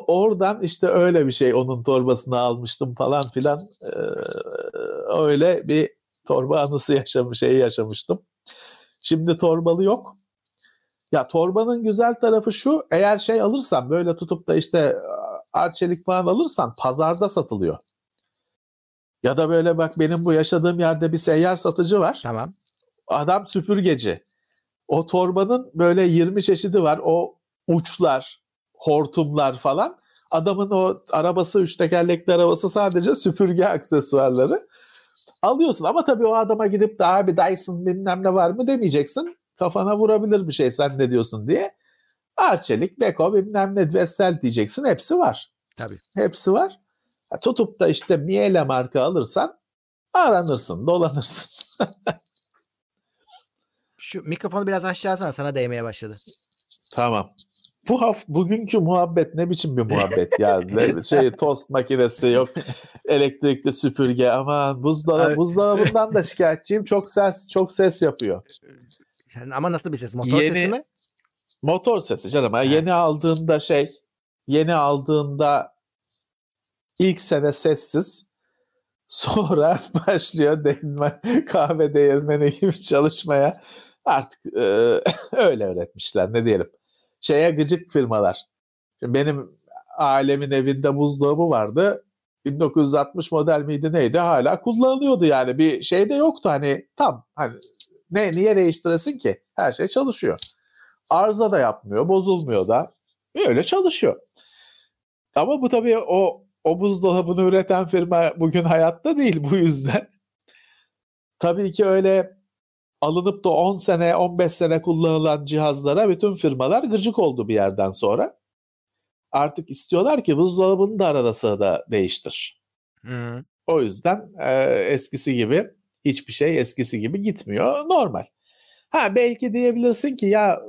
Oradan işte öyle bir şey onun torbasını almıştım falan filan. Ee, öyle bir torba anısı yaşamış, şeyi yaşamıştım. Şimdi torbalı yok. Ya torbanın güzel tarafı şu. Eğer şey alırsan böyle tutup da işte arçelik falan alırsan pazarda satılıyor. Ya da böyle bak benim bu yaşadığım yerde bir seyyar satıcı var. Tamam. Adam süpürgeci. O torbanın böyle 20 çeşidi var. O uçlar, hortumlar falan. Adamın o arabası, üç tekerlekli arabası sadece süpürge aksesuarları. Alıyorsun ama tabii o adama gidip de abi Dyson bilmem ne var mı demeyeceksin. Kafana vurabilir bir şey sen ne diyorsun diye. Arçelik, Beko bilmem ne Vestel diyeceksin. Hepsi var. Tabii. Hepsi var. Tutup da işte Miele marka alırsan aranırsın, dolanırsın. Şu mikrofonu biraz aşağı alsana sana değmeye başladı. Tamam. Bu haf bugünkü muhabbet ne biçim bir muhabbet ya? şey tost makinesi yok, elektrikli süpürge aman buzdolabı buzdolabından da şikayetçiyim. Çok ses çok ses yapıyor. Yani ama nasıl bir ses? Motor yeni, sesi mi? Motor sesi canım. Yani yeni aldığında şey yeni aldığında ilk sene sessiz sonra başlıyor değirmen, kahve değirmeni gibi çalışmaya. Artık e, öyle öğretmişler ne diyelim. Şeye gıcık firmalar. Şimdi benim ailemin evinde buzdolabı vardı. 1960 model miydi neydi? Hala kullanılıyordu yani. Bir şey de yoktu. Hani tam hani ne niye değiştiresin ki? Her şey çalışıyor. Arıza da yapmıyor bozulmuyor da. Öyle çalışıyor. Ama bu tabii o o buzdolabını üreten firma bugün hayatta değil bu yüzden. Tabii ki öyle alınıp da 10 sene 15 sene kullanılan cihazlara bütün firmalar gıcık oldu bir yerden sonra. Artık istiyorlar ki buzdolabını da arada sırada değiştir. Hı. O yüzden e, eskisi gibi hiçbir şey eskisi gibi gitmiyor. Normal. Ha belki diyebilirsin ki ya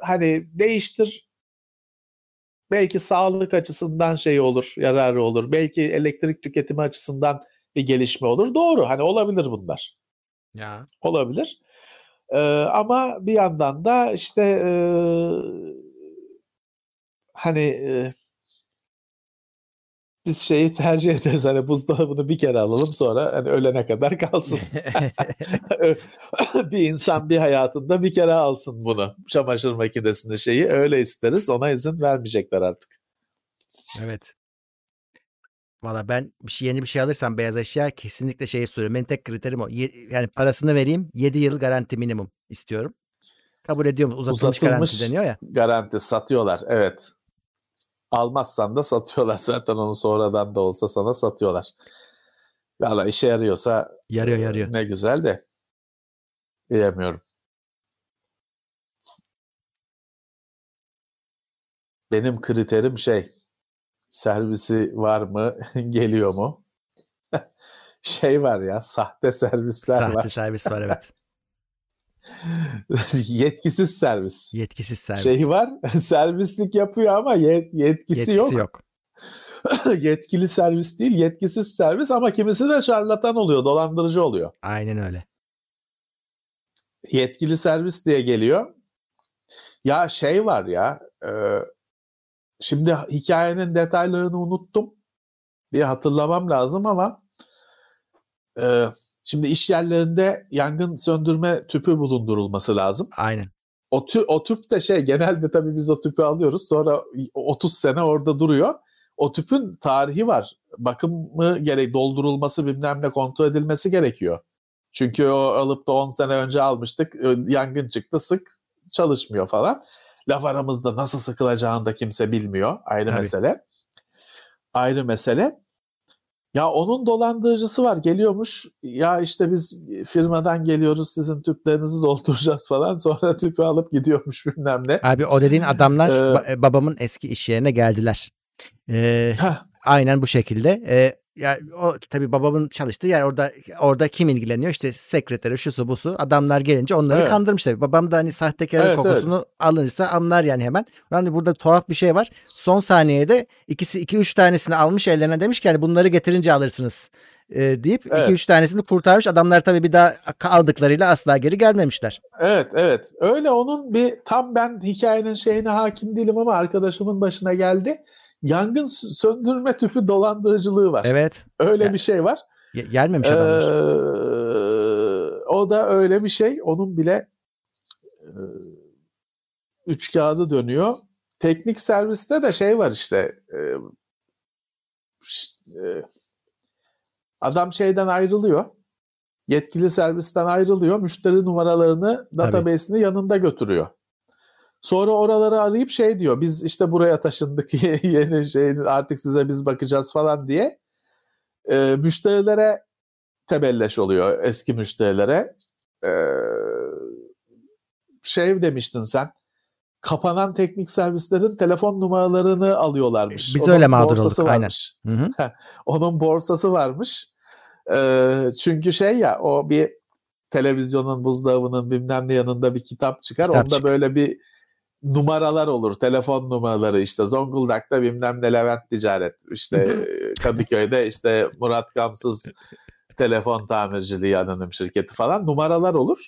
hani değiştir belki sağlık açısından şey olur, yararı olur. Belki elektrik tüketimi açısından bir gelişme olur. Doğru. Hani olabilir bunlar. Ya. Olabilir. Ee, ama bir yandan da işte e, hani e, biz şeyi tercih ederiz hani buzdolabını bir kere alalım sonra hani ölene kadar kalsın. bir insan bir hayatında bir kere alsın bunu. Çamaşır makinesinde şeyi öyle isteriz. Ona izin vermeyecekler artık. Evet. Valla ben bir şey, yeni bir şey alırsam beyaz eşya kesinlikle şeyi soruyorum. Benim tek kriterim o. Ye, yani parasını vereyim 7 yıl garanti minimum istiyorum. Kabul ediyorum. Uzatılmış, Uzatılmış garanti deniyor ya. Garanti satıyorlar evet. Almazsan da satıyorlar zaten onu sonradan da olsa sana satıyorlar. Valla işe yarıyorsa yarıyor yarıyor. Ne güzel de bilemiyorum. Benim kriterim şey servisi var mı geliyor mu? şey var ya sahte servisler sahte var. Sahte servis var evet. yetkisiz servis. Yetkisiz servis. Şey var, servislik yapıyor ama yet, yetkisi, yetkisi yok. yok. Yetkili servis değil, yetkisiz servis ama kimisi de şarlatan oluyor, dolandırıcı oluyor. Aynen öyle. Yetkili servis diye geliyor. Ya şey var ya, e, şimdi hikayenin detaylarını unuttum. Bir hatırlamam lazım ama e, Şimdi iş yerlerinde yangın söndürme tüpü bulundurulması lazım. Aynen. O, tü, o tüp de şey genelde tabii biz o tüpü alıyoruz sonra 30 sene orada duruyor. O tüpün tarihi var. Bakımı gerek doldurulması bilmem ne kontrol edilmesi gerekiyor. Çünkü o alıp da 10 sene önce almıştık yangın çıktı sık çalışmıyor falan. Laf aramızda nasıl sıkılacağını da kimse bilmiyor ayrı Tabii. mesele. Ayrı mesele. Ya onun dolandırıcısı var geliyormuş ya işte biz firmadan geliyoruz sizin tüplerinizi dolduracağız falan sonra tüpü alıp gidiyormuş bilmem ne. Abi o dediğin adamlar ee, babamın eski iş yerine geldiler. Ee, aynen bu şekilde. Ee, ya o tabii babamın çalıştığı yer orada orada kim ilgileniyor işte sekreteri şusu busu adamlar gelince onları evet. kandırmış tabii. Babam da hani sahtekar evet, kokusunu evet. alınırsa anlar yani hemen. Yani burada tuhaf bir şey var. Son saniyede ikisi iki üç tanesini almış ellerine demiş ki hani bunları getirince alırsınız e, deyip evet. iki üç tanesini kurtarmış. Adamlar tabii bir daha aldıklarıyla asla geri gelmemişler. Evet evet öyle onun bir tam ben hikayenin şeyine hakim değilim ama arkadaşımın başına geldi yangın söndürme tüpü dolandırıcılığı var. Evet. Öyle ya, bir şey var. Gelmemiş adamlar. Ee, o da öyle bir şey. Onun bile e, üç kağıdı dönüyor. Teknik serviste de şey var işte e, e, adam şeyden ayrılıyor. Yetkili servisten ayrılıyor. Müşteri numaralarını database'ini yanında götürüyor. Sonra oraları arayıp şey diyor biz işte buraya taşındık yeni şey artık size biz bakacağız falan diye e, müşterilere tebelleş oluyor eski müşterilere. E, şey demiştin sen kapanan teknik servislerin telefon numaralarını alıyorlarmış. Biz Onun öyle mağdur olduk varmış. aynen. Hı hı. Onun borsası varmış. E, çünkü şey ya o bir televizyonun buzdolabının bilmem ne yanında bir kitap çıkar. Kitap Onda çık. böyle bir numaralar olur. Telefon numaraları işte Zonguldak'ta bilmem ne Levent Ticaret. işte Kadıköy'de işte Murat Gamsız telefon tamirciliği anonim şirketi falan numaralar olur.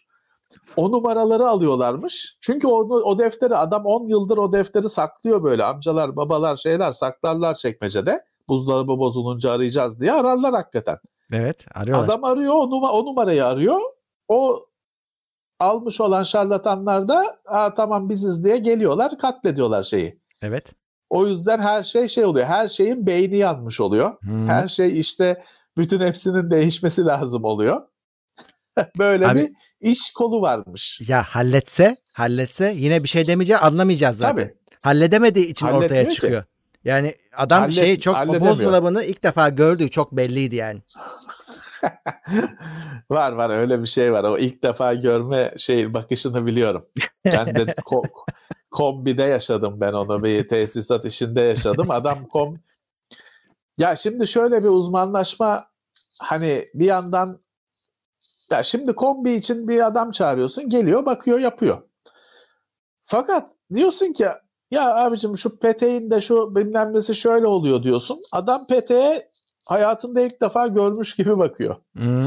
O numaraları alıyorlarmış. Çünkü onu, o defteri adam 10 yıldır o defteri saklıyor böyle. Amcalar, babalar şeyler saklarlar çekmecede. Buzdolabı bozulunca arayacağız diye ararlar hakikaten. Evet arıyorlar. Adam arıyor o, numara, o numarayı arıyor. O almış olan şarlatanlar da tamam biziz diye geliyorlar katlediyorlar şeyi. Evet. O yüzden her şey şey oluyor. Her şeyin beyni yanmış oluyor. Hmm. Her şey işte bütün hepsinin değişmesi lazım oluyor. Böyle Abi, bir iş kolu varmış. Ya halletse, halletse yine bir şey demeyeceğiz, anlamayacağız zaten. Tabii. Halledemediği için ortaya çıkıyor. Ki. Yani adam Hallet, şey çok o buzdolabını ilk defa gördüğü çok belliydi yani. var var öyle bir şey var. O ilk defa görme şey bakışını biliyorum. Ben de ko- kombide yaşadım ben onu bir tesisat işinde yaşadım. Adam kom ya şimdi şöyle bir uzmanlaşma hani bir yandan ya şimdi kombi için bir adam çağırıyorsun geliyor bakıyor yapıyor. Fakat diyorsun ki ya abicim şu peteğin de şu bilmem nesi şöyle oluyor diyorsun. Adam peteğe hayatında ilk defa görmüş gibi bakıyor. Hı.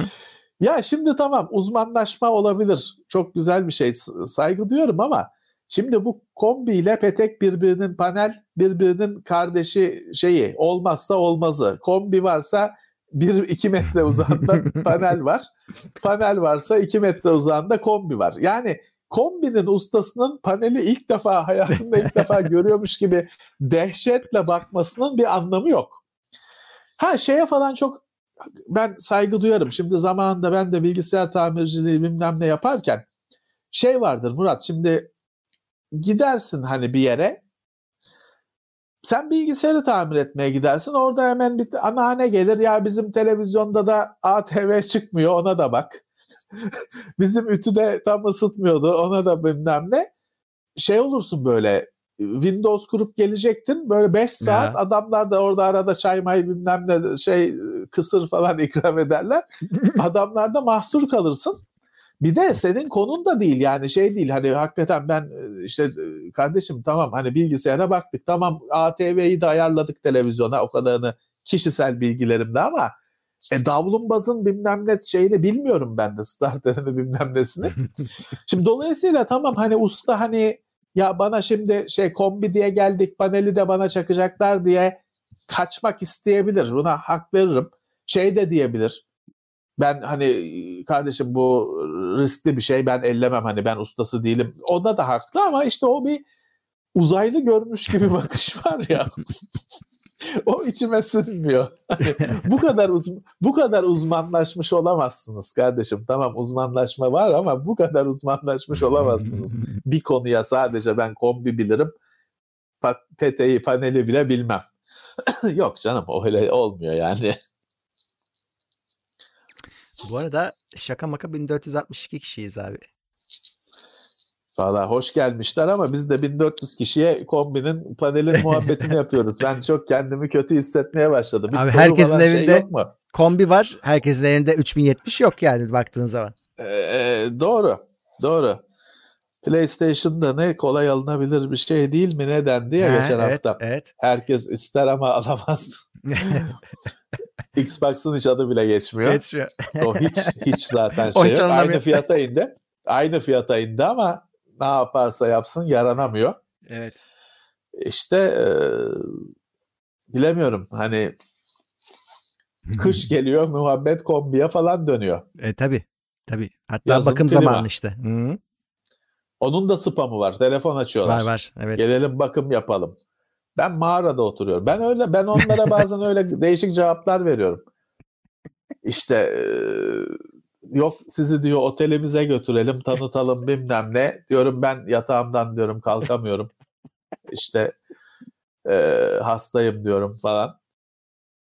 Ya şimdi tamam uzmanlaşma olabilir. Çok güzel bir şey saygı duyuyorum ama şimdi bu kombi ile petek birbirinin panel birbirinin kardeşi şeyi olmazsa olmazı. Kombi varsa 1-2 metre uzağında panel var. Panel varsa 2 metre uzağında kombi var. Yani kombinin ustasının paneli ilk defa hayatında ilk defa görüyormuş gibi dehşetle bakmasının bir anlamı yok. Ha şeye falan çok ben saygı duyarım. Şimdi zamanında ben de bilgisayar tamirciliği bilmem ne yaparken şey vardır Murat şimdi gidersin hani bir yere sen bilgisayarı tamir etmeye gidersin. Orada hemen bir anneanne gelir. Ya bizim televizyonda da ATV çıkmıyor ona da bak. bizim ütüde tam ısıtmıyordu ona da bilmem ne. Şey olursun böyle Windows kurup gelecektin. Böyle 5 saat ya. adamlar da orada arada çay may bilmem ne şey kısır falan ikram ederler. adamlar da mahsur kalırsın. Bir de senin konun da değil yani şey değil hani hakikaten ben işte kardeşim tamam hani bilgisayara baktık tamam ATV'yi de ayarladık televizyona o kadarını kişisel bilgilerimde ama e, davlumbazın bilmem ne şeyini bilmiyorum ben de starterini bilmem nesini. Şimdi dolayısıyla tamam hani usta hani ya bana şimdi şey kombi diye geldik paneli de bana çakacaklar diye kaçmak isteyebilir. Buna hak veririm. Şey de diyebilir. Ben hani kardeşim bu riskli bir şey ben ellemem hani ben ustası değilim. O da da haklı ama işte o bir uzaylı görmüş gibi bakış var ya. o içime sinmiyor. Hani bu kadar uz bu kadar uzmanlaşmış olamazsınız kardeşim. Tamam uzmanlaşma var ama bu kadar uzmanlaşmış olamazsınız. bir konuya sadece ben kombi bilirim. Peteği, paneli bile bilmem. Yok canım öyle olmuyor yani. Bu arada şaka maka 1462 kişiyiz abi. Valla hoş gelmişler ama biz de 1400 kişiye kombinin panelin muhabbetini yapıyoruz. Ben çok kendimi kötü hissetmeye başladım. Hiç Abi herkesin şey evinde şey mu? kombi var. Herkesin evinde 3070 yok yani baktığın zaman. Ee, doğru. Doğru. PlayStation'da ne kolay alınabilir bir şey değil mi ne dendi ya geçen evet, hafta. Evet. Herkes ister ama alamaz. Xbox'ın hiç adı bile geçmiyor. Geçmiyor. o hiç hiç zaten şey hiç Aynı fiyata indi. Aynı fiyata indi ama ne yaparsa yapsın yaranamıyor. Evet. İşte e, bilemiyorum hani kış geliyor muhabbet kombiye falan dönüyor. E tabi tabi. Hatta Yazın bakım klima. zamanı işte. Hı-hı. Onun da spamı var. Telefon açıyorlar. Var var. Evet. Gelelim bakım yapalım. Ben mağarada oturuyorum. Ben öyle ben onlara bazen öyle değişik cevaplar veriyorum. İşte e, yok sizi diyor otelimize götürelim tanıtalım bilmem ne. Diyorum ben yatağımdan diyorum kalkamıyorum. İşte e, hastayım diyorum falan.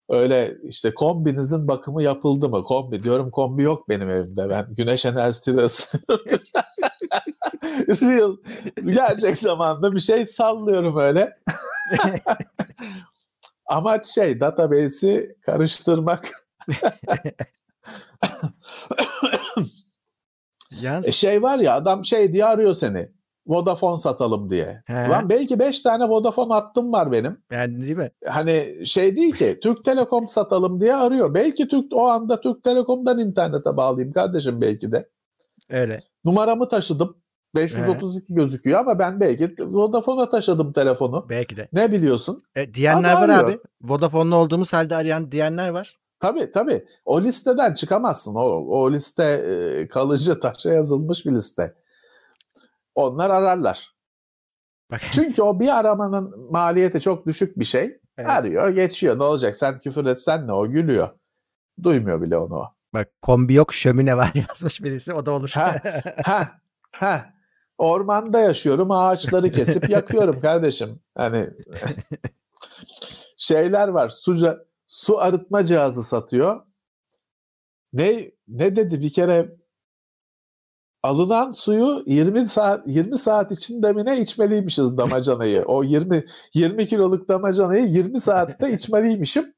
Öyle işte kombinizin bakımı yapıldı mı? Kombi diyorum kombi yok benim evimde. Ben güneş enerjisiyle ısınıyorum. Real. Gerçek zamanda bir şey sallıyorum öyle. Amaç şey database'i karıştırmak. Yalnız... E şey var ya adam şey diye arıyor seni. Vodafone satalım diye. He. Lan belki 5 tane Vodafone hattım var benim. Yani değil mi? Hani şey değil ki Türk Telekom satalım diye arıyor. Belki Türk o anda Türk Telekom'dan internete bağlayayım kardeşim belki de. Öyle. Numaramı taşıdım. 532 gözüküyor ama ben belki Vodafone'a taşıdım telefonu. Belki de. Ne biliyorsun? E, diyenler Ama var arıyor. abi. Vodafone'lu olduğumuz halde arayan diyenler var. Tabii tabii. O listeden çıkamazsın. O, o liste e, kalıcı taşa yazılmış bir liste. Onlar ararlar. Bak. Çünkü o bir aramanın maliyeti çok düşük bir şey. Evet. Arıyor, geçiyor. Ne olacak? Sen küfür etsen ne? O gülüyor. Duymuyor bile onu o. Bak kombi yok şömine var yazmış birisi o da olur. Ha. Ha, ha. Ormanda yaşıyorum, ağaçları kesip yakıyorum kardeşim. Hani şeyler var. Suca, su arıtma cihazı satıyor. Ne ne dedi bir kere alınan suyu 20 saat 20 saat içinde mi ne içmeliymişiz damacanayı. O 20 20 kiloluk damacanayı 20 saatte içmeliymişim.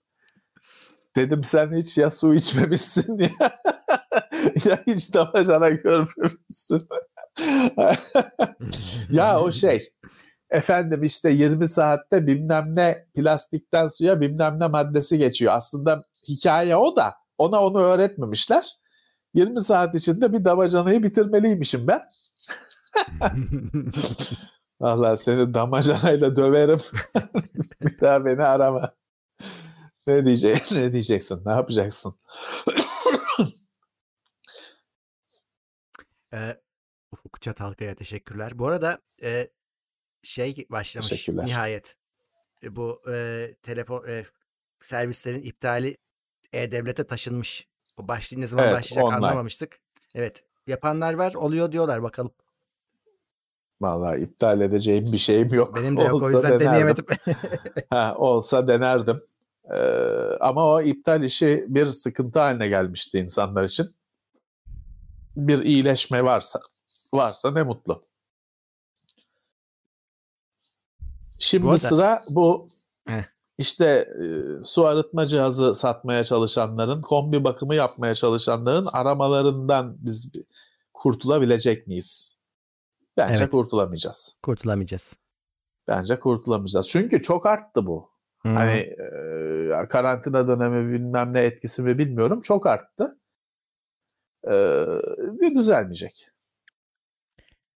Dedim sen hiç ya su içmemişsin ya. ya hiç damacana görmemişsin. ya o şey efendim işte 20 saatte bilmem ne plastikten suya bilmem ne maddesi geçiyor. Aslında hikaye o da ona onu öğretmemişler. 20 saat içinde bir damacanayı bitirmeliymişim ben. Allah seni damacanayla döverim. bir daha beni arama. Ne diyecek? Ne diyeceksin? Ne yapacaksın? Ee, Ufuk Çatalkaya teşekkürler. Bu arada e, şey başlamış nihayet. E, bu e, telefon e, servislerin iptali e-devlete taşınmış. O başlığı ne zaman Evet, başlayacak online. anlamamıştık. Evet. Yapanlar var, oluyor diyorlar bakalım. Vallahi iptal edeceğim bir şeyim yok. Benim de yok o Olsa yüzden denerdim. deneyemedim. Ha, olsa denerdim. Ee, ama o iptal işi bir sıkıntı haline gelmişti insanlar için. Bir iyileşme varsa varsa ne mutlu. Şimdi Bu arada- sıra bu Heh. işte e, su arıtma cihazı satmaya çalışanların, kombi bakımı yapmaya çalışanların aramalarından biz kurtulabilecek miyiz? Bence Evet. kurtulamayacağız. Kurtulamayacağız. Bence kurtulamayacağız. Çünkü çok arttı bu. Hı. Hani e, karantina dönemi bilmem ne etkisi mi bilmiyorum. Çok arttı. E, ve düzelmeyecek.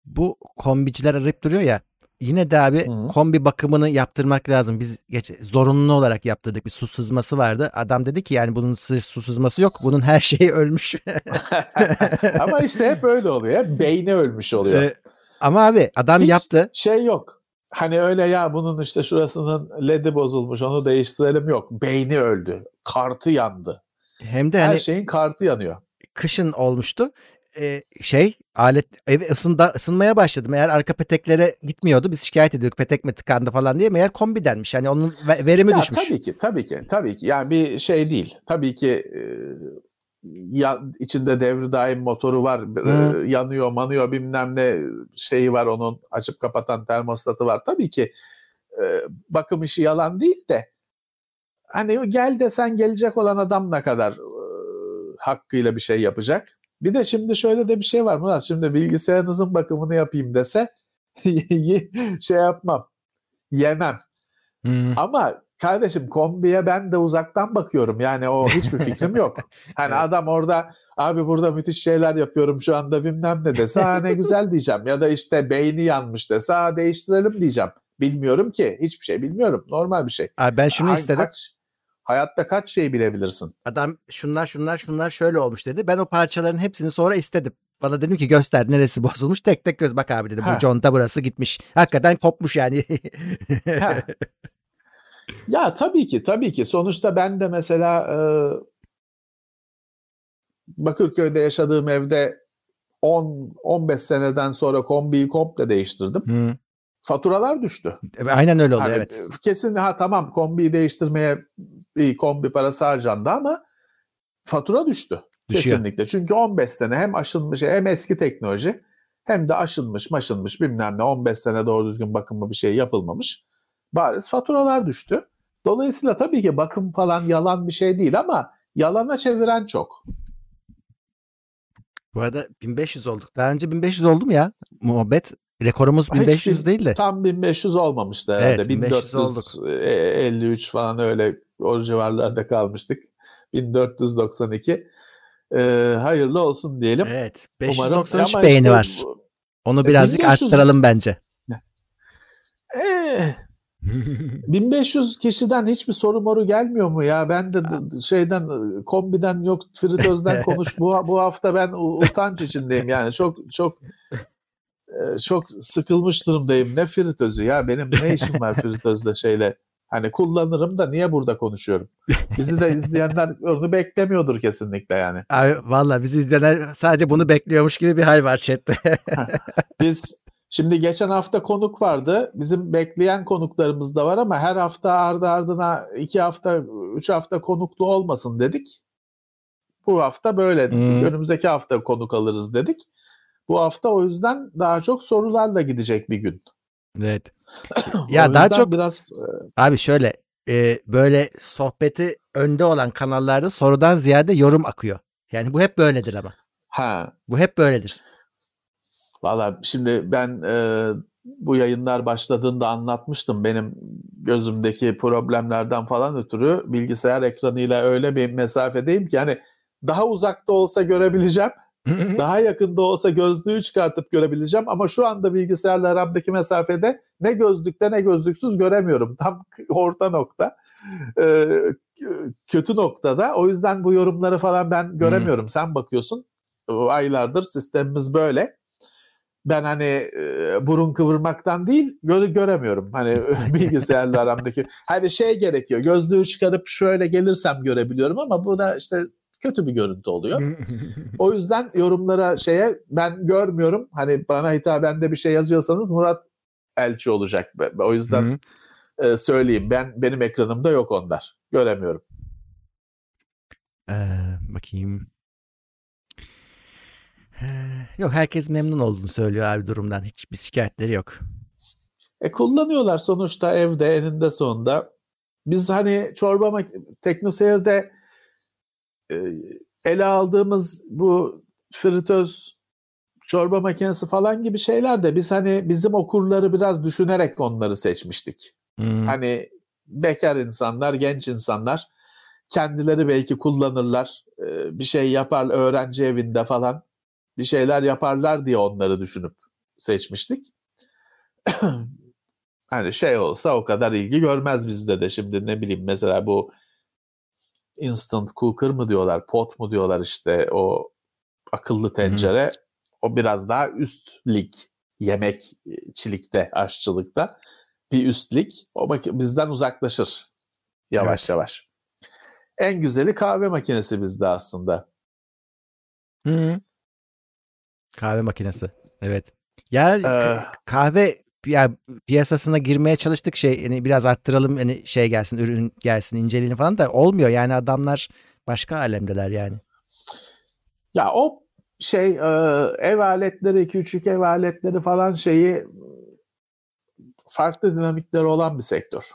Bu kombiciler arayıp duruyor ya. Yine de abi Hı. kombi bakımını yaptırmak lazım. Biz geç, zorunlu olarak yaptırdık. Bir su sızması vardı. Adam dedi ki yani bunun sı- su sızması yok. Bunun her şeyi ölmüş. Ama işte hep öyle oluyor. Hep beyni ölmüş oluyor. Ee, Ama abi adam Hiç yaptı. Şey yok. Hani öyle ya bunun işte şurasının ledi bozulmuş onu değiştirelim yok. Beyni öldü. Kartı yandı. Hem de Her hani şeyin kartı yanıyor. kışın olmuştu. Ee, şey alet evi ısında, ısınmaya başladı. Eğer arka peteklere gitmiyordu. Biz şikayet ediyorduk petek mi tıkandı falan diye. Meğer kombi denmiş. Yani onun ve- verimi Ya düşmüş. Tabii ki, tabii ki, tabii ki. Yani bir şey değil. Tabii ki e, ya, içinde devri daim motoru var, e, yanıyor, manıyor bilmem ne şeyi var onun açıp kapatan termostatı var. Tabii ki e, bakım işi yalan değil de hani gel desen gelecek olan adam ne kadar e, hakkıyla bir şey yapacak. Bir de şimdi şöyle de bir şey var Murat. Şimdi bilgisayarınızın bakımını yapayım dese şey yapmam. Yemem. Hı. Ama kardeşim kombiye ben de uzaktan bakıyorum. Yani o hiçbir fikrim yok. Hani Evet. adam orada abi burada müthiş şeyler yapıyorum şu anda bilmem ne dese ha ne güzel diyeceğim. Ya da işte beyni yanmış dese ha değiştirelim diyeceğim. Bilmiyorum ki. Hiçbir şey bilmiyorum. Normal bir şey. Abi ben şunu Hangi- istedim. Kaç, hayatta kaç şey bilebilirsin? Adam şunlar şunlar şunlar şöyle olmuş dedi. Ben o parçaların hepsini sonra istedim. Bana dedim ki göster neresi bozulmuş. Tek tek göz bak abi dedi. Bu conta burası gitmiş. Hakikaten kopmuş yani. Ya tabii ki tabii ki. Sonuçta ben de mesela e, Bakırköy'de yaşadığım evde 10-15 seneden sonra kombiyi komple değiştirdim. Hı. Faturalar düştü. Aynen öyle oluyor Hani evet. Kesin ha tamam kombiyi değiştirmeye bir kombi parası harcandı ama fatura düştü. Düşüyor. Kesinlikle. Çünkü 15 sene hem aşınmış hem eski teknoloji hem de aşınmış maşınmış bilmem ne 15 sene doğru düzgün bakımlı bir şey yapılmamış. Bariz faturalar düştü. Dolayısıyla tabii ki bakım falan yalan bir şey değil ama yalana çeviren çok. Bu arada 1500 olduk. Daha önce 1500 oldu mu ya muhabbet? Rekorumuz 1500 Hiç, değil de. Tam 1500 olmamıştı herhalde. Evet, 1453 falan öyle o civarlarda kalmıştık. 1492. Ee, hayırlı olsun diyelim. Evet. 593 Umarım. beğeni işte, var. Onu birazcık 1500... arttıralım bence. Ee, 1500 kişiden hiçbir soru moru gelmiyor mu ya? Ben de şeyden kombiden yok fritözden konuş. bu bu hafta ben utanç içindeyim yani. Çok çok e, çok sıkılmış durumdayım. Ne fritözü ya? Benim ne işim var fritözle şeyle? Hani kullanırım da niye burada konuşuyorum? Bizi de izleyenler onu beklemiyordur kesinlikle yani. Abi valla bizi izleyenler sadece bunu bekliyormuş gibi bir hal var chatte. Biz Şimdi geçen hafta konuk vardı. Bizim bekleyen konuklarımız da var ama her hafta ardı ardına iki hafta, üç hafta konuklu olmasın dedik. Bu hafta böyle. Hmm. Önümüzdeki hafta konuk alırız dedik. Bu hafta o yüzden daha çok sorularla gidecek bir gün. Evet. ya daha çok biraz e, abi şöyle e, böyle sohbeti önde olan kanallarda sorudan ziyade yorum akıyor. Yani bu hep böyledir ama. Ha. Bu hep böyledir. Valla şimdi ben e, bu yayınlar başladığında anlatmıştım benim gözümdeki problemlerden falan ötürü bilgisayar ekranıyla öyle bir mesafedeyim ki yani daha uzakta olsa görebileceğim. Daha yakında olsa gözlüğü çıkartıp görebileceğim ama şu anda bilgisayarla aramdaki mesafede ne gözlükte ne gözlüksüz göremiyorum. Tam orta nokta. Ee, kötü noktada. O yüzden bu yorumları falan ben göremiyorum. Sen bakıyorsun. Aylardır sistemimiz böyle ben hani e, burun kıvırmaktan değil göre göremiyorum. Hani bilgisayarla aramdaki hani şey gerekiyor. Gözlüğü çıkarıp şöyle gelirsem görebiliyorum ama bu da işte kötü bir görüntü oluyor. o yüzden yorumlara şeye ben görmüyorum. Hani bana hitaben de bir şey yazıyorsanız Murat Elçi olacak. O yüzden e, söyleyeyim. Ben benim ekranımda yok onlar. Göremiyorum. Ee, bakayım. Yok herkes memnun olduğunu söylüyor abi durumdan. Hiçbir şikayetleri yok. E kullanıyorlar sonuçta evde eninde sonunda. Biz hani çorba teknoseyirde e, ele aldığımız bu fritöz çorba makinesi falan gibi şeyler de biz hani bizim okurları biraz düşünerek onları seçmiştik. Hmm. Hani bekar insanlar, genç insanlar kendileri belki kullanırlar, e, bir şey yapar öğrenci evinde falan bir şeyler yaparlar diye onları düşünüp seçmiştik. hani şey olsa o kadar ilgi görmez bizde de şimdi ne bileyim mesela bu instant cooker mı diyorlar, pot mu diyorlar işte o akıllı tencere. Hı-hı. O biraz daha üst lig yemek çilikte, aşçılıkta bir üstlik. O bizden uzaklaşır yavaş evet. yavaş. En güzeli kahve makinesi bizde aslında. Hı. Kahve makinesi. Evet. Ya ee, kahve ya piyasasına girmeye çalıştık şey yani biraz arttıralım hani şey gelsin ürün gelsin inceleyelim falan da olmuyor yani adamlar başka alemdeler yani. Ya o şey e, ev aletleri küçük ev aletleri falan şeyi farklı dinamikleri olan bir sektör.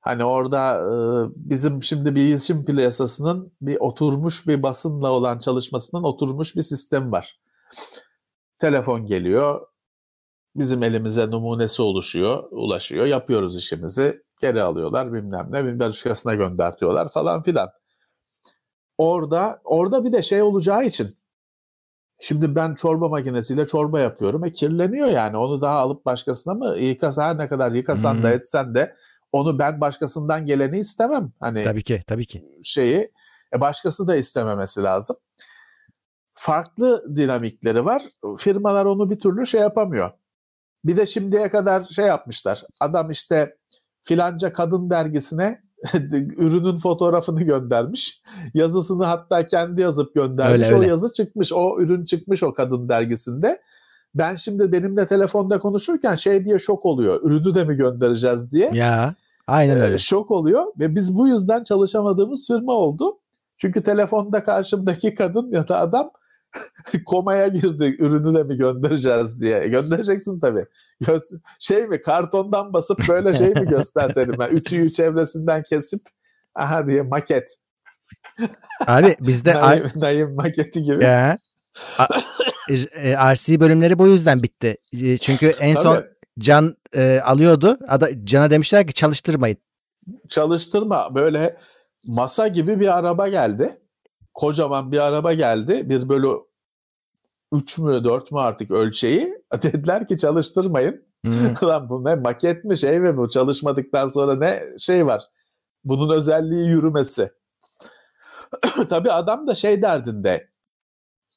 Hani orada e, bizim şimdi bir iletişim piyasasının bir oturmuş bir basınla olan çalışmasının oturmuş bir sistem var. Telefon geliyor, bizim elimize numunesi oluşuyor, ulaşıyor, yapıyoruz işimizi, geri alıyorlar bilmem ne, bir başkasına göndertiyorlar falan filan. Orada, orada bir de şey olacağı için Şimdi ben çorba makinesiyle çorba yapıyorum. E kirleniyor yani. Onu daha alıp başkasına mı yıkasa her ne kadar yıkasan hmm. da etsen de onu ben başkasından geleni istemem. Hani tabii ki, tabii ki. Şeyi e başkası da istememesi lazım. Farklı dinamikleri var. Firmalar onu bir türlü şey yapamıyor. Bir de şimdiye kadar şey yapmışlar. Adam işte filanca kadın dergisine ürünün fotoğrafını göndermiş. Yazısını hatta kendi yazıp göndermiş. Öyle, öyle. O yazı çıkmış. O ürün çıkmış o kadın dergisinde. Ben şimdi benimle telefonda konuşurken şey diye şok oluyor. Ürünü de mi göndereceğiz diye. Ya aynen öyle. Ee, şok oluyor ve biz bu yüzden çalışamadığımız firma oldu. Çünkü telefonda karşımdaki kadın ya da adam komaya girdi ürünü de mi göndereceğiz diye. E, göndereceksin tabii. Gö- şey mi kartondan basıp böyle şey mi göstersedim ben ütüyü çevresinden kesip aha diye maket. Abi bizde Naim, Naim maketi gibi. Ya. e, RC bölümleri bu yüzden bitti. E, çünkü en Tabii. son Can e, alıyordu. Ada, Can'a demişler ki çalıştırmayın. Çalıştırma böyle masa gibi bir araba geldi. Kocaman bir araba geldi. Bir bölü 3 mü 4 mü artık ölçeği. Dediler ki çalıştırmayın. Hmm. Ulan bu ne maket mi şey mi bu çalışmadıktan sonra ne şey var. Bunun özelliği yürümesi. Tabii adam da şey derdinde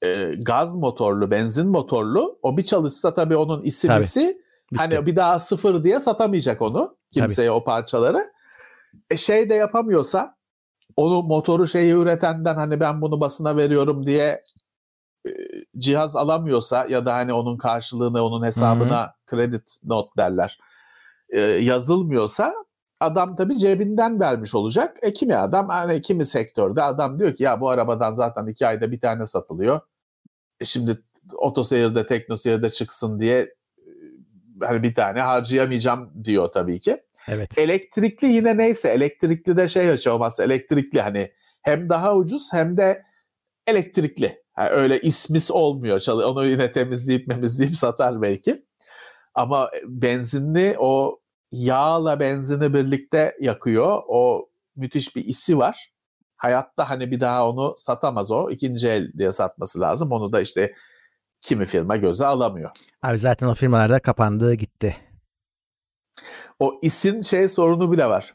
e, gaz motorlu, benzin motorlu. O bir çalışsa tabii onun isimisi hani bir daha sıfır diye satamayacak onu kimseye o parçaları. E şey de yapamıyorsa onu motoru şeyi üretenden hani ben bunu basına veriyorum diye e, cihaz alamıyorsa ya da hani onun karşılığını onun hesabına kredi not derler e, yazılmıyorsa adam tabii cebinden vermiş olacak. E kimi adam hani kimi sektörde adam diyor ki ya bu arabadan zaten iki ayda bir tane satılıyor. E şimdi otoseyirde teknoseyirde çıksın diye e, hani bir tane harcayamayacağım diyor tabii ki. Evet. Elektrikli yine neyse elektrikli de şey hiç olmazsa elektrikli hani hem daha ucuz hem de elektrikli. Yani öyle ismis olmuyor. Onu yine temizleyip memizleyip satar belki. Ama benzinli o yağla benzini birlikte yakıyor. O müthiş bir isi var. Hayatta hani bir daha onu satamaz o. İkinci el diye satması lazım. Onu da işte kimi firma göze alamıyor. Abi zaten o firmalarda kapandı gitti. O isin şey sorunu bile var.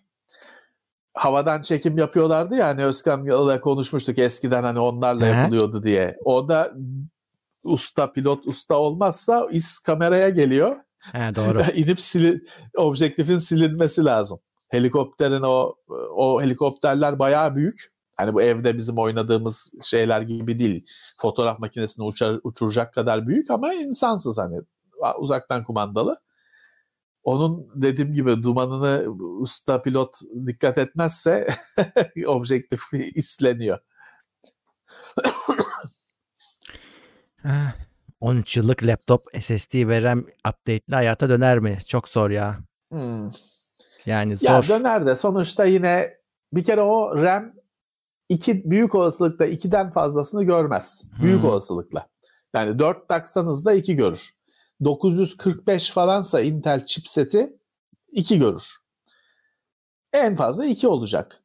Havadan çekim yapıyorlardı ya hani Özkan'la konuşmuştuk eskiden hani onlarla Hı hı. yapılıyordu diye. O da usta pilot usta olmazsa is kameraya geliyor. He, doğru. İnip sili, objektifin silinmesi lazım. Helikopterin o o helikopterler bayağı büyük. Hani bu evde bizim oynadığımız şeyler gibi değil. Fotoğraf makinesini uçar, uçuracak kadar büyük ama insansız hani uzaktan kumandalı. Onun dediğim gibi dumanını usta pilot dikkat etmezse objektif isleniyor. Ha, 13 yıllık laptop SSD ve RAM update'li hayata döner mi? Çok zor ya. Hmm. Yani Ya zor. döner de sonuçta yine bir kere o RAM iki büyük olasılıkla ikiden fazlasını görmez. Büyük Hmm. olasılıkla. Yani 4 taksanız da 2 görür. 945 falansa Intel chipseti 2 görür. En fazla 2 olacak.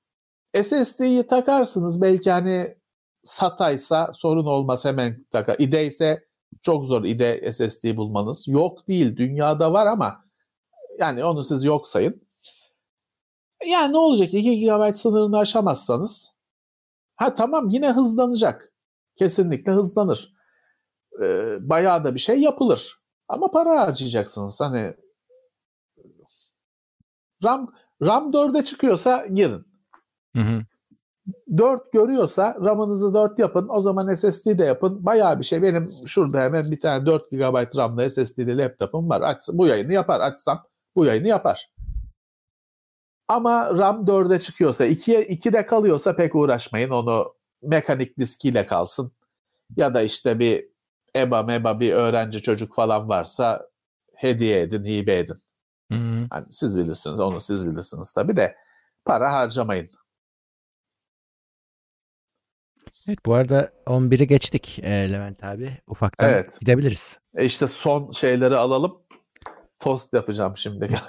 SSD'yi takarsınız belki hani SATA'ysa sorun olmaz hemen takar. IDE ise çok zor IDE SSD bulmanız. Yok değil dünyada var ama yani onu siz yok sayın. Yani ne olacak 2 GB sınırını aşamazsanız ha tamam yine hızlanacak. Kesinlikle hızlanır. Ee, bayağı da bir şey yapılır. Ama para harcayacaksınız. Hani RAM RAM 4'e çıkıyorsa girin. Hı hı. 4 görüyorsa RAM'ınızı 4 yapın. O zaman SSD de yapın. Bayağı bir şey. Benim şurada hemen bir tane 4 GB RAM'lı SSD'li laptopum var. Aç, bu yayını yapar. Açsam bu yayını yapar. Ama RAM 4'e çıkıyorsa 2'ye 2'de kalıyorsa pek uğraşmayın. Onu mekanik diskiyle kalsın. Ya da işte bir EBA meba bir öğrenci çocuk falan varsa hediye edin, hibe edin. Hı hı. Hani siz bilirsiniz, onu siz bilirsiniz tabii de para harcamayın. Evet bu arada 11'i geçtik e, Levent abi. Ufaktan Evet. gidebiliriz. E işte son şeyleri alalım. Tost yapacağım şimdi.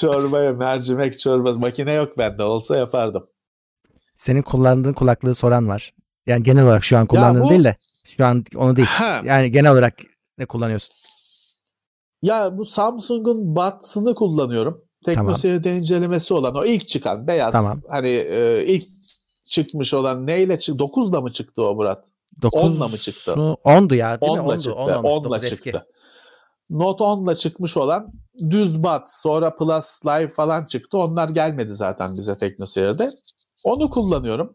Çorbaya mercimek çorbası. Makine yok bende. Olsa yapardım. Senin kullandığın kulaklığı soran var. Yani genel olarak şu an kullandığın bu- değil de şu an onu değil. Ha, Yani genel olarak ne kullanıyorsun? ya bu Samsung'un Buds'ını kullanıyorum. Teknoseyir'de incelemesi olan o ilk çıkan beyaz. Tamam. Hani e, ilk çıkmış olan neyle çıktı? 9'da mı çıktı o Murat? 9 Onla mı çıktı? 10'du ya değil mi? 10'la 10'du. çıktı. 10 olması, 10'la dokuz çıktı. eski. Note 10'la çıkmış olan düz bat sonra Plus Live falan çıktı. Onlar gelmedi zaten bize TeknoSeyir'de. Onu kullanıyorum.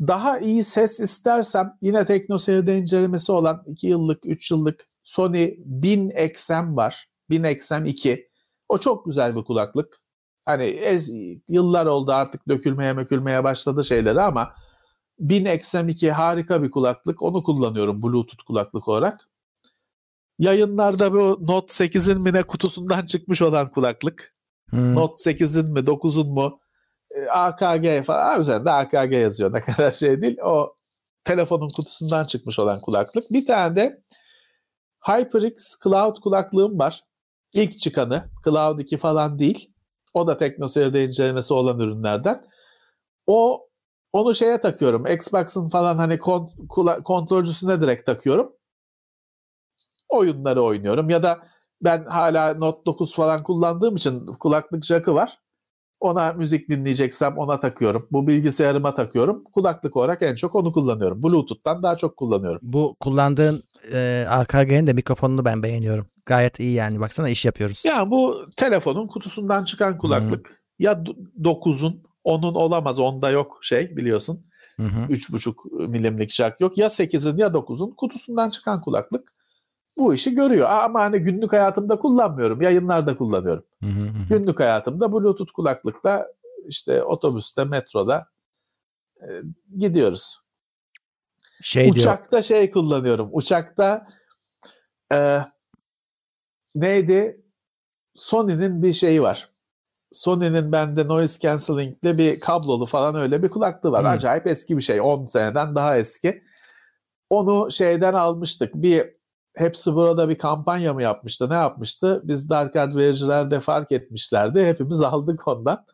Daha iyi ses istersem yine TeknoSeyir'de incelemesi olan 2 yıllık 3 yıllık Sony 1000 XM var. 1000 XM 2. O çok güzel bir kulaklık. Hani ez, yıllar oldu artık dökülmeye mökülmeye başladı şeyleri ama 1000 XM2 harika bir kulaklık. Onu kullanıyorum Bluetooth kulaklık olarak. Yayınlarda bu Note 8'in mi ne kutusundan çıkmış olan kulaklık. Hmm. Note 8'in mi 9'un mu AKG falan üzerinde AKG yazıyor ne kadar şey değil. O telefonun kutusundan çıkmış olan kulaklık. Bir tane de HyperX Cloud kulaklığım var. İlk çıkanı. Cloud 2 falan değil. O da teknoseyirde incelemesi olan ürünlerden. O onu şeye takıyorum. Xbox'ın falan hani kont kontrolcüsüne direkt takıyorum. Oyunları oynuyorum ya da ben hala Note 9 falan kullandığım için kulaklık jackı var. Ona müzik dinleyeceksem ona takıyorum. Bu bilgisayarıma takıyorum. Kulaklık olarak en çok onu kullanıyorum. Bluetooth'tan daha çok kullanıyorum. Bu kullandığın e, AKG'nin de mikrofonunu ben beğeniyorum. Gayet iyi yani. Baksana iş yapıyoruz. Ya bu telefonun kutusundan çıkan kulaklık. Hmm. Ya 9'un, onun olamaz. Onda yok şey biliyorsun. Hı 3,5 milimlik jack yok. Ya 8'in ya 9'un kutusundan çıkan kulaklık bu işi görüyor. Ama hani günlük hayatımda kullanmıyorum. Yayınlarda kullanıyorum. Hı hı hı. Günlük hayatımda Bluetooth kulaklıkla işte otobüste, metroda e, gidiyoruz. Şey Uçakta diyor. şey kullanıyorum. Uçakta e, neydi? Sony'nin bir şeyi var. Sony'nin bende noise cancelling'de bir kablolu falan öyle bir kulaklığı var. Hmm. Acayip eski bir şey. 10 seneden daha eski. Onu şeyden almıştık. Bir hepsi burada bir kampanya mı yapmıştı? Ne yapmıştı? Biz Dark Art vericiler de fark etmişlerdi. Hepimiz aldık ondan.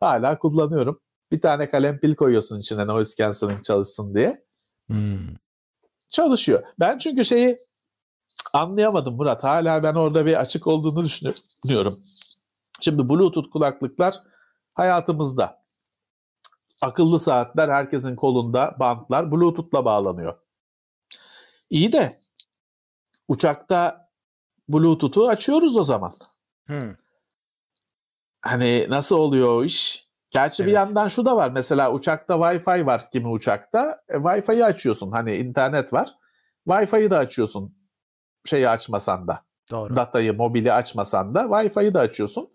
Hala kullanıyorum. Bir tane kalem pil koyuyorsun içine noise cancelling çalışsın diye. Hmm. Çalışıyor. Ben çünkü şeyi anlayamadım Murat. Hala ben orada bir açık olduğunu düşünüyorum. Şimdi Bluetooth kulaklıklar hayatımızda. Akıllı saatler herkesin kolunda, bantlar Bluetooth'la bağlanıyor. İyi de uçakta Bluetooth'u açıyoruz o zaman. Hmm. Hani nasıl oluyor o iş? Gerçi evet. bir yandan şu da var. Mesela uçakta Wi-Fi var kimi uçakta. E, Wi-Fi'yi açıyorsun. Hani internet var. Wi-Fi'yi de açıyorsun. Şeyi açmasan da. Doğru. Datayı, mobili açmasan da Wi-Fi'yi de açıyorsun.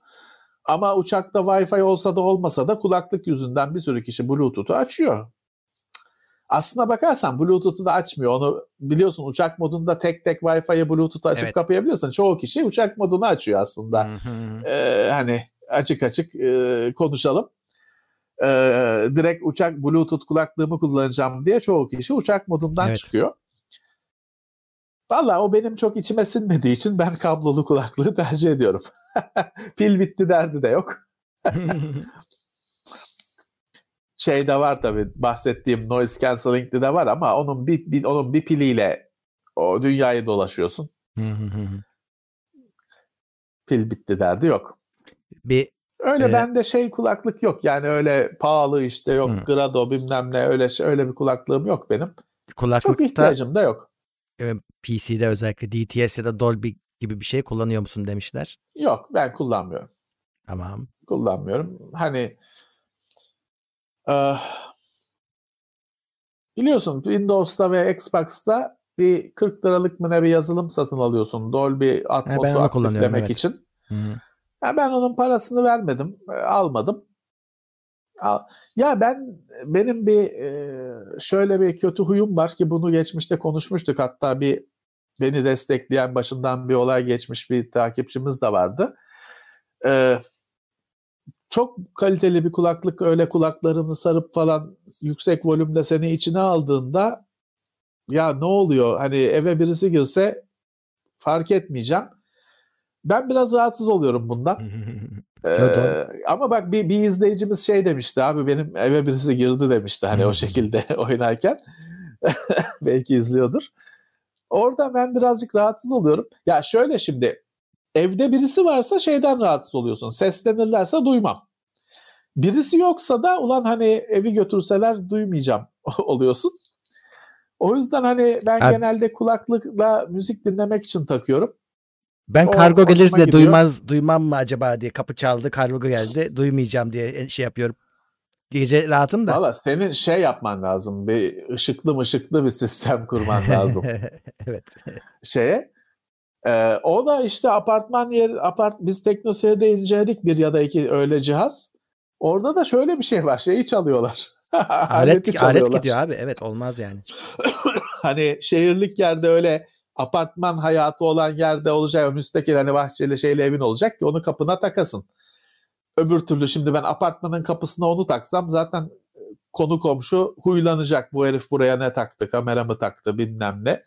Ama uçakta Wi-Fi olsa da olmasa da kulaklık yüzünden bir sürü kişi Bluetooth'u açıyor. Aslına bakarsan Bluetooth'u da açmıyor. Onu biliyorsun uçak modunda tek tek Wi-Fi'yi Bluetooth'u açıp evet. kapayabiliyorsun. Çoğu kişi uçak modunu açıyor aslında. ee, hani açık açık e, konuşalım. Ee, direkt uçak Bluetooth kulaklığımı kullanacağım diye çoğu kişi uçak modundan evet. çıkıyor. Valla o benim çok içime sinmediği için ben kablolu kulaklığı tercih ediyorum. Pil bitti derdi de yok. şey de var tabii bahsettiğim noise cancelling'de de var ama onun bir, bir onun bir piliyle o dünyayı dolaşıyorsun. Pil bitti derdi yok. Bir öyle e, bende şey kulaklık yok. Yani öyle pahalı işte yok hı. Grado bilmem ne öyle şey, öyle bir kulaklığım yok benim. Kulaklıkta, Çok ihtiyacım da yok. E, PC'de özellikle DTS ya da Dolby gibi bir şey kullanıyor musun demişler. Yok ben kullanmıyorum. Tamam. Kullanmıyorum. Hani ee, biliyorsun Windows'ta ve Xbox'ta bir 40 liralık mı ne bir yazılım satın alıyorsun Dolby Atmos'u aktiflemek evet. için. Hı-hı. Ya ben onun parasını vermedim, e, almadım. Ya ben benim bir e, şöyle bir kötü huyum var ki bunu geçmişte konuşmuştuk. Hatta bir beni destekleyen başından bir olay geçmiş bir takipçimiz de vardı. Ee, çok kaliteli bir kulaklık öyle kulaklarını sarıp falan yüksek volümde seni içine aldığında ya ne oluyor hani eve birisi girse fark etmeyeceğim. Ben biraz rahatsız oluyorum bundan. ee, ama bak bir, bir izleyicimiz şey demişti abi benim eve birisi girdi demişti hani o şekilde oynarken. Belki izliyordur. Orada ben birazcık rahatsız oluyorum. Ya şöyle şimdi Evde birisi varsa şeyden rahatsız oluyorsun. Seslenirlerse duymam. Birisi yoksa da ulan hani evi götürseler duymayacağım oluyorsun. O yüzden hani ben Abi, genelde kulaklıkla müzik dinlemek için takıyorum. Ben o, kargo gelirse de duymaz duymam mı acaba diye kapı çaldı kargo geldi duymayacağım diye şey yapıyorum. Gece rahatım da. Valla senin şey yapman lazım. Bir ışıklı ışıklı bir sistem kurman lazım. evet. Şeye ee, o da işte apartman yer, apart, biz teknoseyirde inceledik bir ya da iki öyle cihaz. Orada da şöyle bir şey var. Şeyi çalıyorlar. alet, alet gidiyor abi. Evet olmaz yani. hani şehirlik yerde öyle apartman hayatı olan yerde olacak. Müstakil hani bahçeli şeyli evin olacak ki onu kapına takasın. Öbür türlü şimdi ben apartmanın kapısına onu taksam zaten konu komşu huylanacak. Bu herif buraya ne taktı, kamera mı taktı bilmem ne.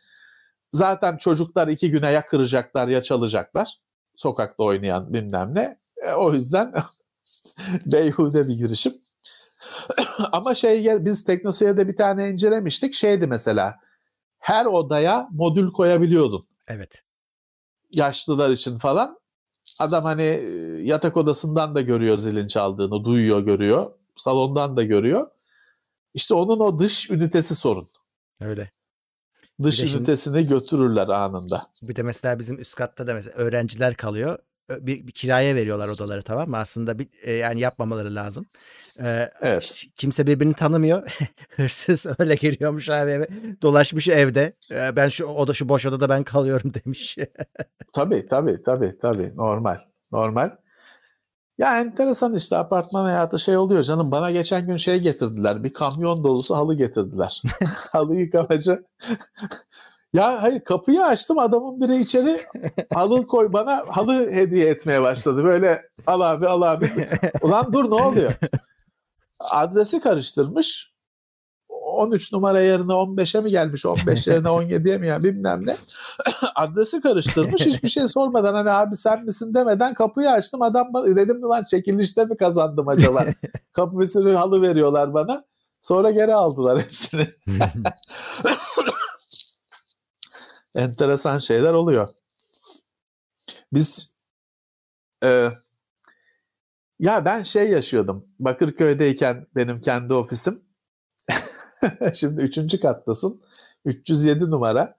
Zaten çocuklar iki güne ya kıracaklar ya çalacaklar. Sokakta oynayan bilmem ne. E, o yüzden beyhude bir girişim. Ama şey biz Teknoseyir'de bir tane incelemiştik. Şeydi mesela her odaya modül koyabiliyordun. Evet. Yaşlılar için falan. Adam hani e, yatak odasından da görüyor zilin çaldığını, duyuyor, görüyor. Salondan da görüyor. İşte onun o dış ünitesi sorun. Öyle. Dış ünitesini şimdi, götürürler anında. Bir de mesela bizim üst katta da mesela öğrenciler kalıyor bir, bir kiraya veriyorlar odaları tamam mı? Aslında bir, e, yani yapmamaları lazım. Ee, evet. Kimse birbirini tanımıyor. Hırsız öyle giriyormuş abi eve. Dolaşmış evde. Ee, ben şu oda şu boş odada ben kalıyorum demiş. tabii tabii tabii tabii normal. Normal. Ya enteresan işte apartman hayatı şey oluyor canım. Bana geçen gün şey getirdiler. Bir kamyon dolusu halı getirdiler. halı yıkamacı ya hayır kapıyı açtım adamın biri içeri halı koy bana halı hediye etmeye başladı. Böyle al abi al abi. Ulan dur ne oluyor? Adresi karıştırmış. 13 numara yerine 15'e mi gelmiş 15 yerine 17'ye mi ya bilmem ne. Adresi karıştırmış hiçbir şey sormadan hani abi sen misin demeden kapıyı açtım adam bana dedim lan çekilişte mi kazandım acaba? Kapı bir sürü halı veriyorlar bana. Sonra geri aldılar hepsini enteresan şeyler oluyor. Biz e, ya ben şey yaşıyordum. Bakırköy'deyken benim kendi ofisim. Şimdi üçüncü kattasın. 307 numara.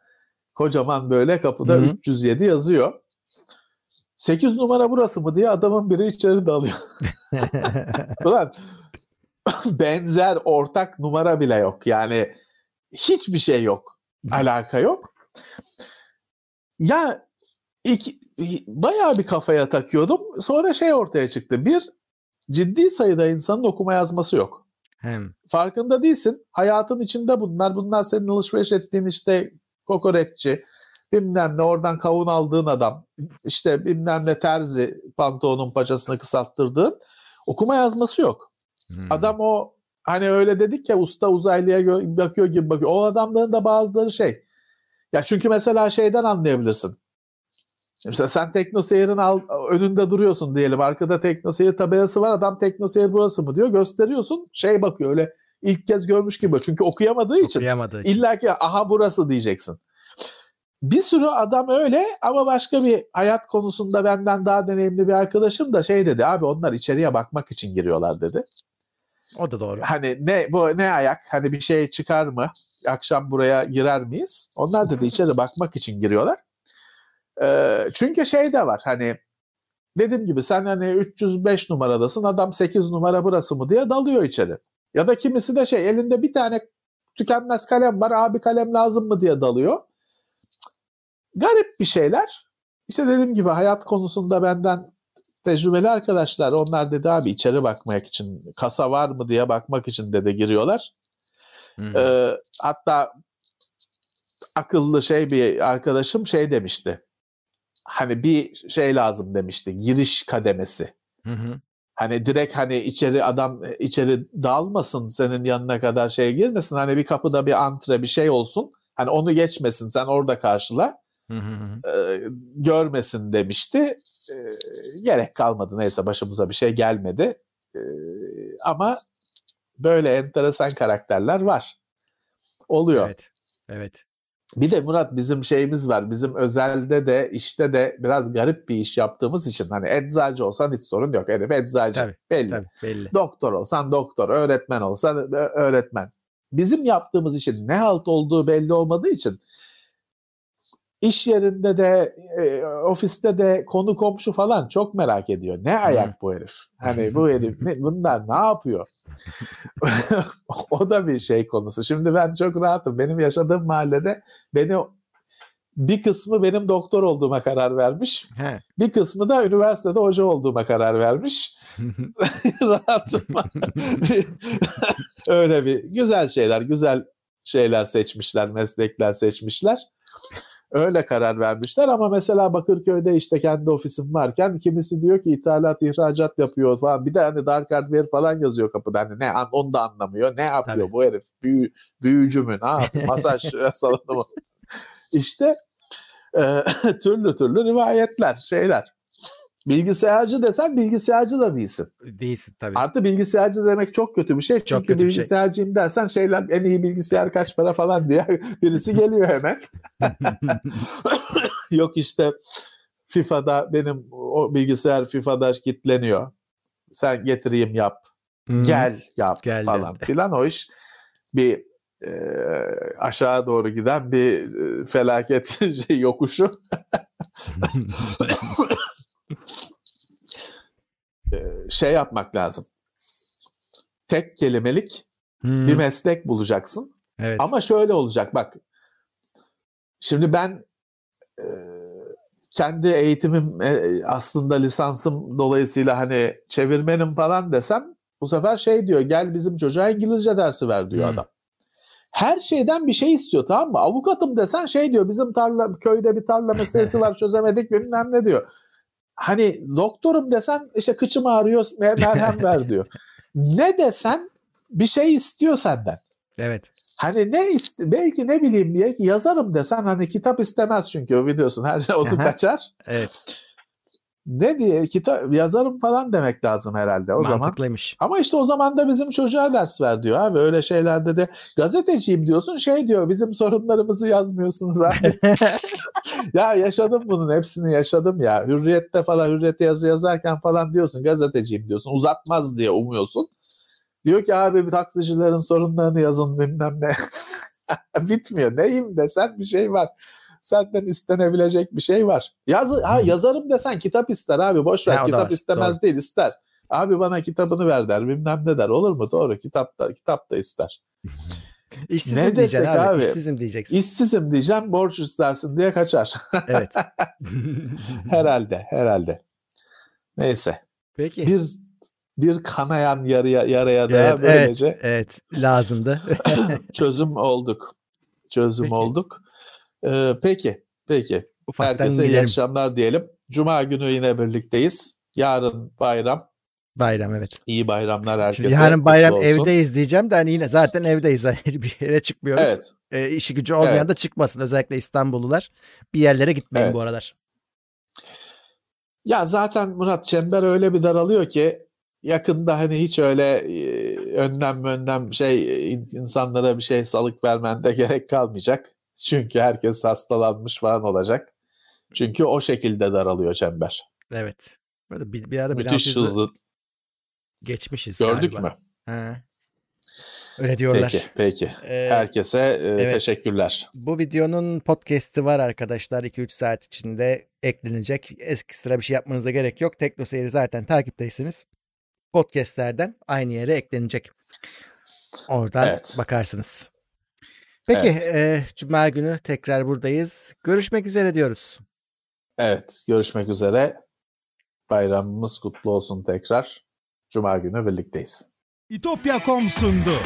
Kocaman böyle kapıda Hı-hı. 307 yazıyor. 8 numara burası mı diye adamın biri içeri dalıyor. Ulan benzer ortak numara bile yok. Yani hiçbir şey yok. Alaka yok. Ya iki, bayağı bir kafaya takıyordum. Sonra şey ortaya çıktı. Bir, ciddi sayıda insanın okuma yazması yok. Hem. Farkında değilsin. Hayatın içinde bunlar. Bunlar senin alışveriş ettiğin işte kokoreççi, bilmem ne oradan kavun aldığın adam, işte bilmem ne terzi pantolonun paçasını kısalttırdığın okuma yazması yok. Hmm. Adam o hani öyle dedik ya usta uzaylıya bakıyor gibi bakıyor. O adamların da bazıları şey ya çünkü mesela şeyden anlayabilirsin. Mesela sen teknoseyir'in al, önünde duruyorsun diyelim. Arkada teknoseyir tabelası var. Adam teknoseyir burası mı diyor. Gösteriyorsun. Şey bakıyor öyle ilk kez görmüş gibi. Çünkü okuyamadığı için. Okuyamadığı için. İlla ki aha burası diyeceksin. Bir sürü adam öyle ama başka bir hayat konusunda benden daha deneyimli bir arkadaşım da şey dedi. Abi onlar içeriye bakmak için giriyorlar dedi. O da doğru. Hani ne bu ne ayak? Hani bir şey çıkar mı? akşam buraya girer miyiz? Onlar da içeri bakmak için giriyorlar. E, çünkü şey de var hani dediğim gibi sen hani 305 numaradasın adam 8 numara burası mı diye dalıyor içeri. Ya da kimisi de şey elinde bir tane tükenmez kalem var abi kalem lazım mı diye dalıyor. Garip bir şeyler. İşte dediğim gibi hayat konusunda benden tecrübeli arkadaşlar onlar dedi abi içeri bakmak için kasa var mı diye bakmak için de giriyorlar. Ee, hatta akıllı şey bir arkadaşım şey demişti. Hani bir şey lazım demişti. Giriş kademesi. Hı hı. Hani direkt hani içeri adam içeri dalmasın senin yanına kadar şey girmesin. Hani bir kapıda bir antre bir şey olsun. Hani onu geçmesin sen orada karşıla. Hı hı. E, görmesin demişti. E, gerek kalmadı neyse başımıza bir şey gelmedi. E, ama böyle enteresan karakterler var. Oluyor. Evet. Evet. Bir de Murat bizim şeyimiz var. Bizim özelde de işte de biraz garip bir iş yaptığımız için hani eczacı olsan hiç sorun yok. Herif eczacı. Tabii, belli. Tabii, belli. Doktor olsan doktor, öğretmen olsan öğretmen. Bizim yaptığımız işin ne halt olduğu belli olmadığı için iş yerinde de e, ofiste de konu komşu falan çok merak ediyor. Ne ayak bu herif? Hani bu herif ne, bunlar ne yapıyor? o da bir şey konusu. Şimdi ben çok rahatım. Benim yaşadığım mahallede beni bir kısmı benim doktor olduğuma karar vermiş. He. Bir kısmı da üniversitede hoca olduğuma karar vermiş. Rahatım. Öyle bir güzel şeyler, güzel şeyler seçmişler, meslekler seçmişler. Öyle karar vermişler ama mesela Bakırköy'de işte kendi ofisim varken kimisi diyor ki ithalat ihracat yapıyor falan. Bir de hani dark hardware falan yazıyor kapıda. Hani ne onu da anlamıyor. Ne yapıyor Tabii. bu herif? Büyü, büyücü mü? Ne yapıyor? Masaj salonu mu? İşte e, türlü türlü rivayetler, şeyler. Bilgisayarcı desen bilgisayarcı da değilsin. Değilsin tabii. Artı bilgisayarcı demek çok kötü bir şey. Çünkü çok kötü bilgisayarcıyım şey. dersen şeyler en iyi bilgisayar kaç para falan diye birisi geliyor hemen. Yok işte FIFA'da benim o bilgisayar FIFA'da kitleniyor. Sen getireyim yap. Hmm. Gel yap Gel falan filan o iş bir e, aşağı doğru giden bir e, felaket şey, yokuşu. Şey yapmak lazım. Tek kelimelik hmm. bir meslek bulacaksın. Evet. Ama şöyle olacak bak. Şimdi ben e, kendi eğitimim e, aslında lisansım dolayısıyla hani çevirmenim falan desem bu sefer şey diyor gel bizim çocuğa İngilizce dersi ver diyor hmm. adam. Her şeyden bir şey istiyor tamam mı? Avukatım desen şey diyor bizim tarla köyde bir tarla meselesi var çözemedik bilmem ne diyor. Hani doktorum desen işte kıçım ağrıyor merhem ver diyor. ne desen bir şey istiyor senden. Evet. Hani ne iste, belki ne bileyim belki yazarım desen hani kitap istemez çünkü biliyorsun her şey onu kaçar. Evet ne diye kitap yazarım falan demek lazım herhalde o Mantıklıymış. zaman. Ama işte o zaman da bizim çocuğa ders ver diyor abi. Öyle şeylerde de gazeteciyim diyorsun şey diyor bizim sorunlarımızı yazmıyorsun zaten. ya yaşadım bunun hepsini yaşadım ya. Hürriyette falan hürriyette yazı yazarken falan diyorsun gazeteciyim diyorsun. Uzatmaz diye umuyorsun. Diyor ki abi bir taksicilerin sorunlarını yazın bilmem ne. Bitmiyor. Neyim desen bir şey var senden istenebilecek bir şey var. Yaz, ha, yazarım desen kitap ister abi boş ver. Ha, kitap istemez doğru. değil ister. Abi bana kitabını ver der bilmem ne der olur mu? Doğru kitap da, kitap da ister. İşsizim ne diyeceksin abi, abi. İşsizim diyeceksin. İşsizim diyeceğim borç istersin diye kaçar. Evet. herhalde herhalde. Neyse. Peki. Bir bir kanayan yaraya, yaraya da evet, böylece evet, evet lazımdı. çözüm olduk. Çözüm Peki. olduk. Ee, peki, peki. Ufaktan Herkese gidelim. iyi akşamlar diyelim. Cuma günü yine birlikteyiz. Yarın bayram. Bayram evet. İyi bayramlar herkese. Şimdi yarın bayram evdeyiz diyeceğim de hani yine zaten evdeyiz. Hani bir yere çıkmıyoruz. Evet. E, işi gücü olmayan evet. da çıkmasın. Özellikle İstanbullular. Bir yerlere gitmeyin evet. bu aralar. Ya zaten Murat çember öyle bir daralıyor ki yakında hani hiç öyle e, önlem önlem şey insanlara bir şey salık vermen de gerek kalmayacak. Çünkü herkes hastalanmış falan olacak. Çünkü o şekilde daralıyor çember. Evet. Böyle bir, bir ara Müthiş hızlı. Geçmişiz Gördük galiba. mü? Ha. Öyle diyorlar. Peki, peki. Ee, Herkese e, evet, teşekkürler. Bu videonun podcast'i var arkadaşlar. 2-3 saat içinde eklenecek. Ekstra bir şey yapmanıza gerek yok. Tekno Seyri zaten takipteyseniz podcast'lerden aynı yere eklenecek. Oradan evet. bakarsınız. Peki evet. e, Cuma günü tekrar buradayız. Görüşmek üzere diyoruz. Evet görüşmek üzere. Bayramımız kutlu olsun tekrar. Cuma günü birlikteyiz. İtopya.com sundu.